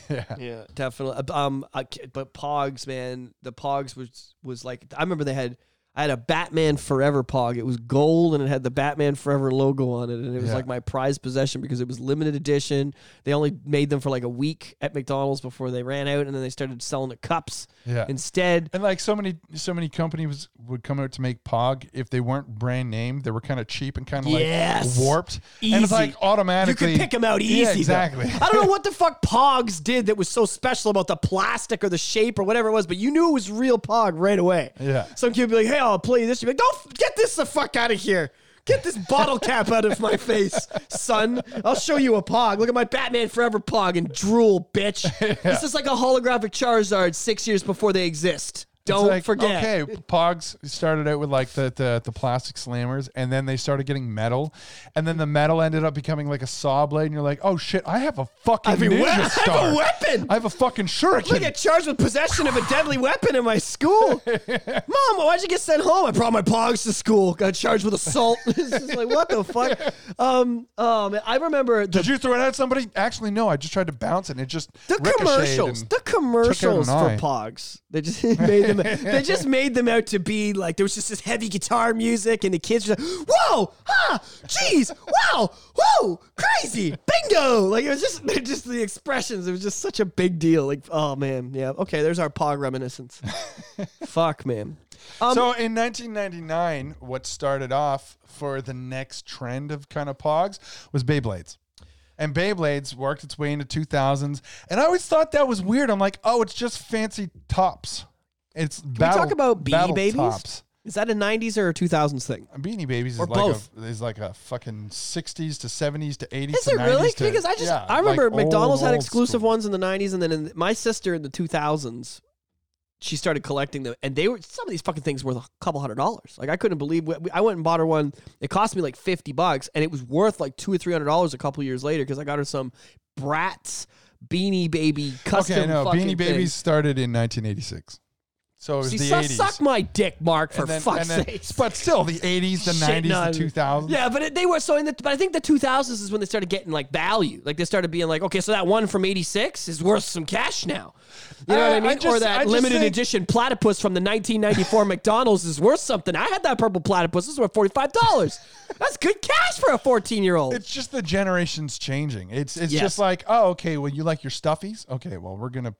yeah. Yeah, definitely. Um, I but Pogs, man, the Pogs was was like I remember they had. I had a Batman Forever Pog. It was gold and it had the Batman Forever logo on it, and it was Yeah. like my prized possession because it was limited edition. They only made them for like a week at McDonald's before they ran out, and then they started selling the cups Yeah. instead. And like so many, so many companies would come out to make Pog if they weren't brand name, they were kind of cheap and kind of Yes. like warped, and it's like automatically You could pick them out easy. Yeah, exactly. I don't know what the fuck Pogs did that was so special about the plastic or the shape or whatever it was, but you knew it was real Pog right away. Yeah. Some kid would be like, "Hey, I'll play you this." You'd be like, "Don't f- get this the fuck out of here." Get this bottle cap out of my face, son. I'll show you a pog. Look at my Batman Forever pog and drool, bitch. This is like a holographic Charizard six years before they exist. Don't like, forget. Okay, Pogs started out with like the, the the plastic slammers, and then they started getting metal, and then the metal ended up becoming like a saw blade, and you're like, oh shit, I have a fucking I have a ninja we- I have a weapon. I have a fucking shuriken. I get charged with possession of a deadly weapon in my school. Mom, why'd you get sent home? I brought my pogs to school. Got charged with assault. it's just like, what the fuck? Um, oh man, I remember the, Did you throw it at somebody? Actually, no. I just tried to bounce it, and it just the commercials. The commercials for eye. pogs. They just made them. They just made them out to be like there was just this heavy guitar music, and the kids were like, "Whoa, ah, jeez, wow, whoa, crazy, bingo!" Like it was just, they're just the expressions. It was just such a big deal. Like, oh man, yeah, okay. There's our pog reminiscence. Fuck, man. Um, so in 1999, what started off for the next trend of kind of pogs was Beyblades. And Beyblades worked its way into 2000s. And I always thought that was weird. I'm like, oh, it's just fancy tops. It's Can we talk about Beanie battle Babies? tops. Is that a '90s or a 2000s thing? Uh, Beanie Babies is Or like both. a is like a fucking 60s to 70s to 80s Is it 90s really? because I just I remember McDonald's had exclusive ones in the '90s, and then in my sister in the 2000s, she started collecting them, and they were some of these fucking things worth a couple hundred dollars. Like I couldn't believe we- I went and bought her one. It cost me like fifty bucks, and it was worth like two or three hundred dollars a couple years later because I got her some Bratz Beanie Baby custom. Okay, no, fucking Beanie thing. Babies started in 1986. So it was See, the suck, 80s. suck my dick, Mark, for and then, fuck's and then- sake. But still, the 80s, the Shitting 90s, on- the 2000s. Yeah, but it, they were so in the. But I think the 2000s is when they started getting like value. Like they started being like, okay, so that one from '86 is worth some cash now. You know what I uh, I mean? or just- that I just limited think- edition platypus from the 1994 McDonald's is worth something. I had that purple platypus. This is worth forty five dollars. That's good cash for a 14 year old. It's just the generations changing. It's it's Yes. just like, oh, okay, well, you like your stuffies? Okay, well, we're gonna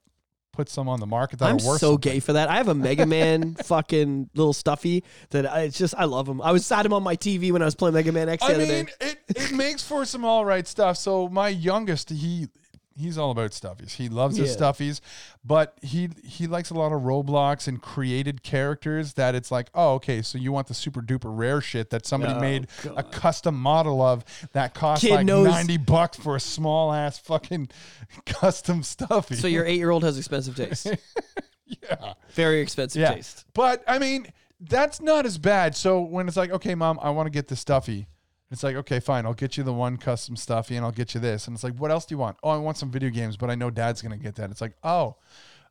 put some on the market that I'm are worth so something. gay for that. I have a Mega Man fucking little stuffy that I, it's just I love him. I was sat him on my TV when I was playing Mega Man X I mean, it, it makes for some all right stuff. So my youngest, he he's all about stuffies. He loves his Yeah. stuffies, but he he likes a lot of Roblox and created characters that it's like, oh, okay, so you want the super duper rare shit that somebody Oh, made a custom model of that costs Kid like knows- 90 bucks for a small ass fucking custom stuffy. So your eight year old has expensive taste. yeah. Very expensive Yeah. taste. But I mean, that's not as bad. So when it's like, okay, mom, I want to get the stuffy. It's like, okay, fine, I'll get you the one custom stuffy and I'll get you this. And it's like, what else do you want? Oh, I want some video games, but I know dad's going to get that. It's like, oh,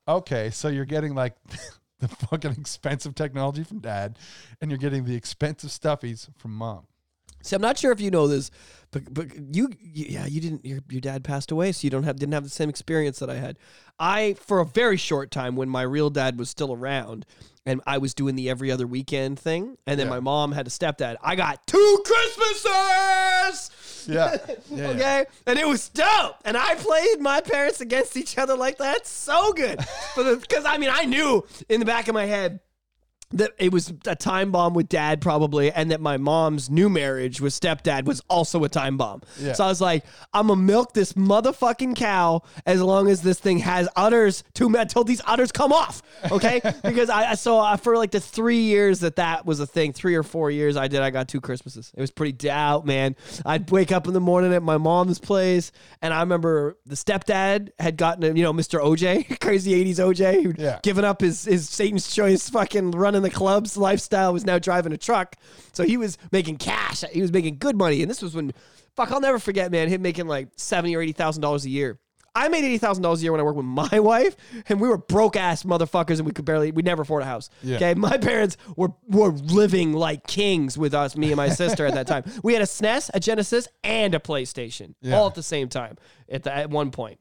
okay. So you're getting like the fucking expensive technology from dad and you're getting the expensive stuffies from mom. See, I'm not sure if you know this, but but you, you yeah, you didn't. Your your dad passed away, so you don't have didn't have the same experience that I had. I for a very short time when my real dad was still around, and I was doing the every other weekend thing, and then Yeah. my mom had a stepdad. I got two Christmases. Yeah. yeah Okay, and it was dope, and I played my parents against each other like that. So good, because I mean, I knew in the back of my head that it was a time bomb with dad probably and that my mom's new marriage with stepdad was also a time bomb Yeah. so i was like i'm gonna milk this motherfucking cow as long as this thing has udders to me until these udders come off okay because i I- so uh, for like the three years that that was a thing three or four years i did i got two christmases it was pretty doubt man i'd wake up in the morning at my mom's place and i remember the stepdad had gotten a, you know mr oj crazy 80s oj who'd Yeah. given up his his Satan's choice fucking running the clubs lifestyle was now driving a truck. So he was making cash. He was making good money. And this was when fuck I'll never forget, man, him making like seventy or eighty thousand dollars a year. I made eighty thousand dollars a year when I worked with my wife, and we were broke ass motherfuckers, and we could barely, we never afford a house. Yeah. Okay, my parents were were living like kings with us, me and my sister at that time. We had a SNES, a Genesis, and a PlayStation, Yeah. all at the same time. At the, at one point,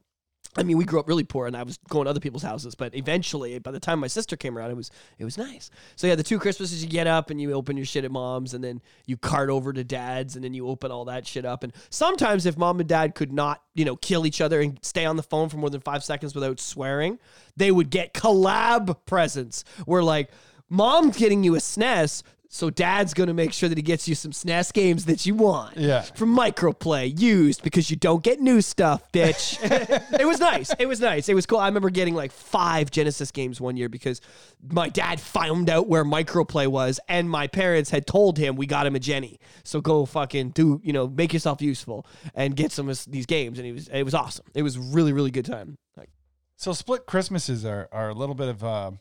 I mean, we grew up really poor, and I was going to other people's houses. But eventually, by the time my sister came around, it was it was nice. So yeah, the two Christmases, you get up and you open your shit at mom's, and then you cart over to dad's, and then you open all that shit up. And sometimes, if mom and dad could not, you know, kill each other and stay on the phone for more than five seconds without swearing, they would get collab presents. Where like, mom's getting you a SNES. So dad's gonna make sure that he gets you some SNES games that you want Yeah. from Microplay used because you don't get new stuff, bitch. it was nice. It was nice. It was cool. I remember getting like five Genesis games one year because my dad found out where Microplay was and my parents had told him we got him a Jenny. So go fucking do, you know, make yourself useful and get some of these games. And it was it was awesome. It was really, really good time. Like So split Christmases are, are a little bit of uh,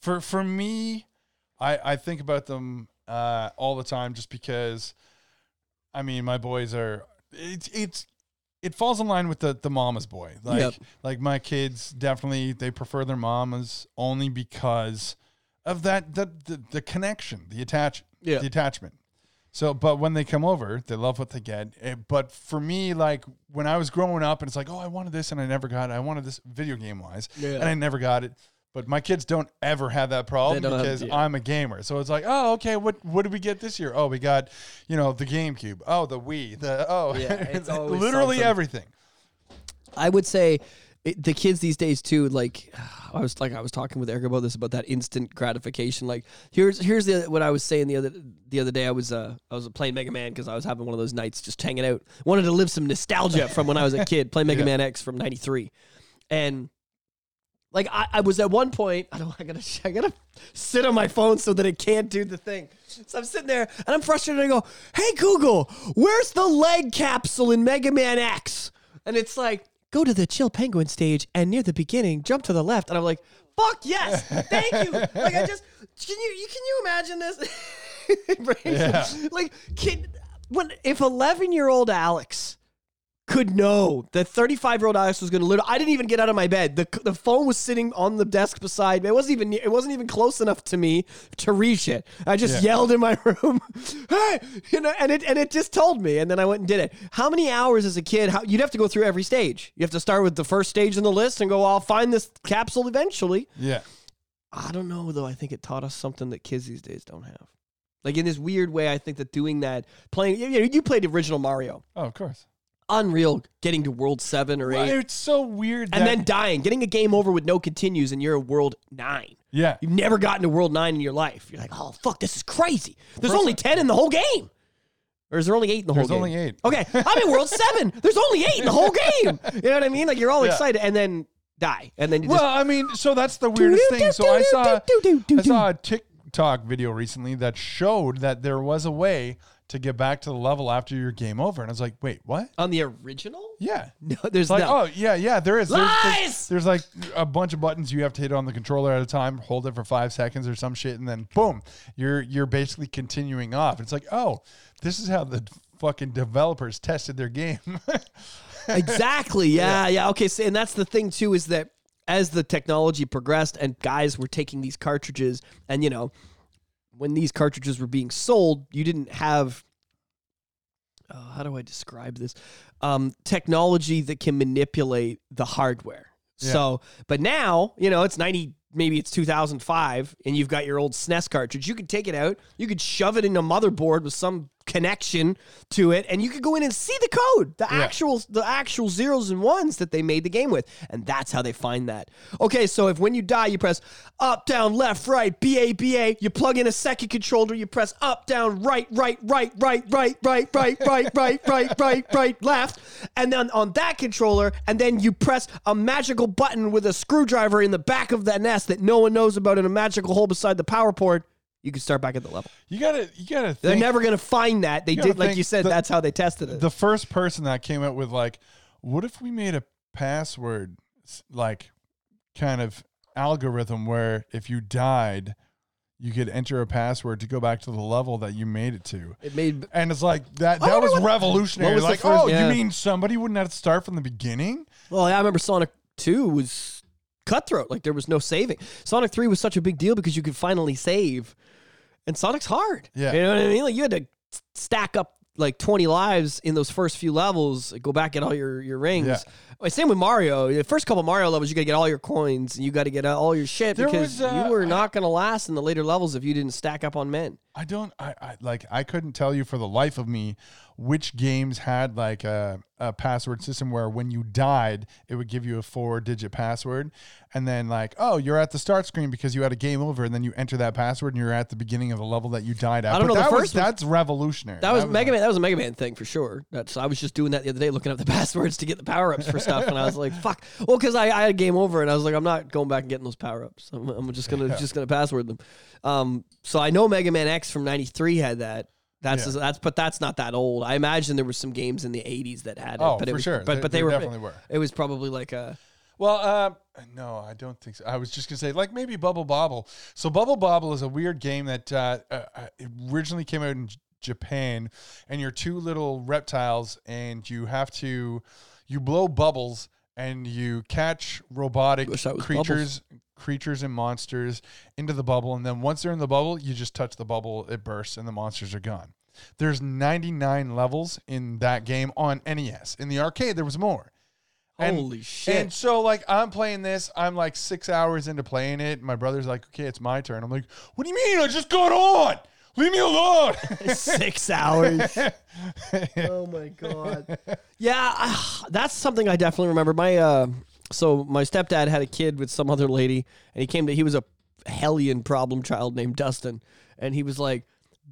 for for me. I I think about them uh, all the time just because. I mean, my boys are. It's it's it falls in line with the the mama's boy. Like Yep. like my kids definitely they prefer their mamas only because of that that the, the connection, the attach Yeah. the attachment. So, but when they come over, they love what they get. Eh, But for me, like when I was growing up, and it's like, oh, I wanted this and I never got it. I wanted this video game wise, Yeah. and I never got it. But my kids don't ever have that problem have- because yeah. I'm a gamer. So it's like, oh, okay, what what did we get this year? Oh, we got, you know, the GameCube. Oh, the Wii. The oh, Yeah, it's literally something. everything. I would say it, the kids these days too. Like I was like I was talking with Eric about this about that instant gratification. Like here's here's the what I was saying the other the other day. I was uh I was playing Mega Man because I was having one of those nights just hanging out. Wanted to live some nostalgia from when I was a kid. Play Mega Yeah. Man X from '93, and like I, I was at one point. I don't. I gotta. I gotta sit on my phone so that it can't do the thing. So I'm sitting there and I'm frustrated. And I go, "Hey Google, where's the leg capsule in Mega Man X?" And it's like, "Go to the Chill Penguin stage and near the beginning, jump to the left." And I'm like, "Fuck yes, thank you." Like I just can you you can you imagine this? Yeah. Like kid, when if 11 year old Alex could know that 35 year old Alex was going to live. I didn't even get out of my bed. The, the phone was sitting on the desk beside me. It wasn't even it wasn't even close enough to me to reach it. I just Yeah. yelled in my room, "Hey!" You know, and it and it just told me, and then I went and did it. How many hours as a kid? How you'd have to go through every stage. You have to start with the first stage in the list and go. I'll find this capsule eventually. Yeah. I don't know though. I think it taught us something that kids these days don't have. Like in this weird way, I think that doing that, playing, you, know, you played the original Mario, Oh, of course. Unreal, getting to World Seven or Eight, it's so weird. and that- then dying, getting a game over with no continues, and you're a World Nine. yeah, You've never gotten to World Nine in your life. You're like, oh fuck, this is crazy. There's only ten in the whole game, or is there only eight in the there's whole game? only eight. Okay, I'm in World Seven. There's only eight in the whole game. You know what I mean? Like you're all Yeah. excited, and then die, and then you Well, I mean, so that's the weirdest thing. So I saw I saw a TikTok video recently that showed that there was a way to get back to the level after your game over, and I was like, wait, what? on the original. Yeah. No, there's like, no. oh yeah, yeah, there is. There's, Lies! there's, there's like a bunch of buttons you have to hit on the controller at a time, hold it for five seconds or some shit, and then boom, you're you're basically continuing off. It's like, oh, this is how the fucking developers tested their game. exactly. Yeah, yeah. Okay. So, and that's the thing too is that as the technology progressed and guys were taking these cartridges, and you know, when these cartridges were being sold, you didn't have. Oh, how do I describe this? Um, technology that can manipulate the hardware. Yeah. So, but now, you know, it's 90, maybe it's 2005, and you've got your old SNES cartridge. You could take it out, you could shove it in a motherboard with some connection to it, and you could go in and see the code, the Yeah. actual the actual zeros and ones that they made the game with, and that's how they find that. Okay, so if when you die you press up, down, left, right, B A B A, you plug in a second controller, you press up, down, right, right, right, right, right, right, right, right, right, right, right, right, left, and then on that controller, and then you press a magical button with a screwdriver in the back of that nest that no one knows about in a magical hole beside the power port. You can start back at the level. You gotta, you gotta. They're never to find that. They did, like you said, the- that's how they tested it. the first person that came up with like, what if we made a password like kind of algorithm where if you died, you could enter a password to go back to the level that you made it to. it made And it's like that that was what- revolutionary. what was like, first- oh, yeah. you mean somebody wouldn't have to start from the beginning? Well, yeah, I remember Sonic 2 was cutthroat. Like there was no saving. Sonic 3 was such a big deal because you could finally save. And Sonic's hard. Yeah. You know what I mean? Like you had to stack up like 20 lives in those first few levels, go back get all your, your rings. Yeah. Same with Mario. The first couple Mario levels, you got to get all your coins and you got to get all your shit There because was, uh, you were not going to last in the later levels if you didn't stack up on men. I don't I, I like I couldn't tell you for the life of me which games had like a, a password system where when you died it would give you a four digit password and then like oh you're at the start screen because you had a game over and then you enter that password and you're at the beginning of the level that you died at. I don't But know, that was first one- that's revolutionary. That was like- Mega Man. That was a Mega Man thing for sure. That's I was just doing that the other day, looking up the passwords to get the power ups for stuff, and I was like, "Fuck!" Well, because I, I had game over, and I was like, "I'm not going back and getting those power ups. I'm, I'm just gonna just gonna password them." Um, so I know Mega Man X from '93 had that. That's Yeah. that's but that's not that old. I imagine there were some games in the '80s that had it. Oh, but it for was, sure. But They- but they they were definitely were. It was probably like a Well, uh, no, I don't think so. I was just gonna say like maybe Bubble Bobble. So Bubble Bobble is a weird game that uh, uh, uh, originally came out in J- Japan, and you're two little reptiles, and you have to you blow bubbles, and you catch robotic creatures. was creatures. Creatures and monsters into the bubble, and then once they're in the bubble, you just touch the bubble, it bursts, and the monsters are gone. There's 99 levels in that game on NES. In the arcade, there was more. And- holy shit. And so, like, I'm playing this. I'm like six hours into playing it. My brother's like, "Okay, it's my turn." I'm like, "What do you mean? I just got on. Leave me alone." Six hours. oh my god. Yeah, I- that's something I definitely remember. My uh, so my stepdad had a kid with some other lady, and he came to. He was a hellion problem child named Dustin, and he was like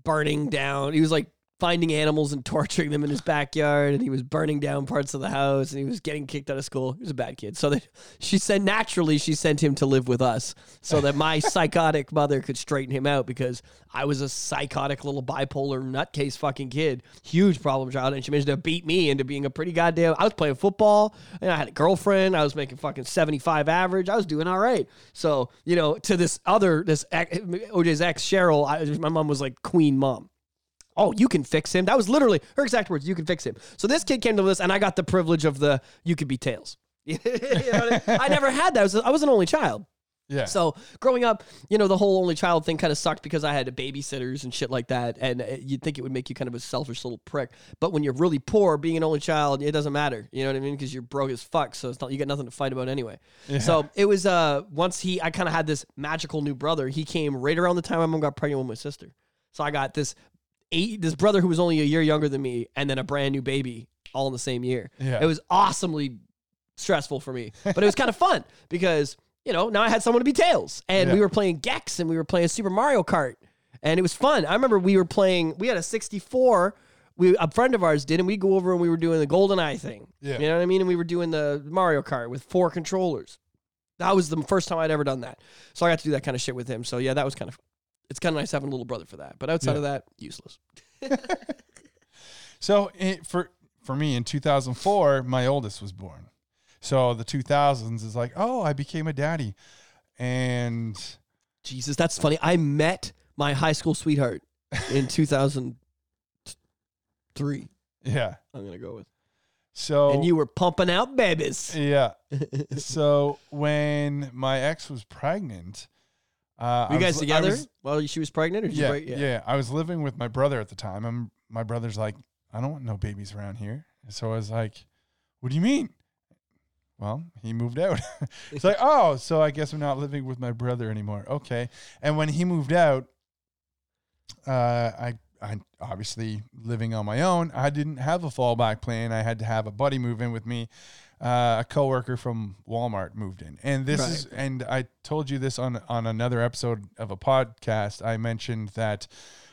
burning down. He was like finding animals and torturing them in his backyard, and he was burning down parts of the house, and he was getting kicked out of school. He was a bad kid. So that she said naturally she sent him to live with us, so that my psychotic mother could straighten him out because I was a psychotic little bipolar nutcase fucking kid, huge problem child, and she managed to beat me into being a pretty goddamn. I was playing football, and I had a girlfriend. I was making fucking seventy five average. I was doing all right. So you know, to this other this OJ's ex Cheryl, I, my mom was like queen mom. Oh, you can fix him. That was literally her exact words. You can fix him. So this kid came to this, and I got the privilege of the you could be tails. You know what I, mean? I never had that. I was, I was an only child. yeah. So growing up, you know, the whole only child thing kind of sucked because I had babysitters and shit like that. And uh, you'd think it would make you kind of a selfish little prick. But when you're really poor, being an only child, it doesn't matter. You know what I mean? Because you're broke as fuck. So it's not, you got nothing to fight about anyway. So it was, uh, once he, I kind of had this magical new brother. He came right around the time my mom got pregnant with my sister. So I got this eight, this brother who was only a year younger than me and then a brand new baby all in the same year. Yeah. It was awesomely stressful for me, but it was kind of fun because you know now I had someone to be Tails, and we were playing Gex and we were playing Super Mario Kart, and it was fun. I remember we were playing. We had a 64. We a friend of ours did, and we go over and we were doing the Golden Eye thing. Yeah. You know what I mean? And we were doing the Mario Kart with four controllers. That was the first time I'd ever done that. So I got to do that kind of shit with him. So yeah, that was kind of. It's kind of nice having a little brother for that. But outside Yeah. of that, useless. So it, for for me in 2004, my oldest was born. So the 2000s is like, oh, I became a daddy, and Jesus, that's funny. I met my high school sweetheart in 2003. yeah. I'm gonna go with. So And you were pumping out babies. yeah. so when my ex was pregnant, uh, Were you guys was- together was- while she was pregnant, or yeah, break? yeah, I was living with my brother at the time. and my brother's like, I don't want no babies around here. And so I was like, What do you mean? Well, he moved out. it's like, oh, so I guess I'm not living with my brother anymore. Okay. And when he moved out, uh, I I obviously living on my own, I didn't have a fallback plan. I had to have a buddy move in with me. Uh, a coworker from Walmart moved in, and this Right. is, and I told you this on on another episode of a podcast. I mentioned that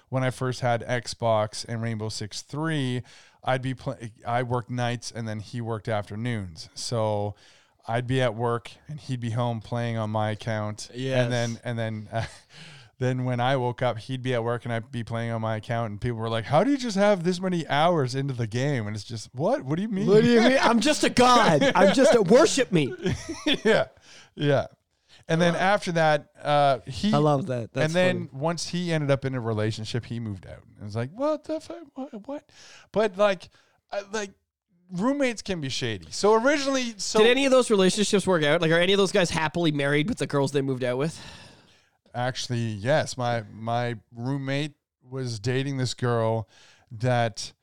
when I first had Xbox and Rainbow Six Three, I'd be play. I worked nights, and then he worked afternoons, so. I'd be at work and he'd be home playing on my account. Yeah. And then and then uh, then when I woke up, he'd be at work and I'd be playing on my account and people were like, "How do you just have this many hours into the game?" And it's just, "What? What do you mean?" What do you mean? I'm just a god. I'm just a worship me. yeah. Yeah. And then after that, uh he I love that. That's and then funny. once he ended up in a relationship, he moved out. And it's like, "What the fuck? What?" what? But like I, like roommates can be shady. So originally so Did any of those relationships work out? Like, are any of those guys happily married with the girls they moved out with? Actually, yes. My my roommate was dating this girl that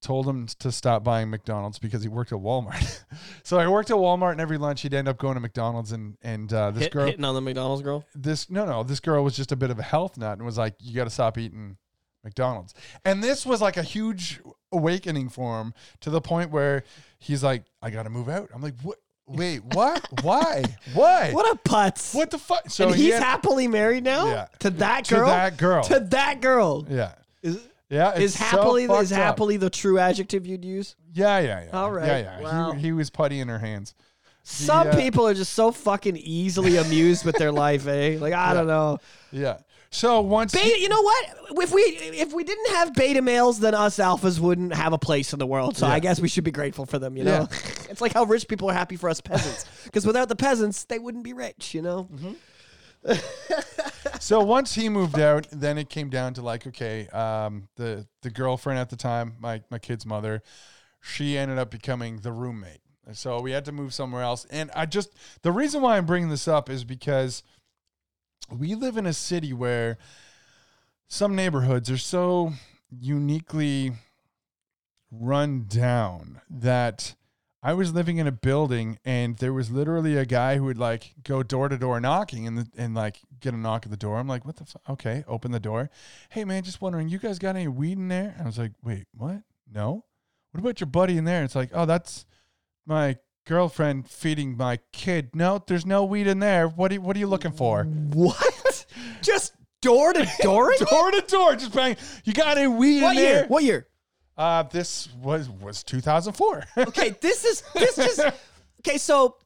told him to stop buying McDonald's because he worked at Walmart. so I worked at Walmart, and every lunch he'd end up going to McDonald's, and and uh, this Hit, girl, hitting on the McDonald's girl. this no no, this girl was just a bit of a health nut and was like, you got to stop eating McDonald's. And this was like a huge awakening for him to the point where he's like, I got to move out. I'm like, what? Wait, what? Why? Why? What a putz! What the fuck? So and he he's had- happily married now. Yeah. To that girl. to girl. that girl. To that girl. yeah. Is, Yeah, is it's so happily fucked is up. happily the true adjective you'd use? Yeah, yeah, yeah. All right, Yeah, yeah. wow. He, he was putty in her hands. Some uh, people are just so fucking easily amused with their life, eh? Like I don't know. Yeah. So once Beta, you know what? If we if we didn't have beta males, then us alphas wouldn't have a place in the world. So Yeah. I guess we should be grateful for them. You know, it's like how rich people are happy for us peasants, because without the peasants, they wouldn't be rich. You know. so once he moved out, then it came down to like, okay, um, the the girlfriend at the time, my my kid's mother, she ended up becoming the roommate. So we had to move somewhere else. And I just the reason why I'm bringing this up is because we live in a city where some neighborhoods are so uniquely run down that I was living in a building and there was literally a guy who would like go door to door knocking and and like get a knock at the door. I'm like, what the fuck? Okay, open the door. Hey man, just wondering, you guys got any weed in there? And I was like, wait, what? No. What about your buddy in there? It's like, oh, that's my girlfriend feeding my kid. No, there's no weed in there. What are you, what are you looking for? What? just door to door? door to door, just bang. You got any weed what in year? there? What year? Uh, this was was 2004. Okay, this is this just okay. So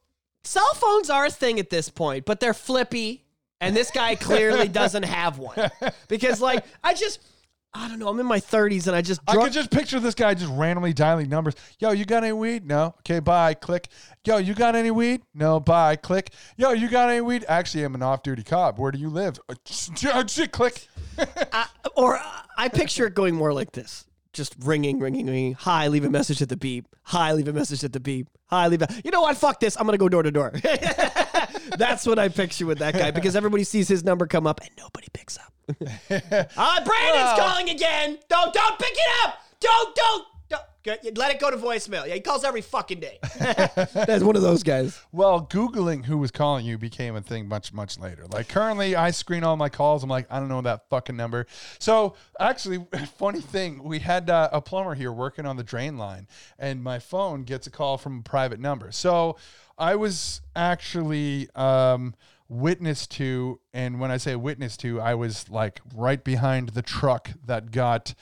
cell phones are a thing at this point, but they're flippy, and this guy clearly doesn't have one because, like, I just I don't know. I'm in my 30s, and I just I drunk. could just picture this guy just randomly dialing numbers. Yo, you got any weed? No. Okay, bye. Click. Yo, you got any weed? No. Bye. Click. Yo, you got any weed? Actually, I'm an off-duty cop. Where do you live? Click. I, or I picture it going more like this. Just ringing, ringing, ringing. Hi, leave a message at the beep. Hi, leave a message at the beep. Hi, leave a. You know what? Fuck this. I'm gonna go door to door. That's what I picture with that guy because everybody sees his number come up and nobody picks up. Ah, Brandon's Well- calling again. Don't, don't pick it up. Don't, don't. Let it go to voicemail. Yeah, he calls every fucking day. That's one of those guys. Well, Googling who was calling you became a thing much, much later. Like currently, I screen all my calls. I'm like, I don't know that fucking number. So actually, funny thing, we had uh, a plumber here working on the drain line, and my phone gets a call from a private number. So I was actually um, witness to, and when I say witness to, I was like right behind the truck that got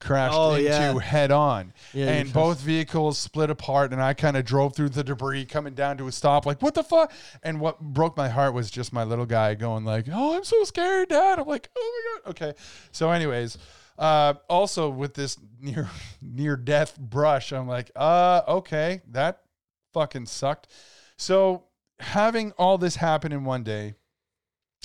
crashed Oh, into yeah. head on. Yeah, and both vehicles split apart and I kind of drove through the debris coming down to a stop like what the fuck and what broke my heart was just my little guy going like oh I'm so scared dad I'm like oh my god okay so anyways uh also with this near near death brush I'm like uh okay that fucking sucked so having all this happen in one day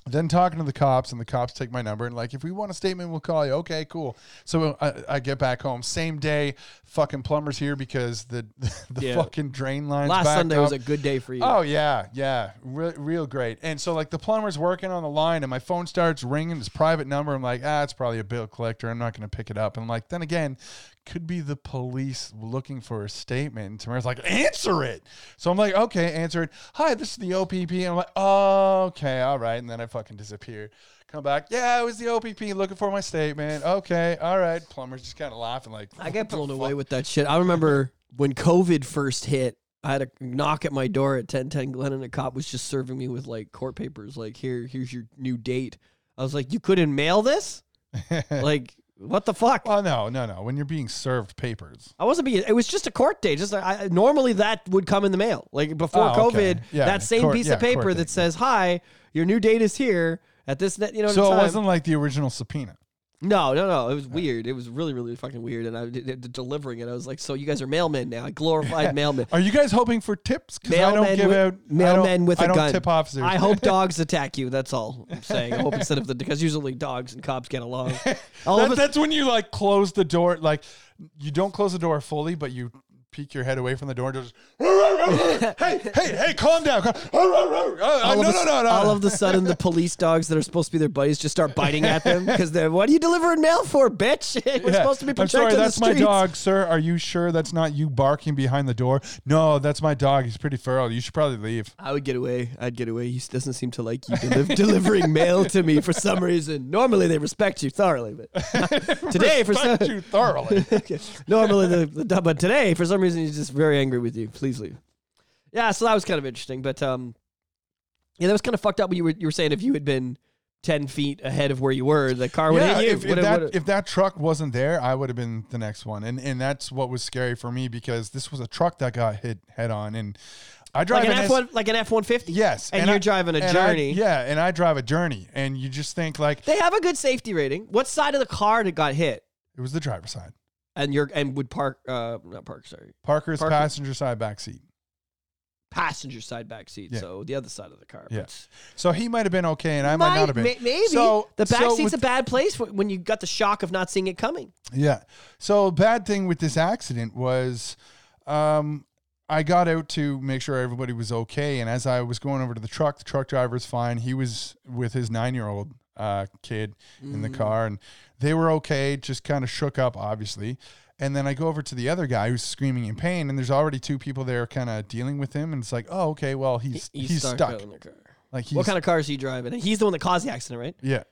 then talking to the cops and the cops take my number and like if we want a statement we'll call you okay cool so i, I get back home same day fucking plumbers here because the the Yeah. fucking drain lines Last Sunday up. was a good day for you. Oh yeah, yeah, Re- real great. And so like the plumber's working on the line, and my phone starts ringing. His private number. I'm like, ah, it's probably a bill collector. I'm not going to pick it up. And I'm like, then again, could be the police looking for a statement. And Tamara's like, answer it. So I'm like, okay, answer it. Hi, this is the OPP. And I'm like, oh, okay, all right. And then I fucking disappear. Come back. Yeah, it was the OPP looking for my statement. Okay, all right. Plumber's just kind of laughing like I get blown away with that shit. I remember when COVID first hit, I had a knock at my door at 1010 Glen and a cop was just serving me with like court papers like here here's your new date. I was like, "You couldn't mail this?" like, what the fuck? Oh no, no, no. When you're being served papers. I wasn't being. It was just a court date. Just like, I, normally that would come in the mail. Like before Oh, okay. COVID, Yeah, that same court- piece yeah, of paper court that date. says, "Hi, your new date is here at this." net." You know, So it time. wasn't like the original subpoena. No, no, no. It was weird. It was really, really fucking weird. And I did, did- delivering it. I was like, "So you guys are mailmen now? I glorified mailmen." Are you guys hoping for tips? Because I don't Mailmen give with- out I mailmen don't- with I a don't gun. tip officers. I hope dogs attack you. That's all I'm saying. I hope instead of the because usually dogs and cops get along. All That- of us, that's when you like close the door. Like you don't close the door fully, but you peek your head away from the door and just. hey, hey, hey! Calm down. calm- Uh, all no, of a, no, no, no. all of the sudden, the police dogs that are supposed to be their buddies just start biting at them because they're, "What are you delivering mail for, bitch? We're Yeah. supposed to be I'm protecting sorry, the that's my dog, sir. Are you sure that's not you barking behind the door? No, that's my dog. He's pretty feral. You should probably leave. I would get away. I'd get away. He doesn't seem to like you deliv- delivering mail to me for some reason. Normally they respect you thoroughly, but today for some Respect you thoroughly. okay. Normally the, the but today for some reason he's just very angry with you. Please leave. Yeah, so that was kind of interesting, but um, yeah, that was kind of fucked up. What you were you were saying if you had been ten feet ahead of where you were, the car would yeah, hit you. if, if that if that truck wasn't there, I would have been the next one, and and that's what was scary for me because this was a truck that got hit head on, and I drive like an an F one, like an F one fifty. Yes, and, you're I- driving a and I- journey. yeah, and I drive a journey, and you just think like They have a good safety rating. What side of the car that got hit? it was the driver's side. And you're and would park uh not park sorry Parker's Parker- passenger side back seat. passenger side back seat, Yeah. so the other side of the car. Yeah. But So he might have been okay, and I might, not have been. may- maybe So- the back so seat's with- a bad place when you got the shock of not seeing it coming. Yeah. So bad thing with this accident was, um, I got out to make sure everybody was okay, and as I was going over to the truck, the truck driver was fine. He was with his nine-year-old uh, kid in the car, and they were okay. Just kind of shook up, obviously. And then I go over to the other guy who's screaming in pain, and there's already two people there, kind of dealing with him, and it's like, oh, okay, well, he's he's, stuck. in the car. Like he's What kind of car is he driving? And he's the one that caused the accident, right? yeah.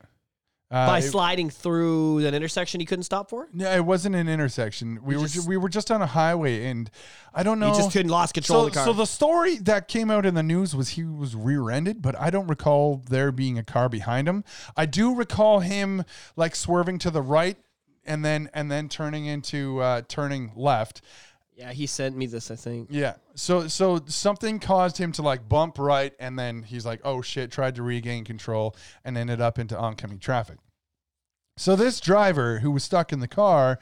Uh, By sliding through an intersection he couldn't stop for. No, it wasn't an intersection. We were just- ju- we were just on a highway, and I don't know. He just couldn't lost control so, of the car. so the story that came out in the news was he was rear-ended, but I don't recall there being a car behind him. I do recall him like swerving to the right and then and then turning into uh, turning left. Yeah, he sent me this. I think. Yeah. So so something caused him to like bump right, and then he's like, "Oh shit!" Tried to regain control and ended up into oncoming traffic. So this driver who was stuck in the car,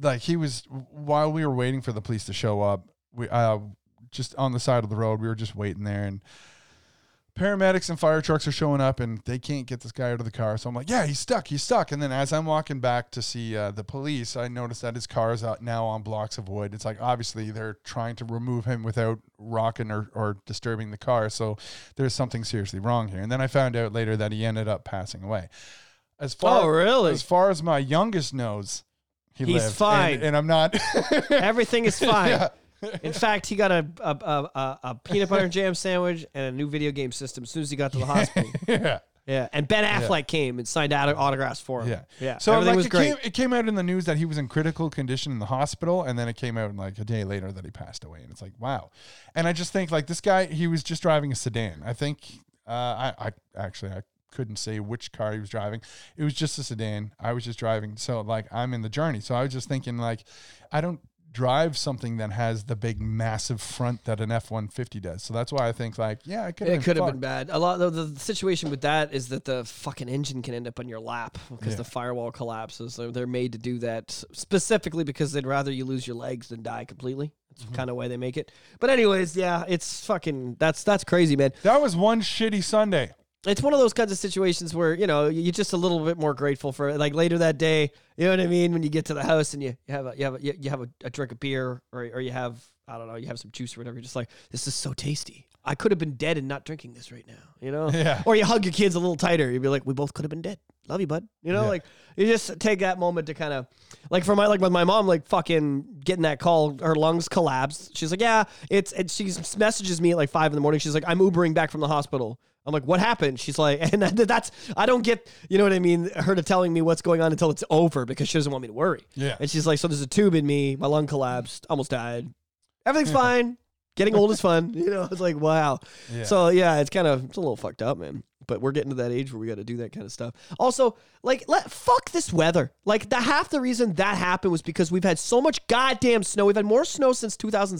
like he was while we were waiting for the police to show up, we uh just on the side of the road, we were just waiting there and. Paramedics and fire trucks are showing up and they can't get this guy out of the car. So I'm like, yeah, he's stuck. He's stuck. And then as I'm walking back to see uh, the police, I notice that his car is out now on blocks of wood. It's like obviously they're trying to remove him without rocking or, or disturbing the car. So there's something seriously wrong here. And then I found out later that he ended up passing away. As far Oh, really? as far as my youngest knows, he He's lived. fine. And, and I'm not. Everything is fine. Yeah. In fact, he got a a, a, a a peanut butter and jam sandwich and a new video game system as soon as he got to the hospital. yeah. Yeah, and Ben Affleck came and signed auto- autographs for him. Yeah. yeah. So everything like was it great. came it came out in the news that he was in critical condition in the hospital and then it came out like a day later that he passed away and it's like wow. And I just think like this guy he was just driving a sedan. I think uh I, I actually I couldn't say which car he was driving. It was just a sedan. I was just driving. So like I'm in the journey. So I was just thinking like I don't drive something that has the big massive front that an F150 does. So that's why I think like yeah, it could It could have been bad. A lot. The, the situation with that is that the fucking engine can end up on your lap because Yeah. the firewall collapses. So they're made to do that specifically because they'd rather you lose your legs than die completely. That's Mm-hmm. kind of why they make it. But anyways, yeah, it's fucking. That's that's crazy, man. That was one shitty Sunday. It's one of those kinds of situations where you know you're just a little bit more grateful for it. Like later that day, you know what I mean. When you get to the house and you, you have a you have a, you have a, a drink of beer or or you have I don't know you have some juice or whatever. You're just like this is so tasty. I could have been dead and not drinking this right now. You know. Yeah. Or you hug your kids a little tighter. You'd be like, we both could have been dead. Love you, bud. You know, Yeah. like you just take that moment to kind of, like for my like with my mom, like fucking getting that call, her lungs collapsed. She's like, yeah, it's and she messages me at like five in the morning. She's like, I'm Ubering back from the hospital. I'm like, what happened? She's like, and that's I don't get, you know what I mean, her to telling me what's going on until it's over because she doesn't want me to worry. Yeah. And she's like, so there's a tube in me, my lung collapsed, almost died. Everything's fine. Getting old is fun. You know, it's like, wow. Yeah. So yeah, it's kind of it's a little fucked up, man. But we're getting to that age where we got to do that kind of stuff. Also, like, let fuck this weather. Like, the half the reason that happened was because we've had so much goddamn snow. We've had more snow since 2000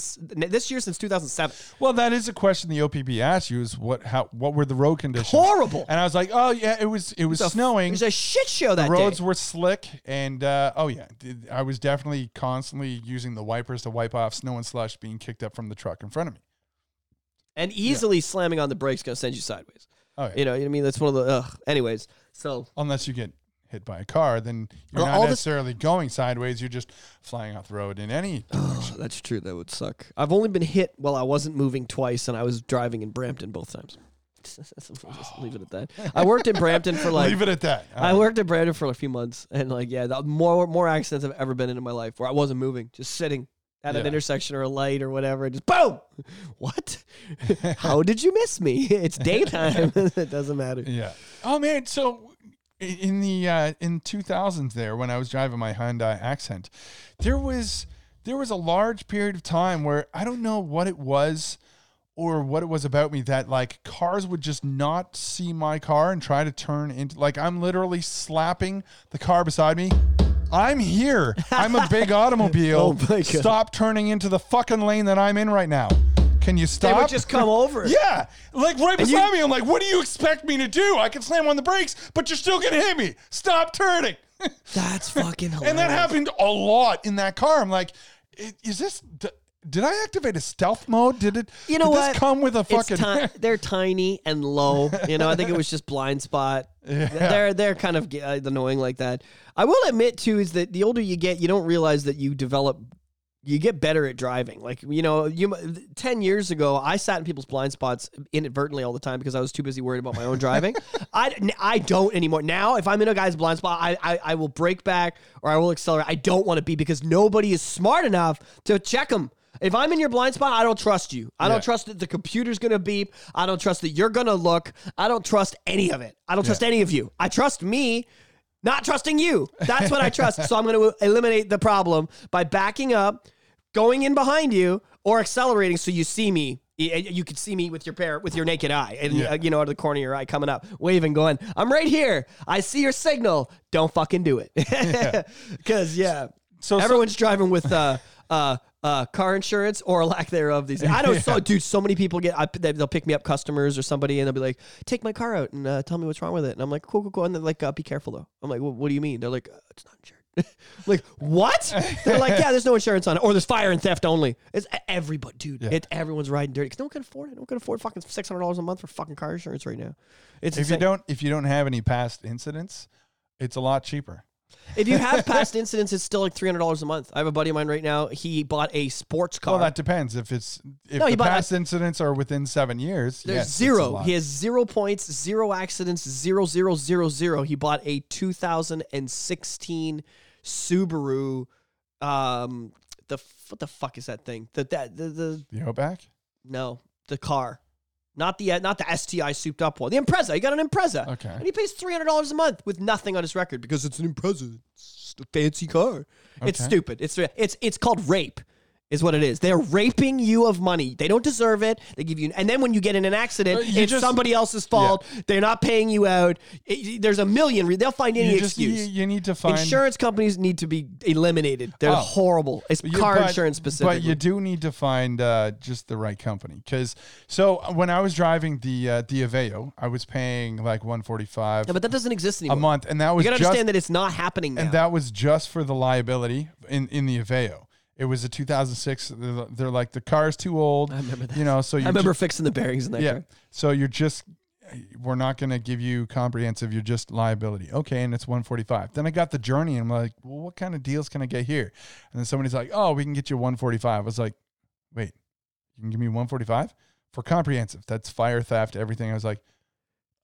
this year since 2007. Well, that is a question the OPP asked you: is what how what were the road conditions? Horrible. And I was like, oh yeah, it was it was It was a- snowing. It was a shit show that the roads day. were slick, and uh, oh yeah, I was definitely constantly using the wipers to wipe off snow and slush being kicked up from the truck in front of me. And easily slamming on the brakes gonna send you sideways. Oh yeah. You know, what I mean, that's one of the. Ugh. Anyways, so Unless you get hit by a car, then you're Well, not this- necessarily going sideways. You're just flying off the road in any. Oh, that's true. That would suck. I've only been hit while I wasn't moving twice, and I was driving in Brampton both times. Just leave it at that. I worked in Brampton for like Leave it at that. I worked in Brampton for a few months, and like yeah, the more more accidents I've ever been in in my life where I wasn't moving, just sitting at an intersection or a light or whatever, and just boom. What? How did you miss me? It's daytime. it doesn't matter. Yeah. Oh man, so in the uh, in 2000s there when I was driving my Hyundai Accent, there was there was a large period of time where I don't know what it was or what it was about me that like cars would just not see my car and try to turn into like I'm literally slapping the car beside me. I'm here. I'm a big automobile. Oh my God. Stop turning into the fucking lane that I'm in right now. Can you stop? They would just come over. Yeah, like right And beside you- me. I'm like, what do you expect me to do? I can slam on the brakes, but you're still gonna hit me. Stop turning. That's fucking hilarious. and that happened a lot in that car. I'm like, i- is this? d- Did I activate a stealth mode? Did it? You know did what? This come with a fucking. ti- they're tiny and low. You know, I think it was just blind spot. They're they're kind of uh, annoying like that. I will admit too is that the older you get, you don't realize that you develop. You get better at driving. Like you know, you ten years ago, I sat in people's blind spots inadvertently all the time because I was too busy worried about my own driving. I, I don't anymore. Now, if I'm in a guy's blind spot, I, I I will break back or I will accelerate. I don't want to be because nobody is smart enough to check them. If I'm in your blind spot, I don't trust you. I Yeah. don't trust that the computer's gonna beep. I don't trust that you're gonna look. I don't trust any of it. I don't trust any of you. I trust me, not trusting you. That's what I trust. so I'm gonna eliminate the problem by backing up, going in behind you, or accelerating so you see me. You can see me with your pair, with your naked eye, and Yeah. uh, you know, out of the corner of your eye, coming up, waving, going, "I'm right here. I see your signal. Don't fucking do it." Because yeah, So- so- everyone's driving with uh, uh, uh, car insurance or lack thereof. These days. I know, so dude, so many people get. I, they- they'll pick me up, customers or somebody, and they'll be like, "Take my car out and uh, tell me what's wrong with it." And I'm like, "Cool, cool, cool." And they're like, uh, "Be careful though." I'm like, well, "What do you mean?" They're like, uh, "It's not insured." Like what? They're like, "Yeah, there's no insurance on it, or there's fire and theft only." It's everybody, dude. Yeah. It, everyone's riding dirty because no one can afford it. No one can afford fucking six hundred dollars a month for fucking car insurance right now. It's if you don't, if you don't have any past incidents, it's a lot cheaper. If you have past incidents, it's still like three hundred dollars a month. I have a buddy of mine right now. He bought a sports car. Well, that depends. If it's if No, he the bought- past incidents are within seven years, There's yes, it's a zero. lot. He has zero points, zero accidents, zero zero zero zero. He bought a 2016 Subaru. Um, the f- what the fuck is that thing? The that the, the the Outback. no the car, not the not the STI souped up one. The Impreza. He got an Impreza. Okay. And he pays three hundred dollars a month with nothing on his record because it's an Impreza. It's a fancy car. It's stupid. It's it's it's called rape. Is what it is. They're raping you of money. They don't deserve it. They give you, and then when you get in an accident, Uh, it's just- somebody else's fault. They're not paying you out. It- there's a million. re- They'll find any You just excuse. you need to find Insurance companies need to be eliminated. They're Oh. horrible. It's You- car but- insurance specifically. But you do need to find uh, just the right company because so when I was driving the uh, the Aveo, I was paying like one forty five Yeah, but that doesn't exist anymore. a month, and that You was gotta just understand that it's not happening now. and that was just for the liability in in the Aveo. It was a 2006. They're, they're like the car's too old. I remember that. You know, so you I remember fixing the bearings in that yeah. car. So you're just we're not going to give you comprehensive. You're just liability. Okay, and it's 145. Then I got the journey, and I'm like, well, what kind of deals can I get here? And then somebody's like, oh, we can get you 145. I was like, wait, you can give me 145 for comprehensive? That's fire theft, everything. I was like,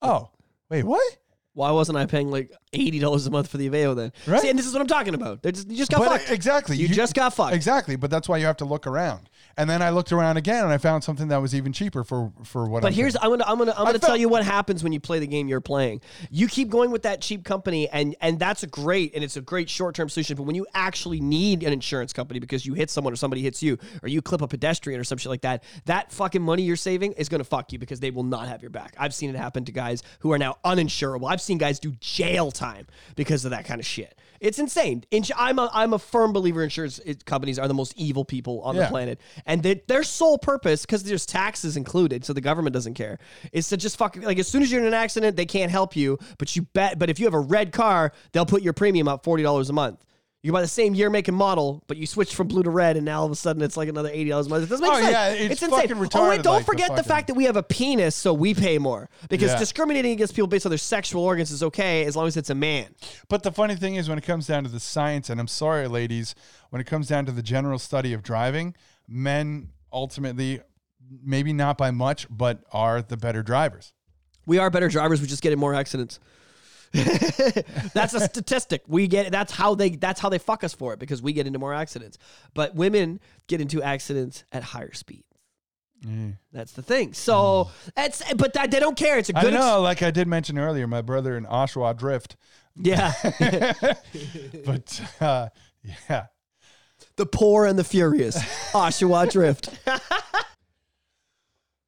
oh, wait, what? Why wasn't I paying like eighty dollars a month for the Aveo then? Right. See, and this is what I'm talking about. They're just, you just got But fucked. exactly, You, just got fucked. exactly. But that's why you have to look around. And then I looked around again, and I found something that was even cheaper for for what. But I'm here's paying. I'm gonna I'm gonna I'm gonna tell felt- you what happens when you play the game you're playing. You keep going with that cheap company, and and that's a great and it's a great short term solution. But when you actually need an insurance company because you hit someone or somebody hits you or you clip a pedestrian or some shit like that, that fucking money you're saving is gonna fuck you because they will not have your back. I've seen it happen to guys who are now uninsurable. I've seen guys do jail time because of that kind of shit. It's insane. I'm a I'm a firm believer insurance companies are the most evil people on the planet, and they, their sole purpose, because there's taxes included, so the government doesn't care, is to just fucking like as soon as you're in an accident, they can't help you. But you bet. But if you have a red car, they'll put your premium up forty dollars a month. You buy the same year, make, and model, but you switch from blue to red, and now all of a sudden it's like another eighty dollars a month. It doesn't make Oh, sense. yeah, it's insane. fucking oh wait, don't like forget the, fucking- fact that we have a penis, so we pay more because Yeah. discriminating against people based on their sexual organs is okay as long as it's a man. But the funny thing is, when it comes down to the science, and I'm sorry, ladies, when it comes down to the general study of driving, men ultimately, maybe not by much, but are the better drivers. We are better drivers. We just get in more accidents. that's a statistic. We get that's how they that's how they fuck us for it because we get into more accidents. But women get into accidents at higher speeds. That's the thing. So it's but that, they don't care. It's a good. ex- know, like I did mention earlier, my brother in Oshawa Drift, yeah. but uh, yeah. the poor and the furious. Oshawa Drift.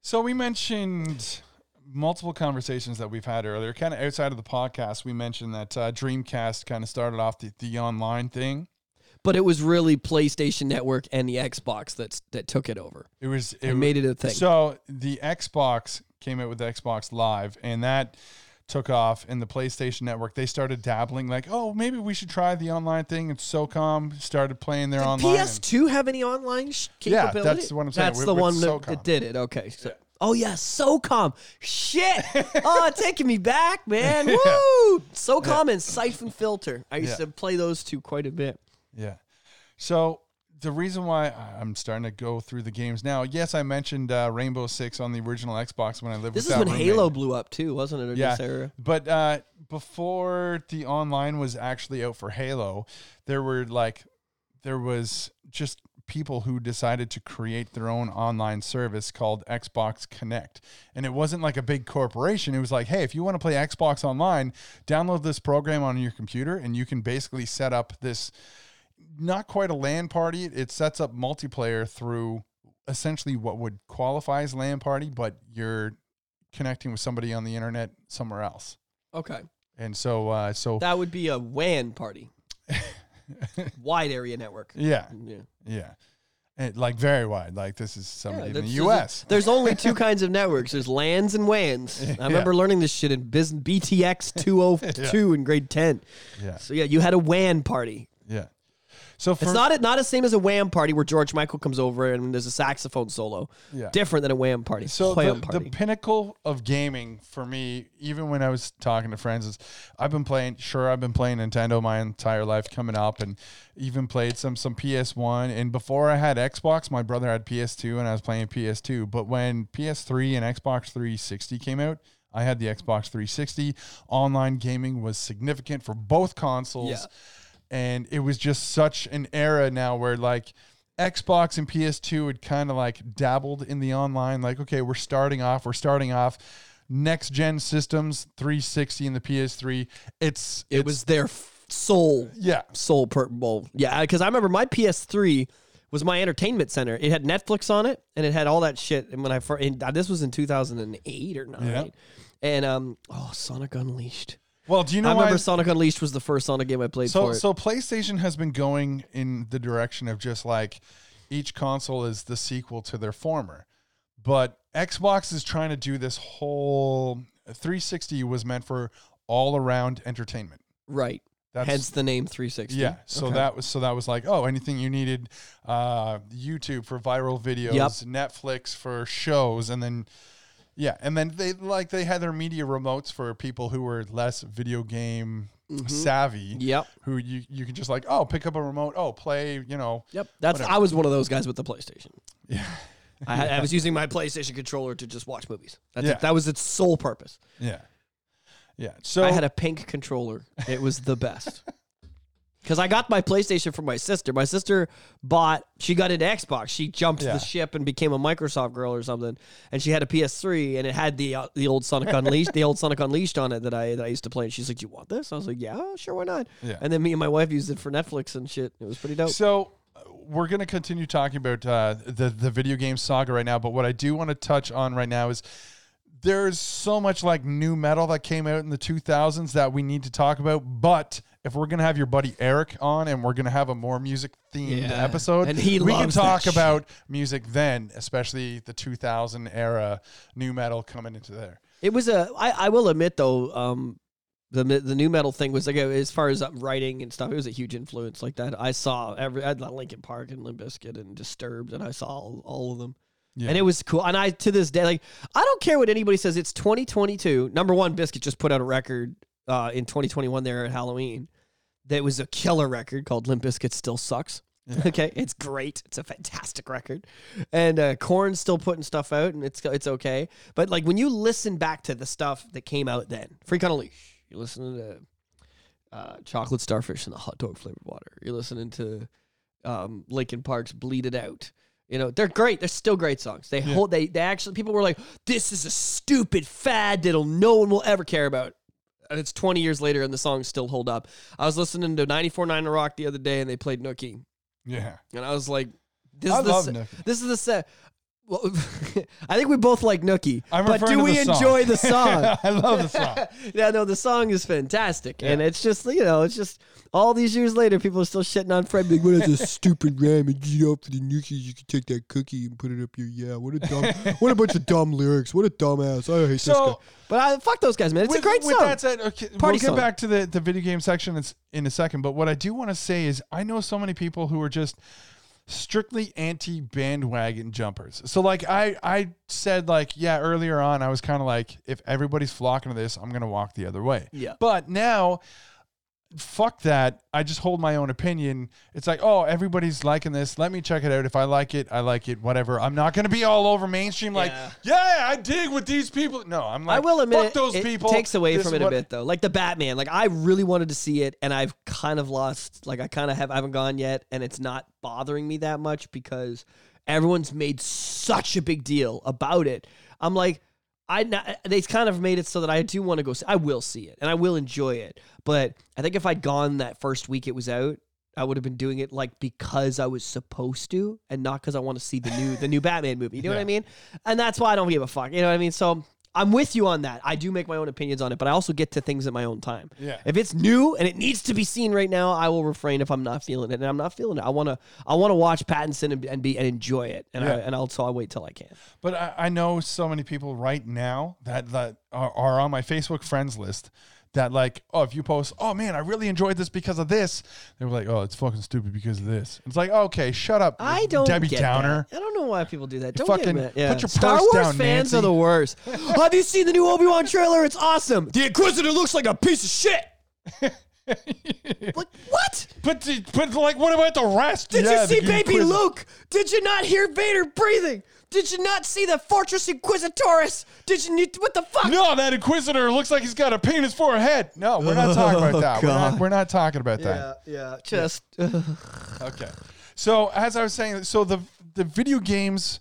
So we mentioned multiple conversations that we've had earlier, kind of outside of the podcast. We mentioned that uh, Dreamcast kind of started off the, the online thing. But it was really PlayStation Network and the Xbox that's that took it over. It was it And made it a thing. So the Xbox came out with Xbox Live, and that took off. And the PlayStation Network, they started dabbling, like, oh, maybe we should try the online thing. And SOCOM started playing their online. and- PS2 have any online sh- Yeah, that's what I'm saying, That's with- the with one that, SOCOM. that did it. Okay. So, Oh yeah, SOCOM. Shit. oh, taking me back, man. Woo! SOCOM and Siphon Filter. I used Yeah. to play those two quite a bit. Yeah. So the reason why I'm starting to go through the games now, yes, I mentioned uh, Rainbow Six on the original Xbox when I lived This is when roommate. Halo blew up too, wasn't it? Yeah, but uh, before the online was actually out for Halo, there were like there was just people who decided to create their own online service called Xbox Connect. And it wasn't like a big corporation. It was like, hey, if you want to play Xbox online, download this program on your computer and you can basically set up this not quite a LAN party. It sets up multiplayer through essentially what would qualify as LAN party, but you're connecting with somebody on the internet somewhere else. Okay. And so, uh, so That would be a WAN party. Wide area network. yeah, Yeah. yeah, and like very wide. Like this is somebody in the that's- U.S. There's only two kinds of networks. There's LANs and WANs. I remember learning this shit in Biz- BTX 202 in grade 10. Yeah, So yeah, you had a WAN party. yeah. So for It's not not the same as a Wham party where George Michael comes over and there's a saxophone solo. Yeah. Different than a Wham party. So the, party. the pinnacle of gaming for me, even when I was talking to friends, is I've been playing. Sure, I've been playing Nintendo my entire life coming up, and even played some some PS One. And before I had Xbox, my brother had PS2, and I was playing PS2. But when PS3 and Xbox 360 came out, I had the Xbox 360. Online gaming was significant for both consoles. Yeah. And it was just such an era now where like Xbox and PS2 had kind of like dabbled in the online, like, okay, we're starting off, we're starting off next gen systems, 360 and the PS3. It's it was their f- sole yeah. sole purple. Yeah, because I remember my PS3 was my entertainment center. It had Netflix on it and it had all that shit. And when I first, and this was in 2008 or 9. Yeah. And um, oh, Sonic Unleashed. Well, do you know I remember why? Sonic Unleashed was the first Sonic game I played So so PlayStation has been going in the direction of just like each console is the sequel to their former. But Xbox is trying to do this whole 360 was meant for all around entertainment. right. That's Hence the name 360. Yeah, so Okay. that was so that was like oh anything you needed, uh, YouTube for viral videos, Yep. Netflix for shows, and then yeah, and then they like they had their media remotes for people who were less video game mm-hmm. savvy. Yep. Who you you can just like oh pick up a remote oh play you know Yep. That's Whatever. I was one of those guys with the PlayStation. yeah I, had, I was using my PlayStation controller to just watch movies. That's Yeah. it. That was its sole purpose. yeah Yeah. So I had a pink controller. It was the best. Because I got my PlayStation from my sister. My sister bought, she got into Xbox. She jumped Yeah. the ship and became a Microsoft girl or something. And she had a PS3 and it had the uh, the old Sonic Unleashed, the old Sonic Unleashed on it that I that I used to play. And she's like, "Do you want this?" I was like, "Yeah, sure, why not?" Yeah. And then me and my wife used it for Netflix and shit. It was pretty dope. So uh, we're going to continue talking about uh, the the video game saga right now, but what I do want to touch on right now is there's so much like new metal that came out in the 2000s that we need to talk about. But if we're going to have your buddy Eric on and we're going to have a more music themed Yeah. episode, And he we can talk about music then, especially the 2000 era new metal coming into there. It was a. I, I will admit though, um, the the new metal thing was like a, as far as uh, writing and stuff. It was a huge influence like that. I saw every I Linkin Park and Limp Bizkit and Disturbed, and I saw all, all of them. Yeah. And it was cool. And I to this day, like I don't care what anybody says. It's 2022. Number one, Bizkit just put out a record uh, in 2021 there at Halloween. That was a killer record called Limp Bizkit Still Sucks. Yeah. Okay, it's great. It's a fantastic record, and uh, Korn's still putting stuff out, and it's it's okay. But like when you listen back to the stuff that came out then, Freak on a Leash, you're listening to uh, Chocolate Starfish and the hot dog flavored water. You're listening to um, Linkin Park's Bleed It Out. You know they're great. They're still great songs. They Yeah. hold. They they actually people were like, this is a stupid fad that'll no one will ever care about. And it's 20 years later, and the songs still hold up. I was listening to 94.9 The Rock the other day, and they played Nookie. Yeah. And I was like, this I is the love se- Nookie. this is the set. Well, I think we both like Nookie, I'm but referring do to we the song. enjoy the song? I love the song. yeah, no, the song is fantastic, and it's just you know, it's just all these years later, people are still shitting on Fred. Like, what is a stupid rhyme? And you know, for the nookies, you can take that cookie and put it up your yeah. What a dumb, what a bunch of dumb lyrics. What a dumbass. I hate this guy. So But I fuck those guys, man. It's with, a great with song. that said, okay, Party we'll get song. back to the, the video game section in, s- in a second. But what I do want to say is, I know so many people who are just strictly anti bandwagon jumpers. So like I I said like yeah earlier on I was kind of like if everybody's flocking to this I'm gonna walk the other way. Yeah. But now. Fuck that. I just hold my own opinion. It's like, oh, everybody's liking this. Let me check it out. If I like it, I like it. Whatever. I'm not going to be all over mainstream like, Yeah. yeah, I dig with these people. No, I'm like, I will admit fuck those it people. takes away This from it a bit though. Like the Batman, like I really wanted to see it, and I've kind of lost. Like I kind of have, I haven't gone yet, and it's not bothering me that much because everyone's made such a big deal about it. I'm like, I they kind of made it so that I do want to go. See, I will see it, and I will enjoy it. But I think if I'd gone that first week it was out. I would have been doing it like because I was supposed to, and not because I want to see the new the new Batman movie. You know what I mean? And that's why I don't give a fuck. You know what I mean? So I'm with you on that. I do make my own opinions on it, but I also get to things at my own time. Yeah. If it's new and it needs to be seen right now, I will refrain if I'm not feeling it. And I'm not feeling it. I wanna I wanna watch Pattinson and, and be and enjoy it. And I Yeah. and also I'll wait till I can. But I, I know so many people right now that that are, are on my Facebook friends list that like, oh, if you post, oh man, I really enjoyed this because of this, they were like, oh, it's fucking stupid because of this. It's like, okay, shut up, I don't Debbie get Downer. That. I don't know why people do that. You Don't fucking get mad. put your Star Wars down, fans Nancy. are the worst. Have you seen the new Obi Wan trailer? It's awesome. The Inquisitor looks like a piece of shit. like what? But but like, what about the rest? Did Yeah, you see Baby Luke? Did you not hear Vader breathing? Did you not see the Fortress Inquisitorius? Did you? What the fuck? No, that Inquisitor looks like he's got a penis for a head. No, we're not talking about that. We're not, Oh, we're not talking about that. Yeah, yeah. Just Okay. So as I was saying, so the the video games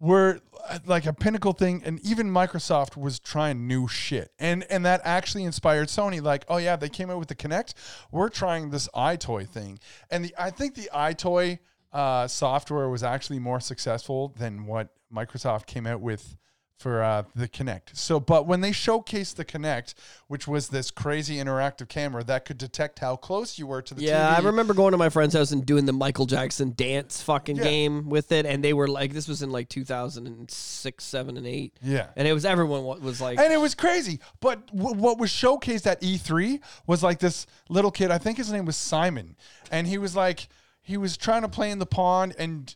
were uh, like a pinnacle thing, and even Microsoft was trying new shit, and and that actually inspired Sony. Like, oh yeah, they came out with the Kinect. We're trying this EyeToy thing, and the I think the EyeToy uh, software was actually more successful than what Microsoft came out with for uh, the Kinect. So, but when they showcased the Kinect, which was this crazy interactive camera that could detect how close you were to the yeah. TV, I remember going to my friend's house and doing the Michael Jackson dance fucking Yeah. game with it, and they were like, this was in like 2006, seven, and eight, Yeah. and it was everyone wa- was like, And it was crazy. But w- what was showcased at E3 was like this little kid, I think his name was Simon. And he was like, he was trying to play in the pond. And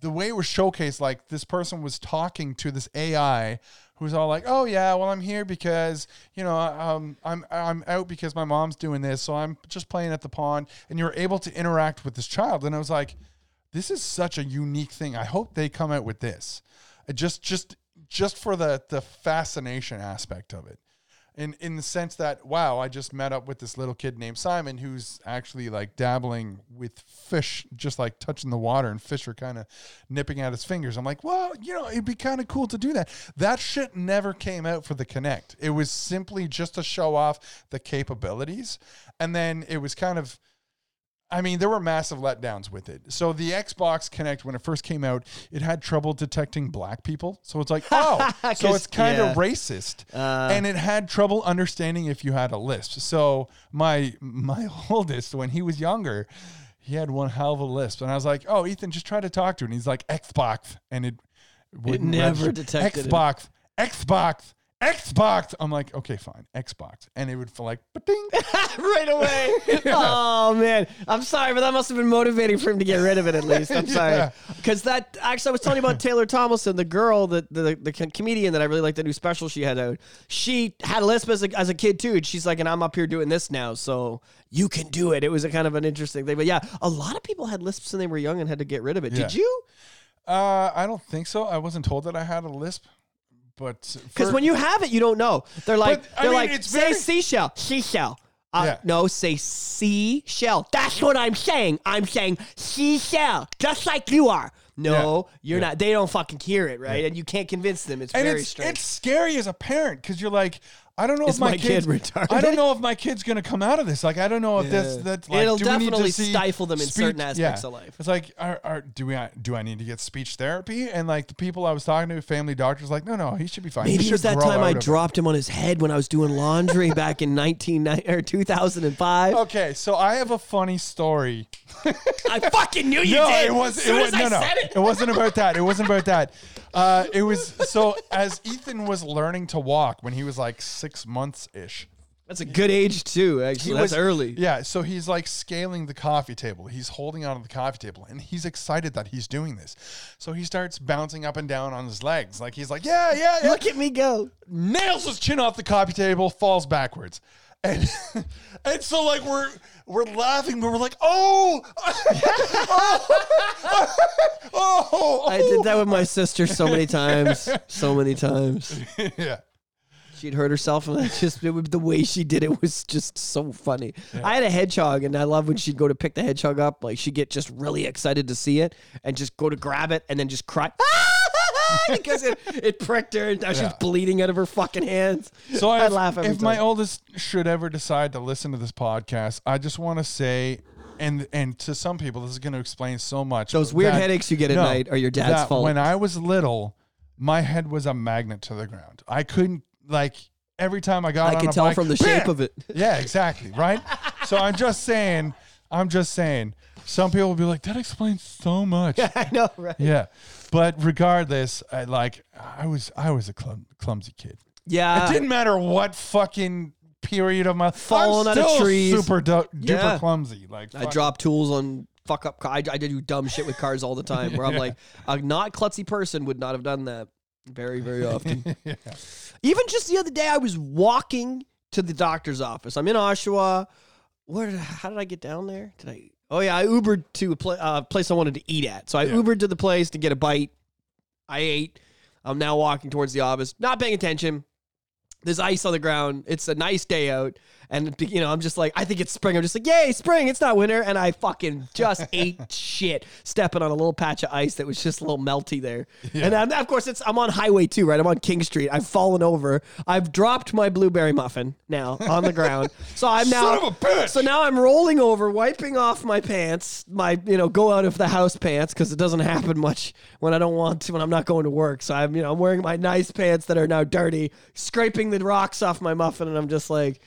the way it was showcased, like this person was talking to this AI who's all like, oh, yeah, well, I'm here because, you know, um, I'm, I'm out because my mom's doing this. So I'm just playing at the pond. And you're able to interact with this child. And I was like, this is such a unique thing. I hope they come out with this. Just just just for the the fascination aspect of it. In in the sense that wow, I just met up with this little kid named Simon who's actually like dabbling with fish, just like touching the water, and fish are kind of nipping at his fingers. I'm like, well, you know, it'd be kind of cool to do that. That shit never came out for the Kinect. It was simply just to show off the capabilities, and then it was kind of. I mean, there were massive letdowns with it. So the Xbox Kinect, when it first came out, it had trouble detecting black people. So it's like, oh, so it's kind of yeah. racist, Uh. and it had trouble understanding if you had a lisp. So my my oldest, when he was younger, he had one hell of a lisp, and I was like, oh, Ethan, just try to talk to, it. and he's like Xbox, and it wouldn't never register. detected it. Xbox, Xbox. I'm like, okay, fine, Xbox, and it would feel like, ding. right away. Oh man, I'm sorry, but that must have been motivating for him to get rid of it. At least I'm sorry, Yeah. because that actually I was telling you about Taylor Tomlinson, the girl, that the, the comedian that I really liked, the new special she had out. She had a lisp as a, as a kid too, and she's like, and I'm up here doing this now, so you can do it. It was a kind of an interesting thing, but yeah, a lot of people had lisps when they were young and had to get rid of it. Yeah. Did you? Uh, I don't think so. I wasn't told that I had a lisp, but Because when you have it, you don't know. They're like, But, they're mean, like, say very- seashell, seashell. Uh, Yeah. No, say seashell. That's what I'm saying. I'm saying seashell, just like you are. No, you're Yeah. not. They don't fucking hear it, right? And you can't convince them. It's and very it's strange. it's scary as a parent because you're like, I don't know Is if my, my kid, kid retarded? I don't know if my kid's gonna come out of this. Like, I don't know if that's Yeah. that's like, It'll do we need to definitely see stifle them in certain aspects yeah. of life. It's like, are, are, do we do I need to get speech therapy? And like the people I was talking to, family doctors, like, no, no, he should be fine. He Maybe it was should that grow time I of it." dropped him on his head when I was doing laundry back in 1990 or 2005. Okay, so I have a funny story. I fucking knew you no, did. it was. As It was as no, I no. said it. It wasn't about that. It wasn't about that. Uh, it was so as Ethan was learning to walk when he was like six months ish. That's a good age too. Actually, that's was early. Yeah, so he's like scaling the coffee table. He's holding onto the coffee table and he's excited that he's doing this. So he starts bouncing up and down on his legs. Like he's like, yeah, yeah, yeah. Look at me go. Nails his chin off the coffee table, falls backwards. And and so like we're we're laughing, but we're like, oh, oh, oh, I did that with my sister so many times. So many times. yeah. She'd hurt herself, and I just it was, the way she did it was just so funny. I had a hedgehog, and I love when she'd go to pick the hedgehog up. Like she'd get just really excited to see it, and just go to grab it, and then just cry ah! because it, it pricked her, and now she's Yeah. bleeding out of her fucking hands. So if, laugh every if my time. oldest should ever decide to listen to this podcast, I just want to say, and and to some people, this is going to explain so much. Those weird headaches you get at night are your dad's that fault. When I was little, my head was a magnet to the ground. I couldn't like every time I got. I on can a tell bike, from the shape of it. Yeah, exactly. Right. so I'm just saying. I'm just saying. Some people will be like, "That explains so much." I know, right? yeah. But regardless, I, like I was, I was a clum, clumsy kid. Yeah. It didn't matter what fucking period of my Falling I'm out of still trees. super du- duper Yeah. clumsy. Like I fuck- drop tools on fuck up. I, I do dumb shit with cars all the time. Where I'm like, a not klutzy person would not have done that very, very often. Even just the other day, I was walking to the doctor's office. I'm in Oshawa. Where? Did, how did I get down there? Did I? Oh yeah, I Ubered to a pla- uh, place I wanted to eat at. So I Yeah. Ubered to the place to get a bite. I ate. I'm now walking towards the office, not paying attention. There's ice on the ground. It's a nice day out. And, you know, I'm just like, I think it's spring. I'm just like, yay, spring. It's not winter. And I fucking just ate shit stepping on a little patch of ice that was just a little melty there. And I'm, of course, it's I'm on Highway 2, right? I'm on King Street. I've fallen over. I've dropped my blueberry muffin now on the ground. So I'm now. Son of a bitch! So now I'm rolling over, wiping off my pants, my, you know, go out of the house pants, because it doesn't happen much when I don't want to, when I'm not going to work. So I'm, you know, I'm wearing my nice pants that are now dirty, scraping the rocks off my muffin, and I'm just like,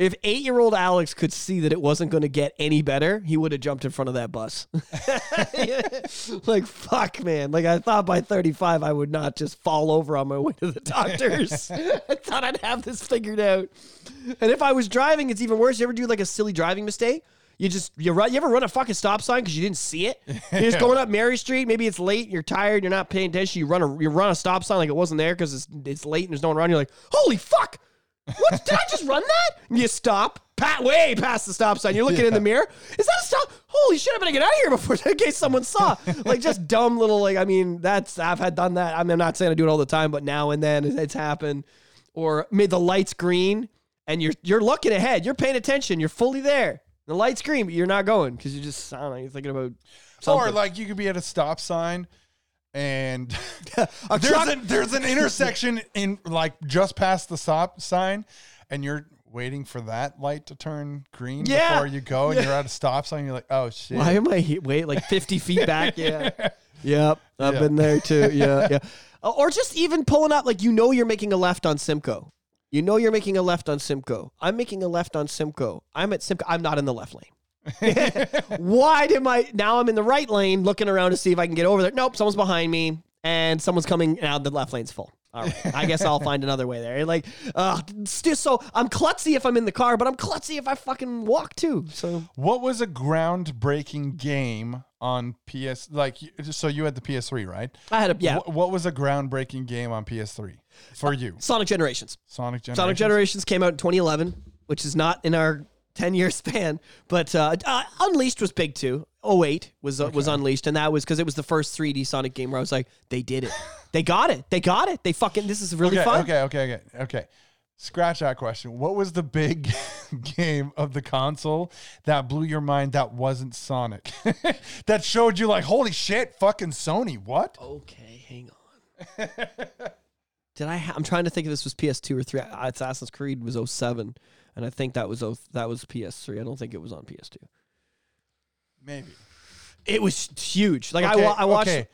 if eight year old Alex could see that it wasn't going to get any better, he would have jumped in front of that bus. like, fuck, man. Like, I thought by 35, I would not just fall over on my way to the doctors. I thought I'd have this figured out. And if I was driving, it's even worse. You ever do like a silly driving mistake? You just you run. You ever run a fucking stop sign because you didn't see it? You're just going up Mary Street. Maybe it's late. You're tired. You're not paying attention. You run a you run a stop sign like it wasn't there because it's it's late and there's no one around. You're like, holy fuck! What did I just run that? And you stop, pat way past the stop sign. You're looking in the mirror. Is that a stop? Holy shit! I better get out of here before in case someone saw. Like just dumb little like. I mean, that's I've had done that. I mean, I'm not saying I do it all the time, but now and then it's happened. or made the lights green and you're you're looking ahead, you're paying attention, you're fully there. The light's green, but you're not going because you're just I don't know, you're thinking about something. Or like you could be at a stop sign and there's truck- a, there's an intersection in like just past the stop sign and you're waiting for that light to turn green Yeah. before you go and you're at a stop sign you're like oh shit Why am I he- wait like 50 feet back? Yeah. Yep. I've Yeah. been there too. Yeah. Yeah. Uh, Or just even pulling up, like, you know, you're making a left on Simcoe. You know, you're making a left on Simcoe. I'm making a left on Simcoe. I'm at Simcoe. I'm not in the left lane. Why did my, now I'm in the right lane looking around to see if I can get over there. Nope. Someone's behind me and someone's coming. Now the left lane's full. All right. I guess I'll find another way there. Like, uh, so I'm klutzy if I'm in the car, but I'm klutzy if I fucking walk too. So what was a groundbreaking game on PS like so you had the PS3 right I had a, yeah. Wh- what was a groundbreaking game on PS3 for you Sonic Generations. Sonic Generations Sonic Generations came out in 2011, which is not in our 10 year span, but uh, uh, Unleashed was big too. 08 was uh, was Unleashed, and that was because it was the first 3D Sonic game where I was like, they did it, they got it, they got it, they fucking this is really okay, fun. Okay, okay, okay, okay. Scratch that question. What was the big game of the console that blew your mind that wasn't Sonic? that showed you like, holy shit, fucking Sony. What? Okay, hang on. Did I? Ha- I'm trying to think if this was PS2 or three. Uh, Assassin's Creed was 07, and I think that was 0- that was PS3. I don't think it was on PS2. Maybe. It was huge. Like I, wa- I watched okay.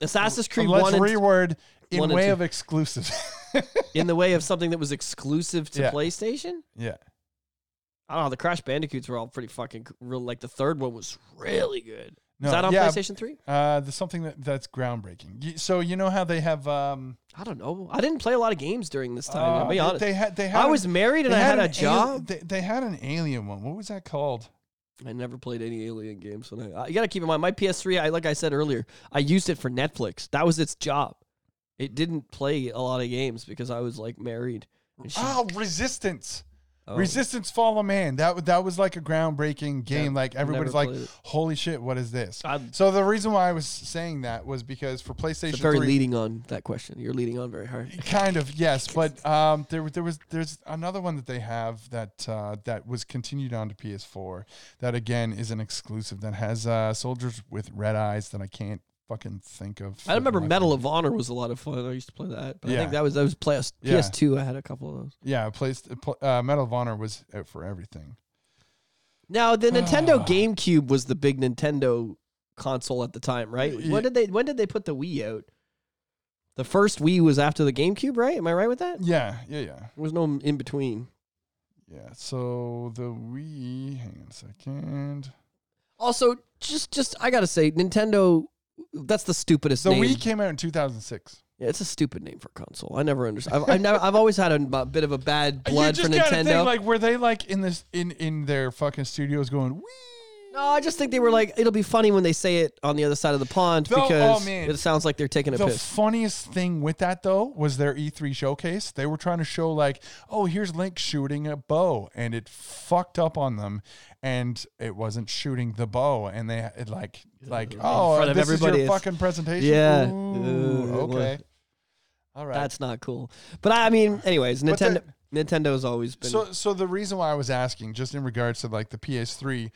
Assassin's Creed Let's one and reword in one way of exclusive. in the way of something that was exclusive to Yeah. PlayStation. yeah. I don't know. The Crash Bandicoots were all pretty fucking real. Like the third one was really good. No, Is that on yeah, PlayStation Three? Uh, there's something that, that's groundbreaking. So you know how they have um I don't know. I didn't play a lot of games during this time. uh, I'll be honest. They had they had I was married and I had a al- job. they, they had an alien one. What was that called? I never played any Alien games. When I, you got to keep in mind, my PS3. I like I said earlier, I used it for Netflix. That was its job. It didn't play a lot of games because I was like married. She- Oh, Resistance. Oh, Resistance Fall of Man. That that was like a groundbreaking game. Yeah, like everybody's like, it. "Holy shit, what is this?" I- so the reason why I was saying that was because for PlayStation very 3, leading on that question. You're leading on very hard. kind of yes, but um, there there was there's another one that they have that uh, that was continued on to PS4 that again is an exclusive that has uh, soldiers with red eyes that I can't fucking think of. I remember Medal of Honor was a lot of fun. I used to play that. But I think that was that was play, Yeah. PS2. I had a couple of those. Yeah, placed uh, Medal of Honor was out for everything. Now the Nintendo GameCube was the big Nintendo console at the time, right? Ye- When did they when did they put the Wii out? The first Wii was after the GameCube, right? Am I right with that? Yeah, yeah, yeah. There was no in between. Yeah, so the Wii, hang on a second. Also, just just I gotta say, Nintendo. That's the stupidest The name. Wii came out in 2006. Yeah, it's a stupid name for console. I never understood. I've, I've never. I've always had a bit of a bad blood you for just gotta Nintendo. think, like, were they like in this in in their fucking studios going Wii? No, I just think they were like, it'll be funny when they say it on the other side of the pond oh, because man. it sounds like they're taking a The piss. funniest thing with that though was their E3 showcase. They were trying to show like, oh, here's Link shooting a bow, and it fucked up on them, and it wasn't shooting the bow, and they it like like oh, front of this is your it's- fucking presentation. Yeah. Ooh, Uh, okay. All right. That's not cool. But I mean, anyways, But Nintendo. Nintendo's always been. So, so the reason why I was asking, just in regards to like the PS3,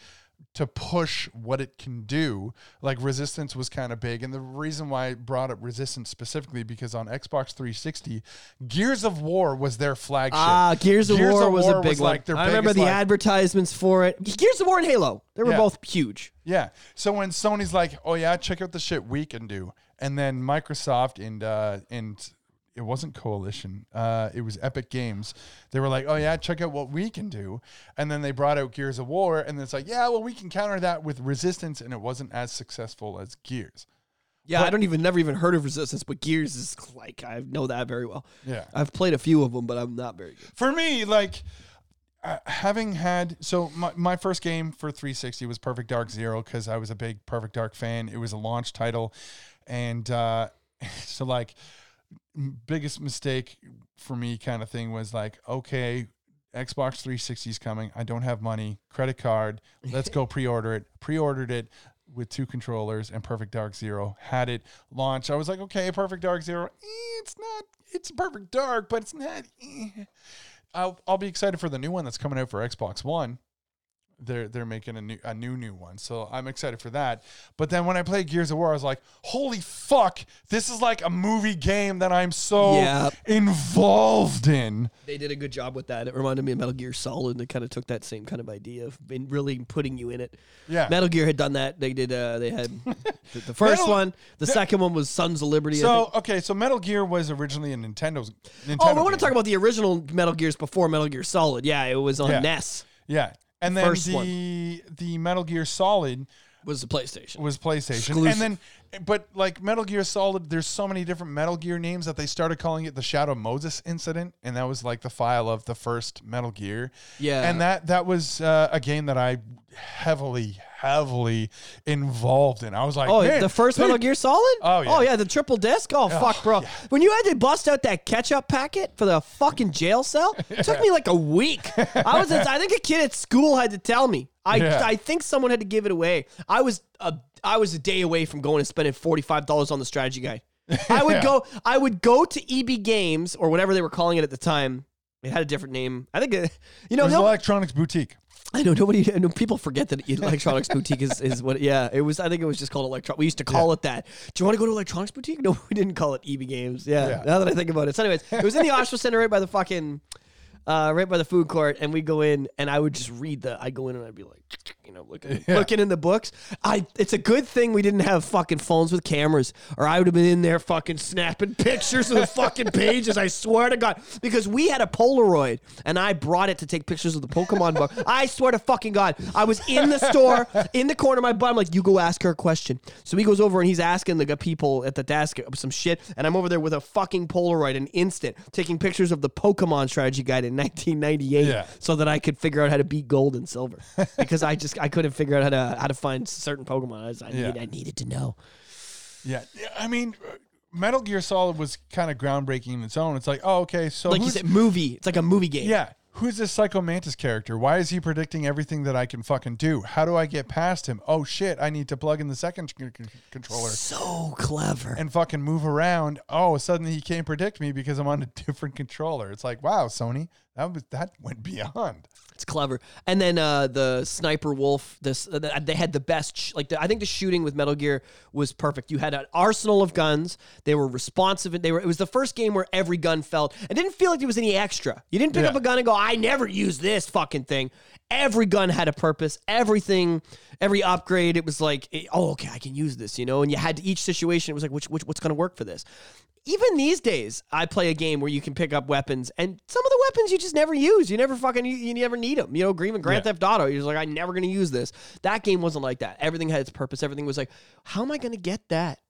to push what it can do, like Resistance was kind of big, and the reason why I brought up Resistance specifically because on Xbox 360, Gears of War was their flagship. Ah, Gears of Gears War of was War a big was, one. like, their I remember the like- advertisements for it. Gears of War and Halo. They were Yeah. both huge. Yeah. So when Sony's like, "Oh yeah, check out the shit we can do," and then Microsoft and uh, and it wasn't Coalition, uh, it was Epic Games. They were like, "Oh yeah, check out what we can do," and then they brought out Gears of War, and it's like, "Yeah, well, we can counter that with Resistance," and it wasn't as successful as Gears. Yeah, But- I don't even never even heard of Resistance, but Gears is like I know that very well. Yeah. I've played a few of them, but I'm not very good. For me, like. Uh, having had so my, my first game for 360 was Perfect Dark Zero because I was a big Perfect Dark fan. It was a launch title, and uh, so like biggest mistake for me kind of thing was like okay xbox 360 is coming i don't have money credit card let's go pre-order it pre-ordered it with two controllers and perfect dark zero had it launch i was like okay perfect dark zero eh, it's not it's perfect dark, but it's not. eh. I'll I'll be excited for the new one that's coming out for Xbox One. They're they're making a new a new new one, so I'm excited for that. But then when I played Gears of War, I was like, "Holy fuck! This is like a movie game that I'm so Yeah. involved in." They did a good job with that. It reminded me of Metal Gear Solid. and They kind of took that same kind of idea of in really putting you in it. Yeah. Metal Gear had done that. They did. Uh, they had the, the first Metal- one. The second one was Sons of Liberty. So okay, so Metal Gear was originally a Nintendo's. Nintendo Oh, we want to talk about the original Metal Gears before Metal Gear Solid. Yeah, it was on Yeah. NES. Yeah, and then First the the Metal Gear Solid Was the PlayStation. was PlayStation, Exclusive. and then but like Metal Gear Solid, there's so many different Metal Gear names that they started calling it the Shadow Moses incident, and that was like the file of the first Metal Gear. Yeah. and that that was uh, a game that I heavily heavily involved in. I was like, Oh, man, the first Metal Gear Solid? Oh, yeah. Oh yeah, the triple disc. Oh, fuck, bro. When you had to bust out that ketchup packet for the fucking jail cell, it took me like a week. I was, I think a kid at school had to tell me. I, Yeah. I think someone had to give it away. I was a, I was a day away from going and spending forty five dollars on the strategy guide. I would Yeah. go, I would go to EB Games or whatever they were calling it at the time. It had a different name. I think, uh, you It know, was no, Electronics Boutique. I know nobody. I know people forget that electronics boutique is, is what. Yeah, it was. I think it was just called electron. We used to call it that. Do you want to go to electronics boutique? No, we didn't call it EB Games. Yeah, Yeah. Now that I think about it. So, anyways, it was in the Oshawa Center, right by the fucking, uh, right by the food court, and we go in, and I would just read the. I'd go in and I'd be like, you know, looking Yeah. looking in the books. I. It's a good thing we didn't have fucking phones with cameras, or I would have been in there fucking snapping pictures of the fucking pages. I swear to God, because we had a Polaroid, and I brought it to take pictures of the Pokemon book. I swear to fucking God, I was in the store, in the corner of my butt. I'm like, you go ask her a question. So he goes over and he's asking the people at the desk some shit, and I'm over there with a fucking Polaroid, an instant, taking pictures of the Pokemon strategy guide in 1998, Yeah. so that I could figure out how to beat gold and silver, because I just I couldn't figure out how to how to find certain Pokemon. I, was, I, Yeah. need, I needed to know. Yeah, Yeah, I mean, uh, Metal Gear Solid was kind of groundbreaking in its own. It's like, oh, okay, so Like you said, movie. It's like a movie game. Yeah. Who's this Psycho Mantis character? Why is he predicting everything that I can fucking do? How do I get past him? Oh shit, I need to plug in the second c- c- controller So clever. and fucking move around. Oh, suddenly he can't predict me because I'm on a different controller. It's like, wow, Sony, that was that went beyond. It's clever. And then uh, the sniper wolf. This uh, they had the best. Sh- like the, I think the shooting with Metal Gear was perfect. You had an arsenal of guns. They were responsive. And they were. It was the first game where every gun felt. It didn't feel like there was any extra. You didn't pick Yeah. up a gun and go, "I never use this fucking thing." Every gun had a purpose. Everything, every upgrade, it was like, it- oh, okay, I can use this, you know. And you had to, each situation. It was like, which, which what's going to work for this? even these days, I play a game where you can pick up weapons, and some of the weapons you just never use. You never fucking you, you never need them. You know, even Grand Yeah. Theft Auto, you're just like, I'm never gonna use this. That game wasn't like that. Everything had its purpose. Everything was like, how am I gonna get that?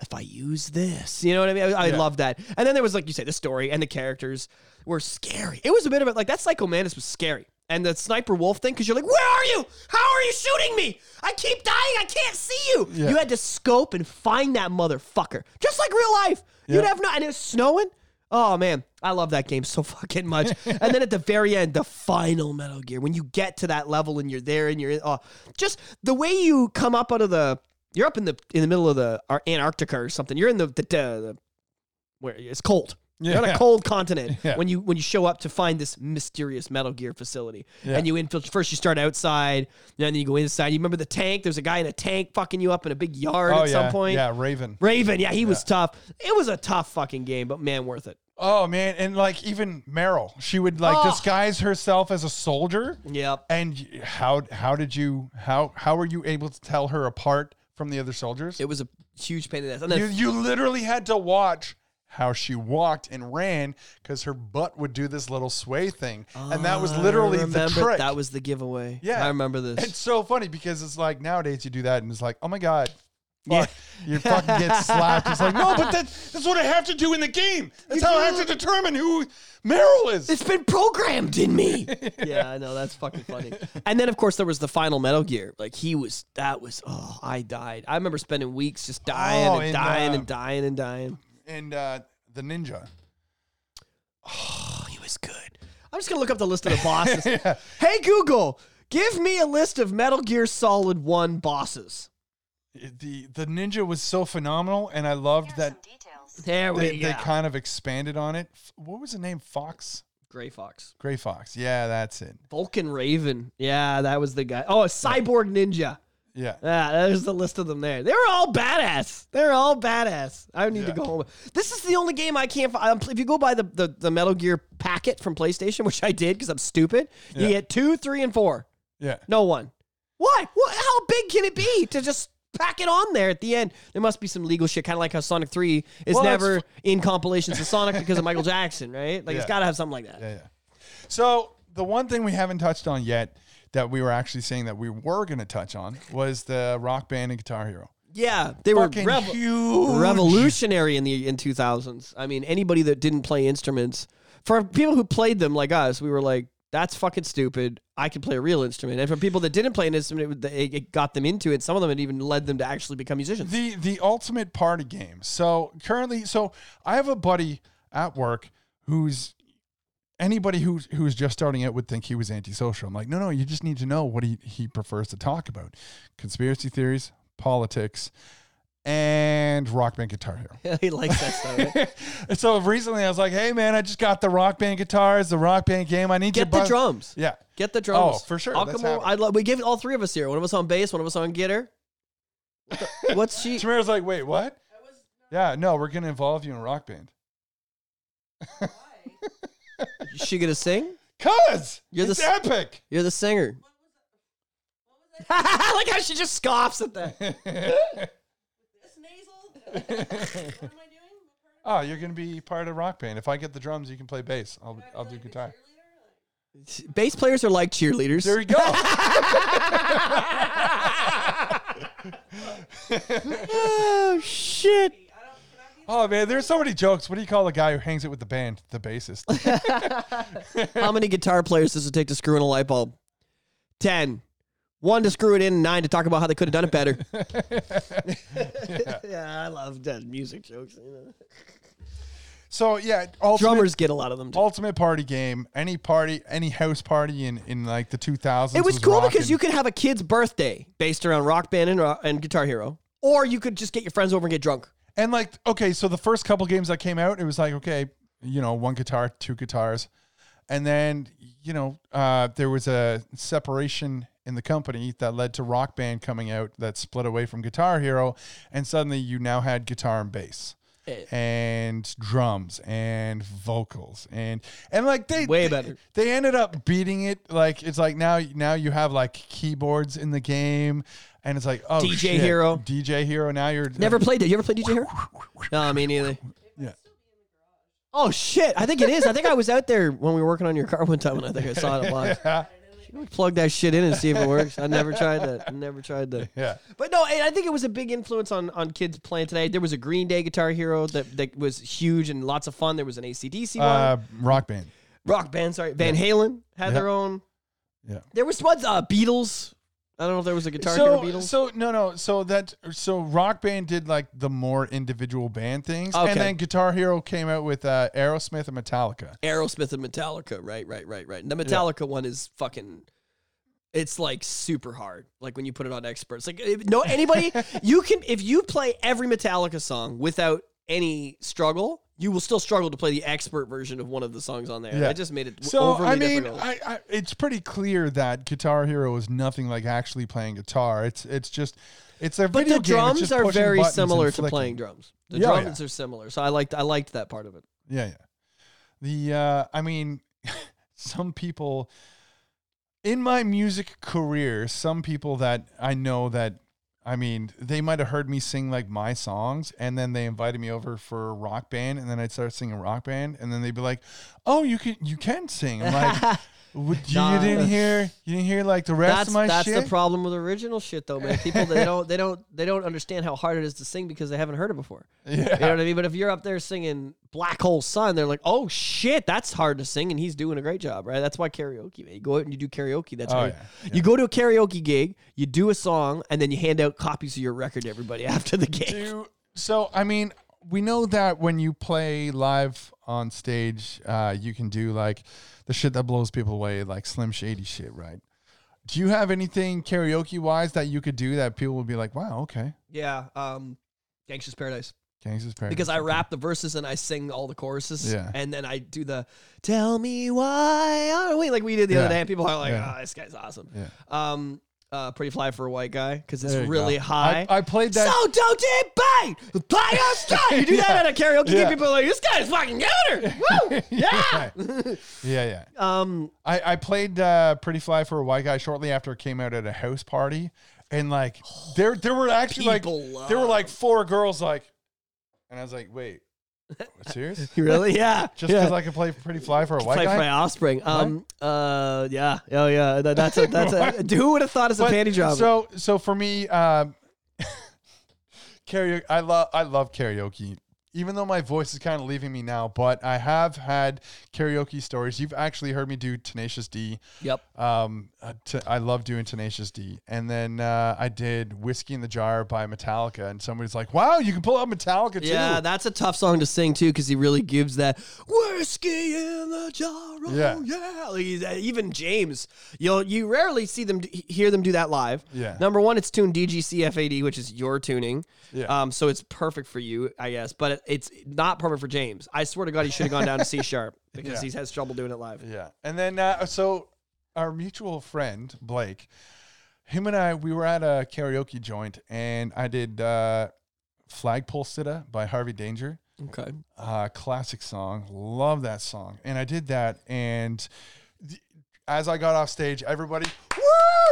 If I use this, you know what I mean? I, I Yeah. love that. And then there was like you say, the story and the characters were scary. It was a bit of it like that. Psycho Mantis was scary, and the sniper wolf thing because you're like, where are you? How are you shooting me? I keep dying. I can't see you. Yeah. You had to scope and find that motherfucker, just like real life. You'd have no, and it was snowing. Oh man, I love that game so fucking much. and then at the very end, the final Metal Gear, when you get to that level and you're there and you're in, oh, just the way you come up out of the, you're up in the in the middle of the Antarctica or something. You're in the the, the, the where it's cold. You're on a Yeah. cold continent Yeah. when you when you show up to find this mysterious Metal Gear facility, Yeah. and you infiltrate. First, you start outside, and then you go inside. You remember the tank? There's a guy in a tank fucking you up in a big yard oh at yeah, some point. yeah, Raven. Raven, yeah, he was tough. It was a tough fucking game, but man, worth it. Oh man, and like even Meryl, she would like Oh. disguise herself as a soldier. Yep. And how how did you how how were you able to tell her apart from the other soldiers? It was a huge pain in the ass. And then you you literally had to watch how she walked and ran because her butt would do this little sway thing, and that was ah, literally I the trick. That was the giveaway. Yeah. I remember this. It's so funny because it's like nowadays you do that and it's like, oh my god. Yeah. Fuck. You fucking get slapped. It's like, no, but that, that's what I have to do in the game. That's how I have to determine who Meryl is. It's been programmed in me. yeah, I know that's fucking funny. And then of course there was the final Metal Gear. Like he was that was oh, I died. I remember spending weeks just dying Oh, and, and, dying uh, and dying and dying. and uh, the ninja. Oh, he was good. I'm just gonna look up the list of the bosses. Yeah. Hey Google, give me a list of Metal Gear Solid One bosses. The the ninja was so phenomenal, and I loved Here are that. There we they, go. they kind of expanded on it. F- What was the name? Fox, Gray Fox. Gray Fox. Yeah, that's it. Vulcan Raven. Yeah, that was the guy. Oh, a Cyborg Ninja. Yeah. Yeah, there's the list of them there. They were all badass. They're all badass. I need to Yeah. go home. This is the only game I can't find. Um, if you go by the, the, the Metal Gear packet from PlayStation, which I did because I'm stupid, you Yeah. get two, three, and four. Yeah. No one. Why? What? How big can it be to just pack it on there at the end? There must be some legal shit, kind of like how Sonic 3 is Well, never fu- in compilations of Sonic because of Michael Jackson, right? Like, it's got to have something like that. Yeah, yeah. So the one thing we haven't touched on yet that we were actually saying that we were going to touch on was the Rock Band and Guitar Hero. Yeah, they were rev- huge. revolutionary in the in 2000s. I mean, anybody that didn't play instruments, for people who played them like us, we were like, that's fucking stupid. I can play a real instrument. And for people that didn't play an instrument, it, it it got them into it. Some of them it even led them to actually become musicians. The the ultimate party game. So currently, so I have a buddy at work who's anybody who's who's just starting out would think he was antisocial. I'm like, no, no, you just need to know what he he prefers to talk about: conspiracy theories, politics, and rock band guitar hero. he likes that stuff. right? and so recently, I was like, hey man, I just got the rock band guitars, the rock band game. I need you Get to the buy- drums. Yeah. Get the drums. Oh, for sure. I'll That's come over. I love. We gave all three of us here. One of us on bass. One of us on guitar. What the- What's she? Tamara's like, wait, what? Yeah, no, we're gonna involve you in rock band. Is she gonna sing? Cause You're the it's s- epic. You're the singer. like how she just scoffs at that. Oh, you're gonna be part of rock band. If I get the drums, you can play bass. I'll I'll do guitar. Bass players are like cheerleaders. There we go. oh shit! oh man, there's so many jokes. What do you call a guy who hangs it with the band? The bassist. How many guitar players does it take to screw in a light bulb? Ten. One to screw it in, nine to talk about how they could have done it better. yeah. I love that music jokes. you know. so yeah, ultimate, Drummers get a lot of them. Too. ultimate party game. Any party, any house party in in like the 2000s. It was cool because you could have a kid's birthday based around Rock Band and, Ro- and Guitar Hero, or you could just get your friends over and get drunk. And like, okay, so the first couple games that came out, it was like, okay, you know, one guitar, two guitars. And then, you know, uh, there was a separation in the company that led to Rock Band coming out that split away from Guitar Hero. And suddenly you now had guitar and bass. Eh. And drums and vocals and and like they Way they- better. They ended up beating it like it's like now now you have like keyboards in the game and it's like oh DJ shit, Hero. DJ Hero now you're Never played it. You ever played DJ Hero? No, me neither. yeah Oh shit! I think it is. I think I was out there when we were working on your car one time, and I think I saw it a lot. Plug that shit in and see if it works. I never tried that. I never tried that. yeah But no, I think it was a big influence on, on kids playing today. There was a Green Day Guitar Hero that, that was huge and lots of fun. There was an ACDC one. Uh, rock band. Rock band, sorry. Van Halen had Yeah. their own. Yeah. There was what? Uh, Beatles. I don't know if there was a Guitar So, Hero Beatles. so no, no. So that so rock band did like the more individual band things, Okay. and then Guitar Hero came out with uh, Aerosmith and Metallica. Aerosmith and Metallica, right, right, right, right. And the Metallica one is fucking. It's like super hard. Like when you put it on experts. Like if- no anybody you can if you play every Metallica song without any struggle, you will still struggle to play the expert version of one of the songs on there. Yeah. I just made it So I mean. I, I, it's pretty clear that Guitar Hero is nothing like actually playing guitar. It's it's just it's a but video the drums are very similar to playing drums. The Yeah, drums are similar, so I liked I liked that part of it. Yeah, yeah. The uh I mean some people in my music career, some people that I know that I mean, they might have heard me sing like my songs and then they invited me over for a rock band and then I'd start singing rock band and then they'd be like, "Oh, you can you can sing." I'm like, "Would you, Nah. you didn't hear you didn't hear like the rest That's of my shit? that's shit?" the problem with original shit though, man. People they don't they don't they don't understand how hard it is to sing because they haven't heard it before. yeah. You know what I mean? But if you're up there singing Black Hole Sun, they're like, "Oh shit, that's hard to sing," and he's doing a great job, right? That's why karaoke. Man. You go out and you do karaoke. That's Oh, hard. yeah, You go to a karaoke gig, you do a song, and then you hand out copies of your record to everybody after the gig. So I mean, we know that when you play live on stage, uh, you can do like the shit that blows people away, like Slim Shady shit, right? Do you have anything karaoke wise that you could do that people would be like, "Wow, okay"? Yeah, um, Gangsta's Paradise. Gangsta's Paradise. because I rap the verses and I sing all the choruses. Yeah. And then I do the "Tell me why are we?" like we did the Yeah. other day, and people are like, Yeah. "Oh, this guy's awesome." Yeah. Um, uh, pretty fly for a white guy because it's There you really go. high. I, I played that. So don't it bite, play your stride. You do that at a karaoke Yeah. people are like, "This guy's fucking gooder." Woo! Yeah. yeah, yeah. um. I, I played uh, Pretty Fly for a White Guy shortly after it came out at a house party, and like there there were actually like People there were love- like four girls like, and I was like, wait, serious? Really? Yeah. Just yeah. because I can play Pretty Fly for a white Play guy? for my offspring. Um. Uh. Yeah. Oh yeah. That, that's a. That's a. Who would have thought it's a But- panty job? So so for me, um, karaoke. I love I love karaoke. Even though my voice is kind of leaving me now, but I have had karaoke stories. You've actually heard me do Tenacious D. yep. Um, uh, t- I love doing Tenacious D, and then uh, I did Whiskey in the Jar by Metallica, and somebody's like, "Wow, you can pull out Metallica too." Yeah, that's a tough song to sing too because he really gives that whiskey in the jar. Oh, Yeah. yeah. Like, uh, even James, you'll you rarely see them hear them do that live. Yeah. Number one, it's tuned DGCFAD, which is your tuning. Yeah. Um, so it's perfect for you, I guess, but it, it's not perfect for James. I swear to God, he should have gone down to C sharp because Yeah. he has trouble doing it live. Yeah. And then uh, so our mutual friend Blake, him and I, we were at a karaoke joint, and I did uh, "Flagpole Sitta" by Harvey Danger. Okay. uh, classic song. Love that song. And I did that. And th- as I got off stage, everybody,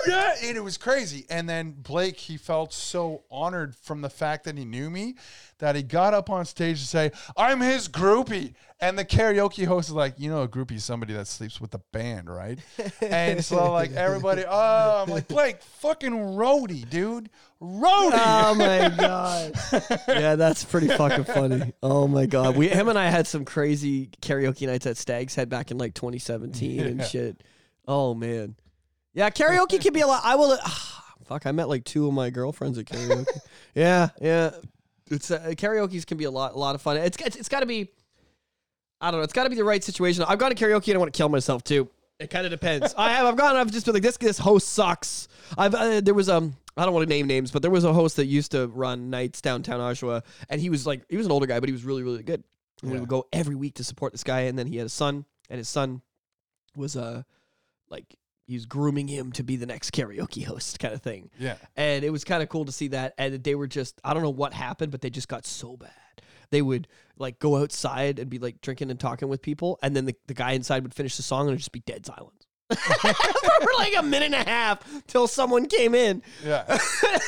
yeah, and it was crazy. And then Blake, he felt so honored from the fact that he knew me that he got up on stage to say, I'm his groupie. And the karaoke host is like, you know, a groupie is somebody that sleeps with the band, right? and so, like, everybody, oh, I'm like, Blake, fucking roadie, dude. Roadie. Oh my god. yeah, that's pretty fucking funny. Oh my god. We him and I had some crazy karaoke nights at Stag's Head back in like 2017 and shit. Oh man. Yeah, karaoke can be a lot. I will fuck, I met like two of my girlfriends at karaoke. yeah, yeah. It's uh, karaoke's can be a lot a lot of fun. It's it's, it's got to be I don't know. It's got to be the right situation. I've gone to karaoke and I want to kill myself too. It kind of depends. I have. I've gone. I've just been like this. This host sucks. I've. Uh, there was um. I don't want to name names, but there was a host that used to run nights downtown Oshawa, and he was like, he was an older guy, but he was really, really good. And we Yeah. would go every week to support this guy, and then he had a son, and his son was uh, like he was grooming him to be the next karaoke host, kind of thing yeah. and it was kind of cool to see that. And they were just I don't know what happened, but they just got so bad. They would like go outside and be like drinking and talking with people, and then the, the guy inside would finish the song and it'd just be dead silence for like a minute and a half till someone came in. Yeah.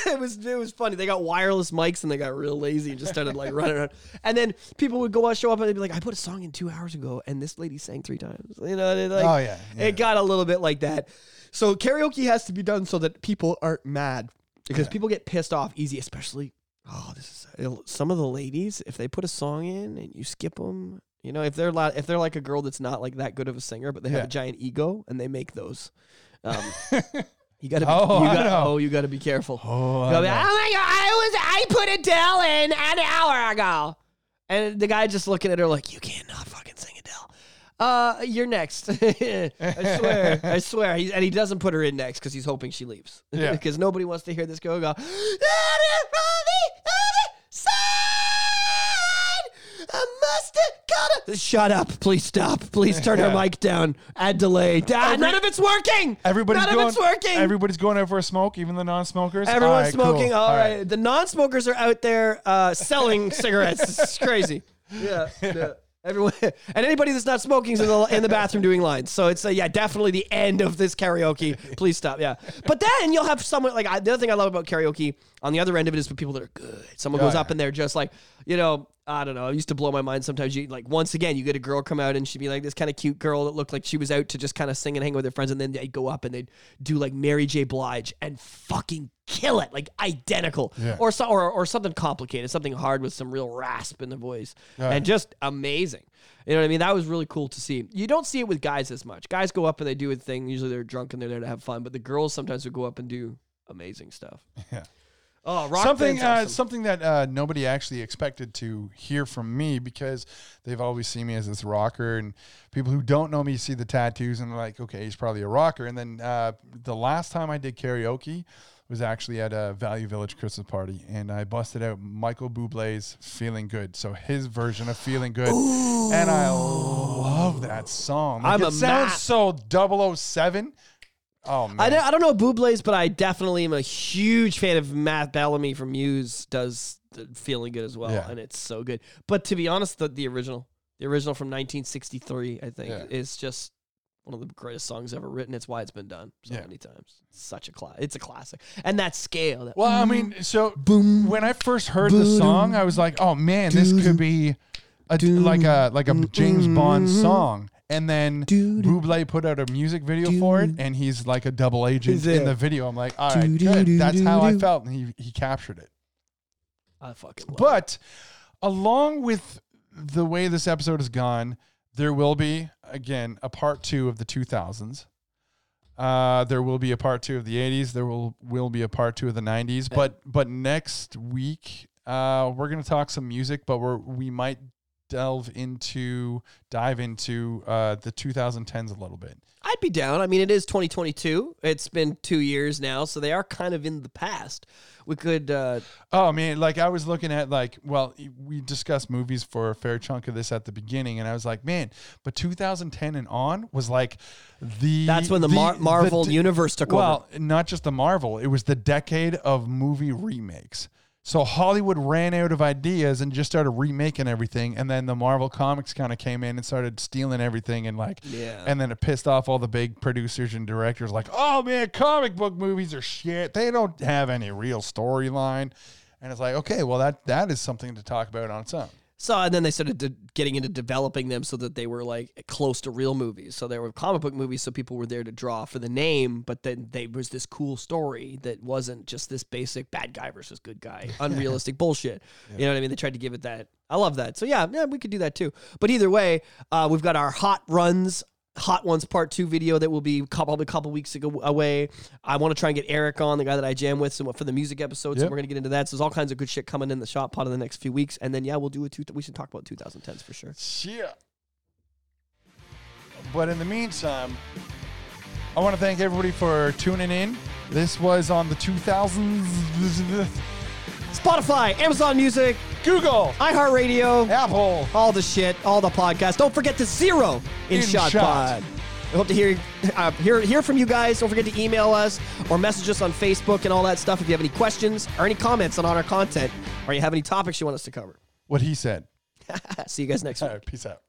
it was it was funny. They got wireless mics and they got real lazy and just started like running around. And then people would go out show up and they'd be like, "I put a song in two hours ago, and this lady sang three times." You know, like, oh, yeah. yeah. it got a little bit like that. So karaoke has to be done so that people aren't mad because Yeah. people get pissed off easy, especially. Oh, this is some of the ladies. If they put a song in and you skip them, you know, if they're la- if they're like a girl that's not like that good of a singer, but they have Yeah. a giant ego and they make those. Um, you gotta, be, Oh, you I gotta, know. oh, you gotta be careful. Oh, I be, know. oh my god, I was I put Adele in an hour ago. And the guy just looking at her like, You cannot fucking sing Adele. Uh you're next. I swear. I swear. He's, and he doesn't put her in next because he's hoping she leaves. Yeah. Because nobody wants to hear this girl go, have gotta Shut up. Please stop. Please turn her mic down. Add delay. Ah, Every- none of it's working. Everybody's None going. of it's working. Everybody's going out for a smoke, even the non-smokers. Everyone's All right, smoking. cool. All right. The non-smokers are out there uh, selling cigarettes. It's crazy. Yeah. yeah. Everyone and anybody that's not smoking is in the in the bathroom doing lines. So it's uh, yeah, definitely the end of this karaoke. Please stop. Yeah. But then you'll have someone like I, the other thing I love about karaoke on the other end of it is for people that are good. Someone goes up and they're just like, you know, I don't know. It used to blow my mind sometimes. You like once again, you get a girl come out and she'd be like this kind of cute girl that looked like she was out to just kind of sing and hang with her friends, and then they'd go up and they'd do like Mary J. Blige and fucking kill it, like identical, Yeah. or so, or or something complicated, something hard with some real rasp in the voice, and just amazing. You know what I mean? That was really cool to see. You don't see it with guys as much. Guys go up and they do a thing. Usually they're drunk and they're there to have fun, but the girls sometimes would go up and do amazing stuff. Yeah. Oh, rock something uh, awesome. something that uh, nobody actually expected to hear from me because they've always seen me as this rocker and people who don't know me see the tattoos and they're like okay he's probably a rocker and then uh, the last time I did karaoke was actually at a Value Village Christmas party, and I busted out Michael Bublé's "Feeling Good." So his version of "Feeling Good," and I love that song. Like, it sounds ma- so 007. Oh man, I don't, I don't know Bublé's, but I definitely am a huge fan of Matt Bellamy from Muse. Does the feeling good as well, Yeah. and it's so good. But to be honest, the, the original, the original from 1963, I think, Yeah. is just one of the greatest songs ever written. It's why it's been done so Yeah. many times. It's such a class. It's a classic, and that scale. That Well, I mean, so boom. when I first heard the song, I was like, "Oh man, this could be a, like a like a James Bond song." And then Bublé put out a music video for it, and he's like a double agent in it? the video. I'm like, "All right, good. That's how I felt." And he he captured it. I fucking love it. But along with the way this episode has gone, there will be again a part two of the 2000s. Uh, there will be a part two of the 80s. There will will be a part two of the 90s. But but next week, uh, we're gonna talk some music, but we're we might delve into dive into uh, the 2010s a little bit. I'd be down. I mean, it is 2022. It's been two years now, so they are kind of in the past. We could. Uh, Oh man, like I was looking at like, well, we discussed movies for a fair chunk of this at the beginning, and I was like, man, but 2010 and on was like the that's when the, Mar- Marvel the- universe took over. Well, not just the Marvel, it was the decade of movie remakes. So Hollywood ran out of ideas and just started remaking everything, and then the Marvel comics kind of came in and started stealing everything, and like, Yeah. and then it pissed off all the big producers and directors, like, oh man, comic book movies are shit. They don't have any real storyline, and it's like, okay, well that that is something to talk about on its own. So and then they started de- getting into developing them so that they were like close to real movies. So there were comic book movies, so people were there to draw for the name, but then there was this cool story that wasn't just this basic bad guy versus good guy, unrealistic bullshit. You know what I mean? They tried to give it that. I love that. So yeah, yeah, we could do that too. But either way, uh, we've got our hot runs. Hot Ones Part Two video that will be probably a couple weeks ago away. I want to try and get Eric on, the guy that I jam with, so for the music episodes. So Yep. we're gonna get into that. So there's all kinds of good shit coming in the shop pot in the next few weeks, and then yeah, we'll do a two. We should talk about 2010s for sure. Yeah. But in the meantime, I want to thank everybody for tuning in. This was on the 2000s. Spotify, Amazon Music, Google, iHeartRadio, Apple. all the shit, all the podcasts. Don't forget to zero in, In shot, shot. pod. I hope to hear uh, hear hear from you guys. Don't forget to email us or message us on Facebook and all that stuff if you have any questions or any comments on our content or you have any topics you want us to cover. What he said. See you guys next week. All right, peace out.